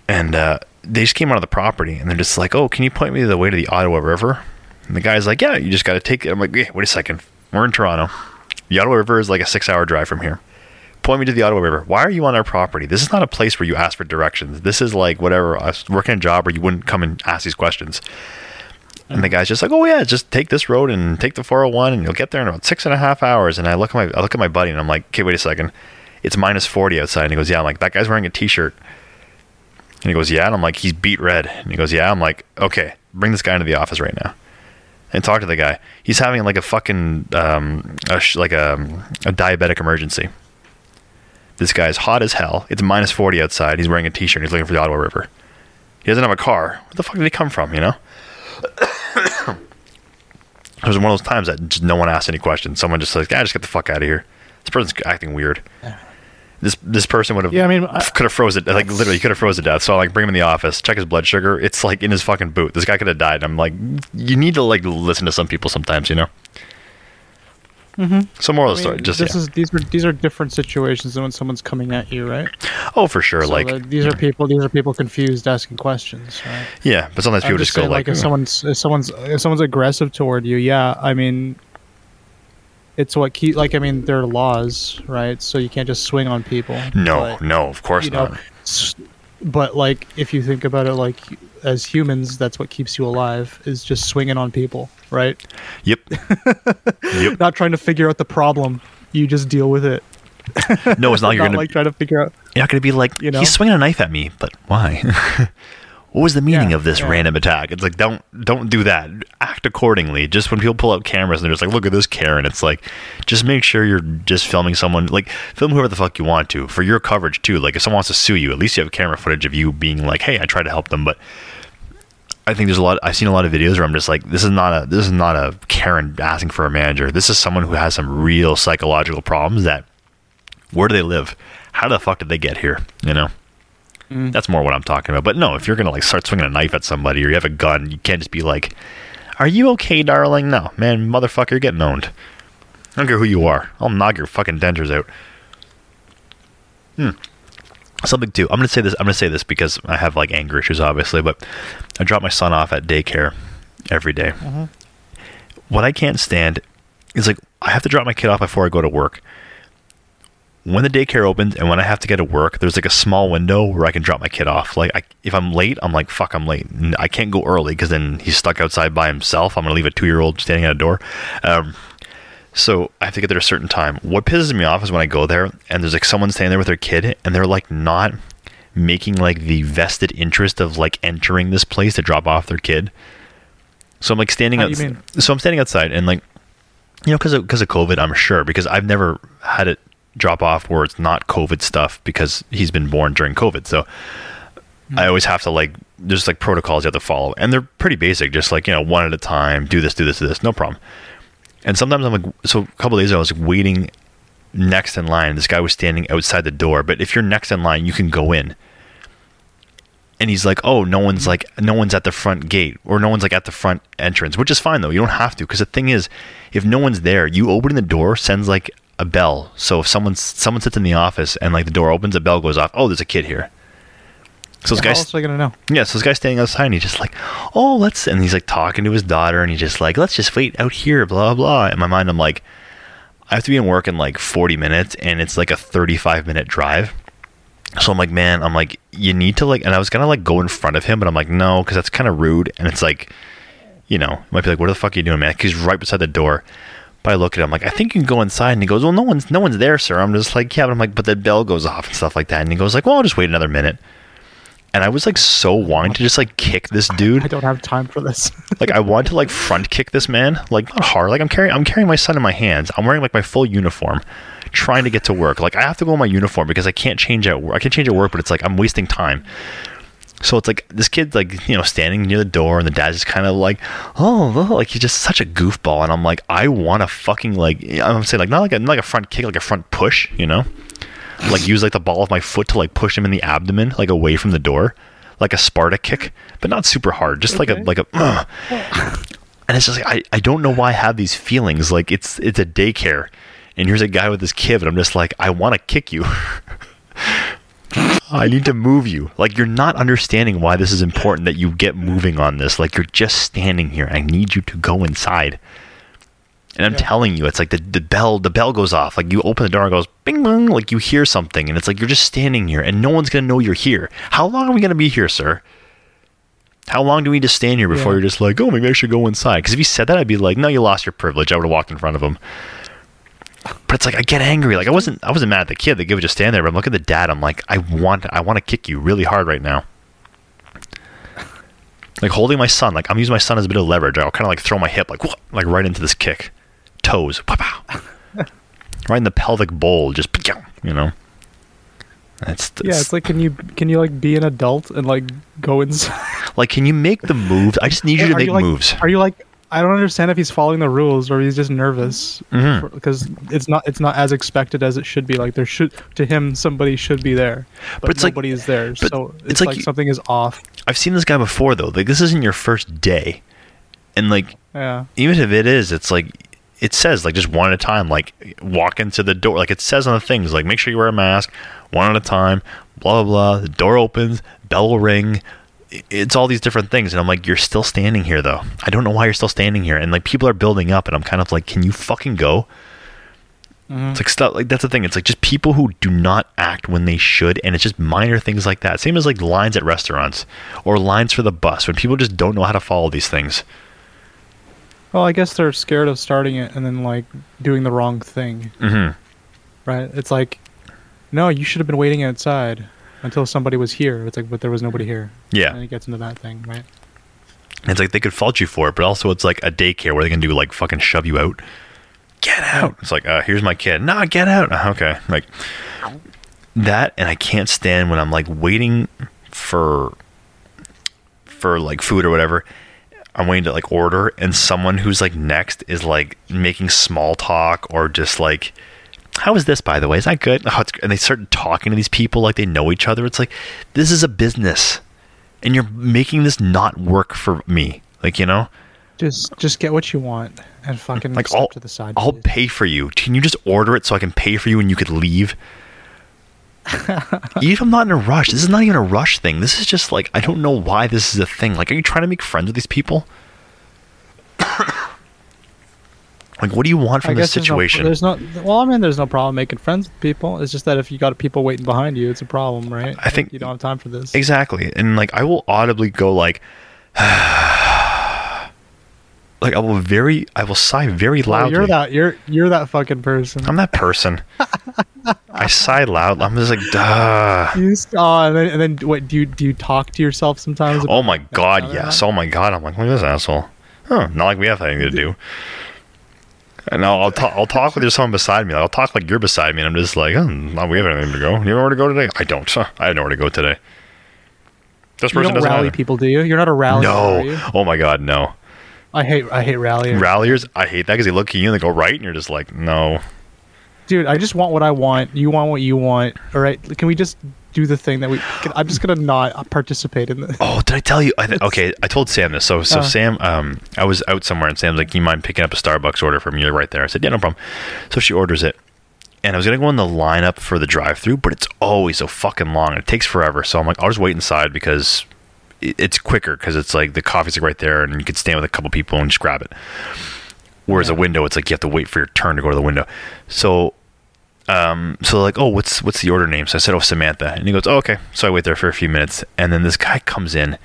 And uh, they just came out of the property and they're just like, oh, can you point me the way to the Ottawa River? And the guy's like, yeah, you just got to take it. I'm like, wait a second. We're in Toronto. The Ottawa River is like a six hour drive from here. Point me to the Ottawa River. Why are you on our property? This is not a place where you ask for directions. This is like whatever. I was working a job where you wouldn't come and ask these questions. And the guy's just like, "Oh yeah, just take this road and take the 401, and you'll get there in about six and a half hours." And I look at my I look at my buddy, and I'm like, "Okay, wait a second. It's minus 40 outside." And he goes, "Yeah." I'm like, "That guy's wearing a t-shirt." And he goes, "Yeah." And I'm like, "He's beet red." And he goes, "Yeah." I'm like, "Okay, bring this guy into the office right now." And talk to the guy. He's having like a fucking um, a sh- like a, a diabetic emergency. This guy's hot as hell. It's minus 40 outside. He's wearing a t-shirt. He's looking for the Ottawa River. He doesn't have a car. Where the fuck did he come from? You know. It was one of those times that just no one asked any questions. Someone just like, "Yeah, just get the fuck out of here." This person's acting weird. This this person would have Yeah, I mean, I- could have froze it like literally could have froze to death. So I like bring him in the office, check his blood sugar. It's like in his fucking boot. This guy could have died. I'm like, you need to like listen to some people sometimes, you know. So moral of the story, just this yeah. is these are these are different situations than when someone's coming at you, right? oh for sure, So like the- these are people these are people confused asking questions, right? yeah, but sometimes I'm people just just go saying, like, if "Hmm." someone's if someone's if someone's aggressive toward you, yeah, I mean, it's what keep like I mean there are laws, right? So you can't just swing on people. no, but, no, of course you know, not. but like if you think about it, like as humans, that's what keeps you alive is just swinging on people, right? Yep, yep. Not trying to figure out the problem, you just deal with it. No, it's not. You're not gonna like trying to figure out. you're not gonna be like You know? he's swinging a knife at me, but why? what was the meaning Yeah, of this yeah. random attack? It's like don't don't do that. Act accordingly. Just when people pull out cameras and they're just like, look at this Karen. It's like just make sure you're just filming someone. Like film whoever the fuck you want to for your coverage too. Like if someone wants to sue you, at least you have camera footage of you being like, hey, I tried to help them, but. I think there's a lot. I've seen a lot of videos where I'm just like, this is not a this is not a Karen asking for a manager. This is someone who has some real psychological problems. That where do they live? How the fuck did they get here? You know, Mm. that's more what I'm talking about. But no, if you're gonna like start swinging a knife at somebody or you have a gun, you can't just be like, "Are you okay, darling?" No, man, motherfucker, you're getting owned. I don't care who you are. I'll knock your fucking dentures out. Hmm. Something too. I'm gonna say this. I'm gonna say this because I have like anger issues, obviously. But I drop my son off at daycare every day. What I can't stand is like I have to drop my kid off before I go to work. When the daycare opens and when I have to get to work, there's like a small window where I can drop my kid off. Like I, if I'm late, I'm like fuck, I'm late. I can't go early because then he's stuck outside by himself. I'm gonna leave a two year old standing at a door. Um, so I have to get there a certain time. What pisses me off is when I go there and there's like someone standing there with their kid and they're like not making like the vested interest of like entering this place to drop off their kid. So I'm like standing How do out. So I'm standing outside and like you know because of because of COVID, I'm sure because I've never had it drop off where it's not COVID stuff because he's been born during COVID. So I hmm. always have to like there's like protocols you have to follow and they're pretty basic, just like you know one at a time, do this, do this, do this, no problem. And sometimes I'm like, so a couple days ago, I was like waiting next in line. This guy was standing outside the door, but if you're next in line, you can go in. And he's like, oh, no one's hmm. like, no one's at the front gate or no one's like at the front entrance, which is fine though. You don't have to because the thing is, if no one's there, you opening the door sends like a bell. So if someone's someone sits in the office and like the door opens, a bell goes off. Oh, there's a kid here. So this How guy's I gonna know? yeah, so this guy's standing outside and he's just like, oh, let's, and he's like talking to his daughter and he's just like, let's just wait out here, blah, blah. In my mind, I'm like, I have to be in work in like 40 minutes and it's like a 35 minute drive. So I'm like, man, I'm like, you need to like, and I was gonna like go in front of him, but I'm like, no, because that's kind of rude. And it's like, you know, might be like, what the fuck are you doing, man? 'Cause he's right beside the door. But I look at him like, I think you can go inside. And he goes, well, no one's, no one's there, sir. I'm just like, yeah, but I'm like, but the bell goes off and stuff like that. And he goes like, well, I'll just wait another minute. And I was like so wanting to just like kick this dude. I don't have time for this. Like I want to like front kick this man, like not hard. Like I'm carrying I'm carrying my son in my hands. I'm wearing like my full uniform, trying to get to work. Like I have to go in my uniform because I can't change at work. I can change at work, but it's like I'm wasting time. So it's like this kid's like you know standing near the door, and the dad's just kind of like, oh, oh," like he's just such a goofball. And I'm like, I want to fucking like I'm saying like not like a not like a front kick, like a front push, you know, like use like the ball of my foot to like push him in the abdomen, like away from the door, like a Sparta kick, but not super hard, just like a like a. "Ugh." And it's just like I, I don't know why I have these feelings. Like it's it's a daycare, and here's a guy with his kid, and I'm just like I want to kick you. I need to move you. Like you're not understanding why this is important that you get moving on this. Like you're just standing here. I need you to go inside. And I'm Yeah. telling you, it's like the, the bell the bell goes off. Like you open the door and it goes bing bong, like you hear something, and it's like you're just standing here and no one's gonna know you're here. How long are we gonna be here, sir? How long do we just stand here before Yeah. you're just like, oh, maybe I should go inside? Because if you said that, I'd be like, no, you lost your privilege. I would have walked in front of him. But it's like I get angry. Like I wasn't, I wasn't mad at the kid. The kid would just stand there. But I'm looking at the dad. I'm like, I want, I want to kick you really hard right now. Like holding my son. Like I'm using my son as a bit of leverage. I'll kind of like throw my hip, like whoop, like right into this kick, toes, pow, right in the pelvic bowl, just you know. Yeah, it's like can you can you like be an adult and like go inside? like, can you make the moves? I just need you to Are make like, moves. Are you like? I don't understand if he's following the rules or he's just nervous Mhm. because it's not it's not as expected as it should be. Like there should to him somebody should be there, but, it's like- nobody is there. but So it's it's, like like, you- something is off. I've seen this guy before though. Like this isn't your first day, and like Yeah. even if it is, it's like it says like just one at a time. Like walk into the door. Like it says on the things like make sure you wear a mask one at a time. Blah blah blah. The door opens. Bell will ring. It's all these different things, and I'm like, you're still standing here though. I don't know why you're still standing here. And like people are building up, and I'm kind of like, can you fucking go? It's like stuff like that's the thing. It's like just people who do not act when they should, and it's just minor things like that. Same as like lines at restaurants or lines for the bus when people just don't know how to follow these things. Well, I guess they're scared of starting it and then like doing the wrong thing, hmm right? It's like, no, you should have been waiting outside until somebody was here. It's like, but there was nobody here. Yeah, And it gets into that thing, right? It's like they could fault you for it, but also it's like a daycare where they can do like fucking shove you out. Get out! It's like, uh, here's my kid. Nah, get out. Uh, Okay, like that, and I can't stand when I'm like waiting for for like food or whatever. I'm waiting to like order, and someone who's like next is like making small talk or just like, "How is this, by the way? Is that good?" Oh, it's, and they start talking to these people like they know each other. It's like this is a business, and you're making this not work for me. Like you know, Just, just get what you want and fucking like I'll to the side. I'll please. pay for you. Can you just order it so I can pay for you and you could leave? Even if I'm not in a rush, this is not even a rush thing. This is just like I don't know why this is a thing. Like, are you trying to make friends with these people? Like, what do you want from this there's no- situation? There's no, well, I mean, there's no problem making friends with people. It's just that if you got people waiting behind you, it's a problem, right? I think- you don't have time for this. Exactly. And like I will audibly go like like I will very I will sigh very Oh, loudly. you're that. You're you're that fucking person. I'm that person. I sigh loud. I'm just like duh. You just, oh, and then, and then what? Do you do you talk to yourself sometimes? Oh my god, yes. Oh my god. I'm like, look at this asshole. Huh, not like we have anything to do. And I'll I'll, ta- I'll talk with there's someone beside me. Like, I'll talk like you're beside me, and I'm just like, oh, we have anything to go. You know where to go today? I don't. Huh, I have nowhere to go today. This You person don't doesn't rally people, do you? You're not a rally. No. Oh my god, no. I hate I hate rallying. Ralliers, I hate that because they look at you and they go right, and you're just like, no. Dude, I just want what I want. You want what you want. All right. Can we just do the thing that we? Can, I'm just gonna not participate in this. Oh, did I tell you? I th- okay, I told Sam this. So, so Uh. Sam, um, I was out somewhere, and Sam's like, "You mind picking up a Starbucks order from you right there?" I said, "Yeah, no problem." So she orders it, and I was gonna go in the lineup for the drive-through, but it's always so fucking long. And It takes forever. So I'm like, I'll just wait inside because it's quicker because it's like the coffee's like right there, and you can stand with a couple people and just grab it. Whereas a window, it's like you have to wait for your turn to go to the window. So um, so like, oh, what's what's the order name? So I said, oh, Samantha, and he goes, oh, okay. So I wait there for a few minutes, and then this guy comes in,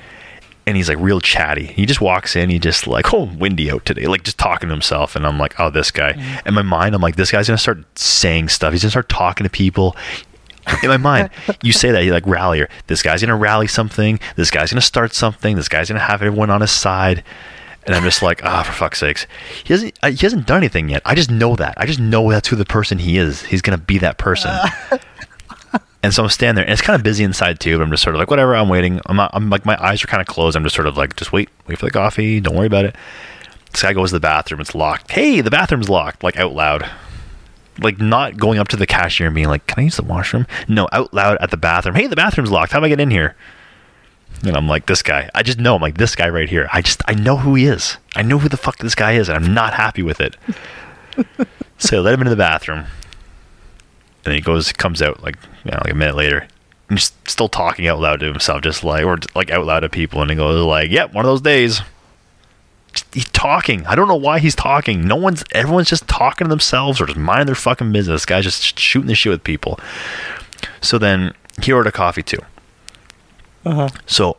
and he's like real chatty. He just walks in, he just like, oh, windy out today, like just talking to himself, and I'm like, oh, this guy. In my mind, I'm like, this guy's gonna start saying stuff. He's gonna start talking to people. In my mind, you say that you're like rallier. This guy's gonna rally something. This guy's gonna start something. This guy's gonna have everyone on his side. And I'm just like, ah, for fuck's sakes, he hasn't uh, he hasn't done anything yet. I just know that. I just know that's who the person he is. He's gonna be that person. and so I'm standing there, and it's kind of busy inside too. But I'm just sort of like, whatever. I'm waiting. I'm not, I'm like, my eyes are kind of closed. I'm just sort of like, just wait, wait for the coffee. Don't worry about it. This guy goes to the bathroom. It's locked. Hey, the bathroom's locked. Like out loud. Like not going up to the cashier and being like, "Can I use the washroom?" No, out loud at the bathroom. Hey, the bathroom's locked. How do I get in here? And I'm like, this guy. I just know. I'm like, this guy right here. I just, I know who he is. I know who the fuck this guy is, and I'm not happy with it. so I let him into the bathroom, and he goes, comes out like, you know, like a minute later, and he's still talking out loud to himself, just like, or like out loud to people, and he goes like, "Yep, one of those days." Just- He's talking. I don't know why he's talking. No one's. Everyone's just talking to themselves or just minding their fucking business. This guy's just shooting the shit with people. So then he ordered a coffee too. Uh-huh. So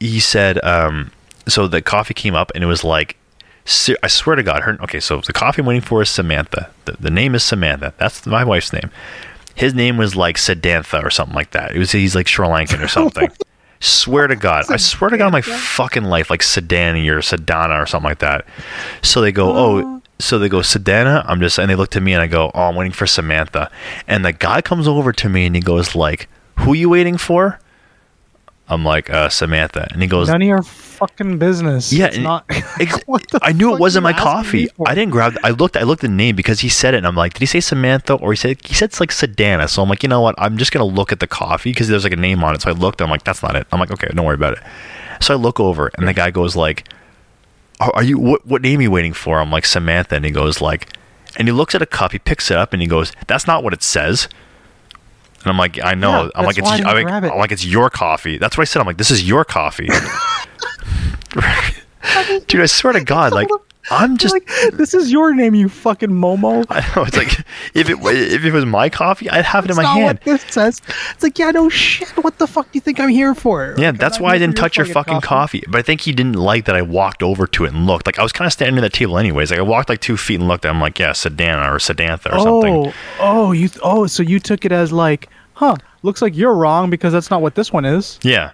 he said, um, so the coffee came up and it was like, I swear to God, her. Okay, so the coffee I'm waiting for is Samantha. The, the name is Samantha. That's my wife's name. His name was like Siddhantha or something like that. It was he's like Sri Lankan or something. swear to God, I swear to God, my fucking life, like Sedani or Sedana or something like that. So they go, oh. So they go, Sedana. I'm just, and they look to me and I go, oh, I'm waiting for Samantha. And the guy comes over to me and he goes like, who you waiting for? I'm like, uh, Samantha. And he goes, None of your fucking business. yeah, It's not. ex- I knew it wasn't my coffee. I didn't grab. I looked. I looked at the name because he said it, and I'm like, did he say Samantha or he said he said it's like Sedana? So I'm like, you know what? I'm just gonna look at the coffee because there's like a name on it. So I looked. I'm like, that's not it. I'm like, okay, don't worry about it. So I look over, and the guy goes like, are, are you what, what name are you waiting for? I'm like Samantha, and he goes like, and he looks at a cup, he picks it up, and he goes, "That's not what it says." And I'm like, I know. Yeah, I'm like, it's I'm like. I'm like, it's your coffee. That's what I said. I'm like, this is your coffee. Dude, I swear to God, like, I'm just. like, this is your name, you fucking Momo. I know it's like if it if it was my coffee, I'd have it in my hand. what this says. It's like, yeah, no shit. What the fuck do you think I'm here for? Yeah, Like, that's why I didn't touch your fucking coffee. But I think he didn't like that I walked over to it and looked. Like I was kind of standing at the table anyways. Like I walked like two feet and looked. at him like, yeah, Sedana or Sedantha or something. Oh, oh, you. Oh, so you took it as like, huh? Looks like you're wrong because that's not what this one is. Yeah.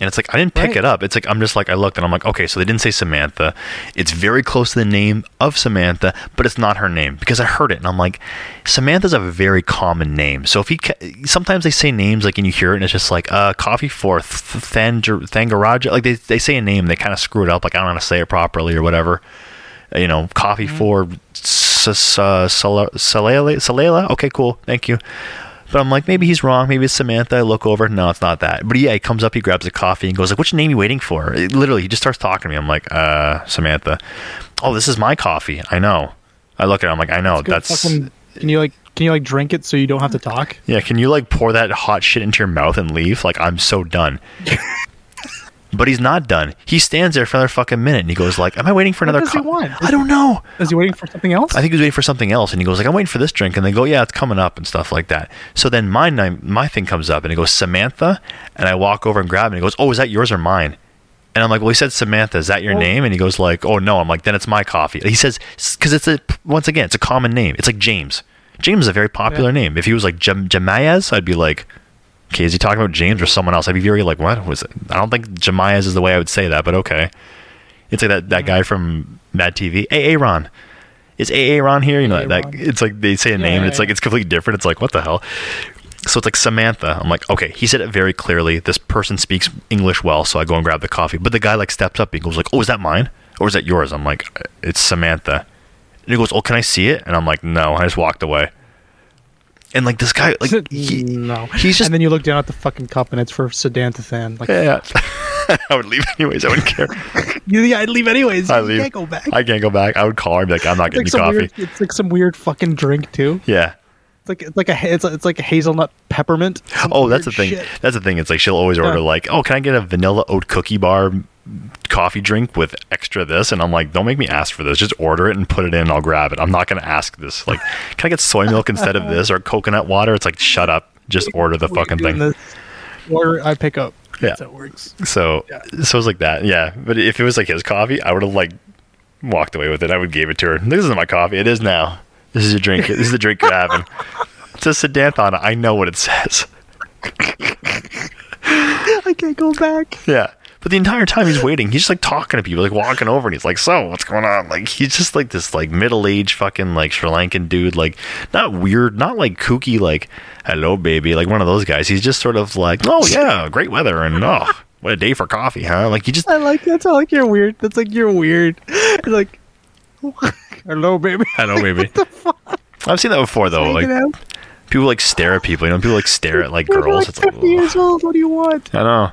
And it's like I didn't pick Right. it up. It's like I'm just like I looked and I'm like, okay, so they didn't say Samantha. It's very close to the name of Samantha, but it's not her name because I heard it and I'm like, Samantha's a very common name. So if he sometimes they say names like and you hear it and it's just like uh coffee for Thanger Thangaraja like they they say a name they kind of screw it up like I don't know how to say it properly or whatever. You know, coffee for S- S- uh, Salela. Okay, cool. Thank you. But I'm like, maybe he's wrong. Maybe it's Samantha. I look over. No, it's not that. But yeah, he comes up, he grabs a coffee and goes like, "Which name are you waiting for?" It- literally, he just starts talking to me. I'm like, "Uh, Samantha." Oh, this is my coffee. I know. I look at him. I'm like, I know. Good That's fucking- can you like can you like drink it so you don't have to talk? yeah. Can you like pour that hot shit into your mouth and leave? Like I'm so done. but he's not done. He stands there for another fucking minute and he goes like, "Am I waiting for What another?" he want? I don't know. Is he waiting for something else? I think he was waiting for something else, and he goes like, "I'm waiting for this drink," and they go, "Yeah, it's coming up," and stuff like that. So then my name, my thing comes up, and it goes Samantha, and I walk over and grab it, and he goes, "Oh, is that yours or mine?" And I'm like, "Well, he said Samantha. Is that your Well- name?" And he goes like, "Oh no." I'm like, "Then it's my coffee." He says because it's a once again, it's a common name. It's like James. James is a very popular name. If he was like Jem- Jemayez, I'd be like, "Okay, is he talking about James or someone else?" I'd be very like, "What was it?" I don't think Jemayez is the way I would say that, but okay. It's like that, that guy from Mad TV. Hey, Aaron. Is AA Ron here? You know, that it's like they say a name, Yeah, and it's like yeah. it's completely different. It's like what the hell? So it's like Samantha. I'm like, okay, he said it very clearly. This person speaks English well, so I go and grab the coffee. But the guy like steps up and goes like, "Oh, is that mine or is that yours?" I'm like, "It's Samantha." And he goes, "Oh, can I see it?" And I'm like, "No." I just walked away. And like this guy, like he, no. he's just and then you look down at the fucking cup and it's for Sedanthathan. Like, yeah. I would leave anyways. I wouldn't care. you, yeah, I'd leave anyways. I leave. can't go back. I can't go back. I would call her and be like, "I'm not it's getting like coffee." weird. It's like some weird fucking drink too. Yeah. It's like it's like a it's it's like a hazelnut peppermint. Oh, that's the thing. shit. That's the thing. It's like she'll always order Yeah. like, "Oh, can I get a vanilla oat cookie bar coffee drink with extra this?" And I'm like, "Don't make me ask for this. Just order it and put it in. I'll grab it. I'm not going to ask this. Like, can I get soy milk instead of this or coconut water?" It's like, "Shut up. Just order the fucking thing." this. Or I pick up. Yeah. It works. So, so it's like that. Yeah. But if it was like his coffee, I would have like walked away with it. I would gave it to her. This isn't my coffee. It is now. This is your drink. this is the drink you're having. It says Sedantha on it. I know what it says. I can't go back. Yeah. But the entire time he's waiting, he's just like talking to people, like walking over, and he's like, "So, what's going on?" Like he's just like this like middle aged fucking like Sri Lankan dude, like not weird, not like kooky, like "Hello, baby," like one of those guys. He's just sort of like, "Oh yeah, great weather," and "Oh, what a day for coffee, huh?" Like he just I like that's how like you're weird. That's like you're weird. It's like, hello, baby. "Hello, baby." I've seen that before though. Like people like stare at people. You know, people like stare at like girls. like It's like, years old. What do you want? I know.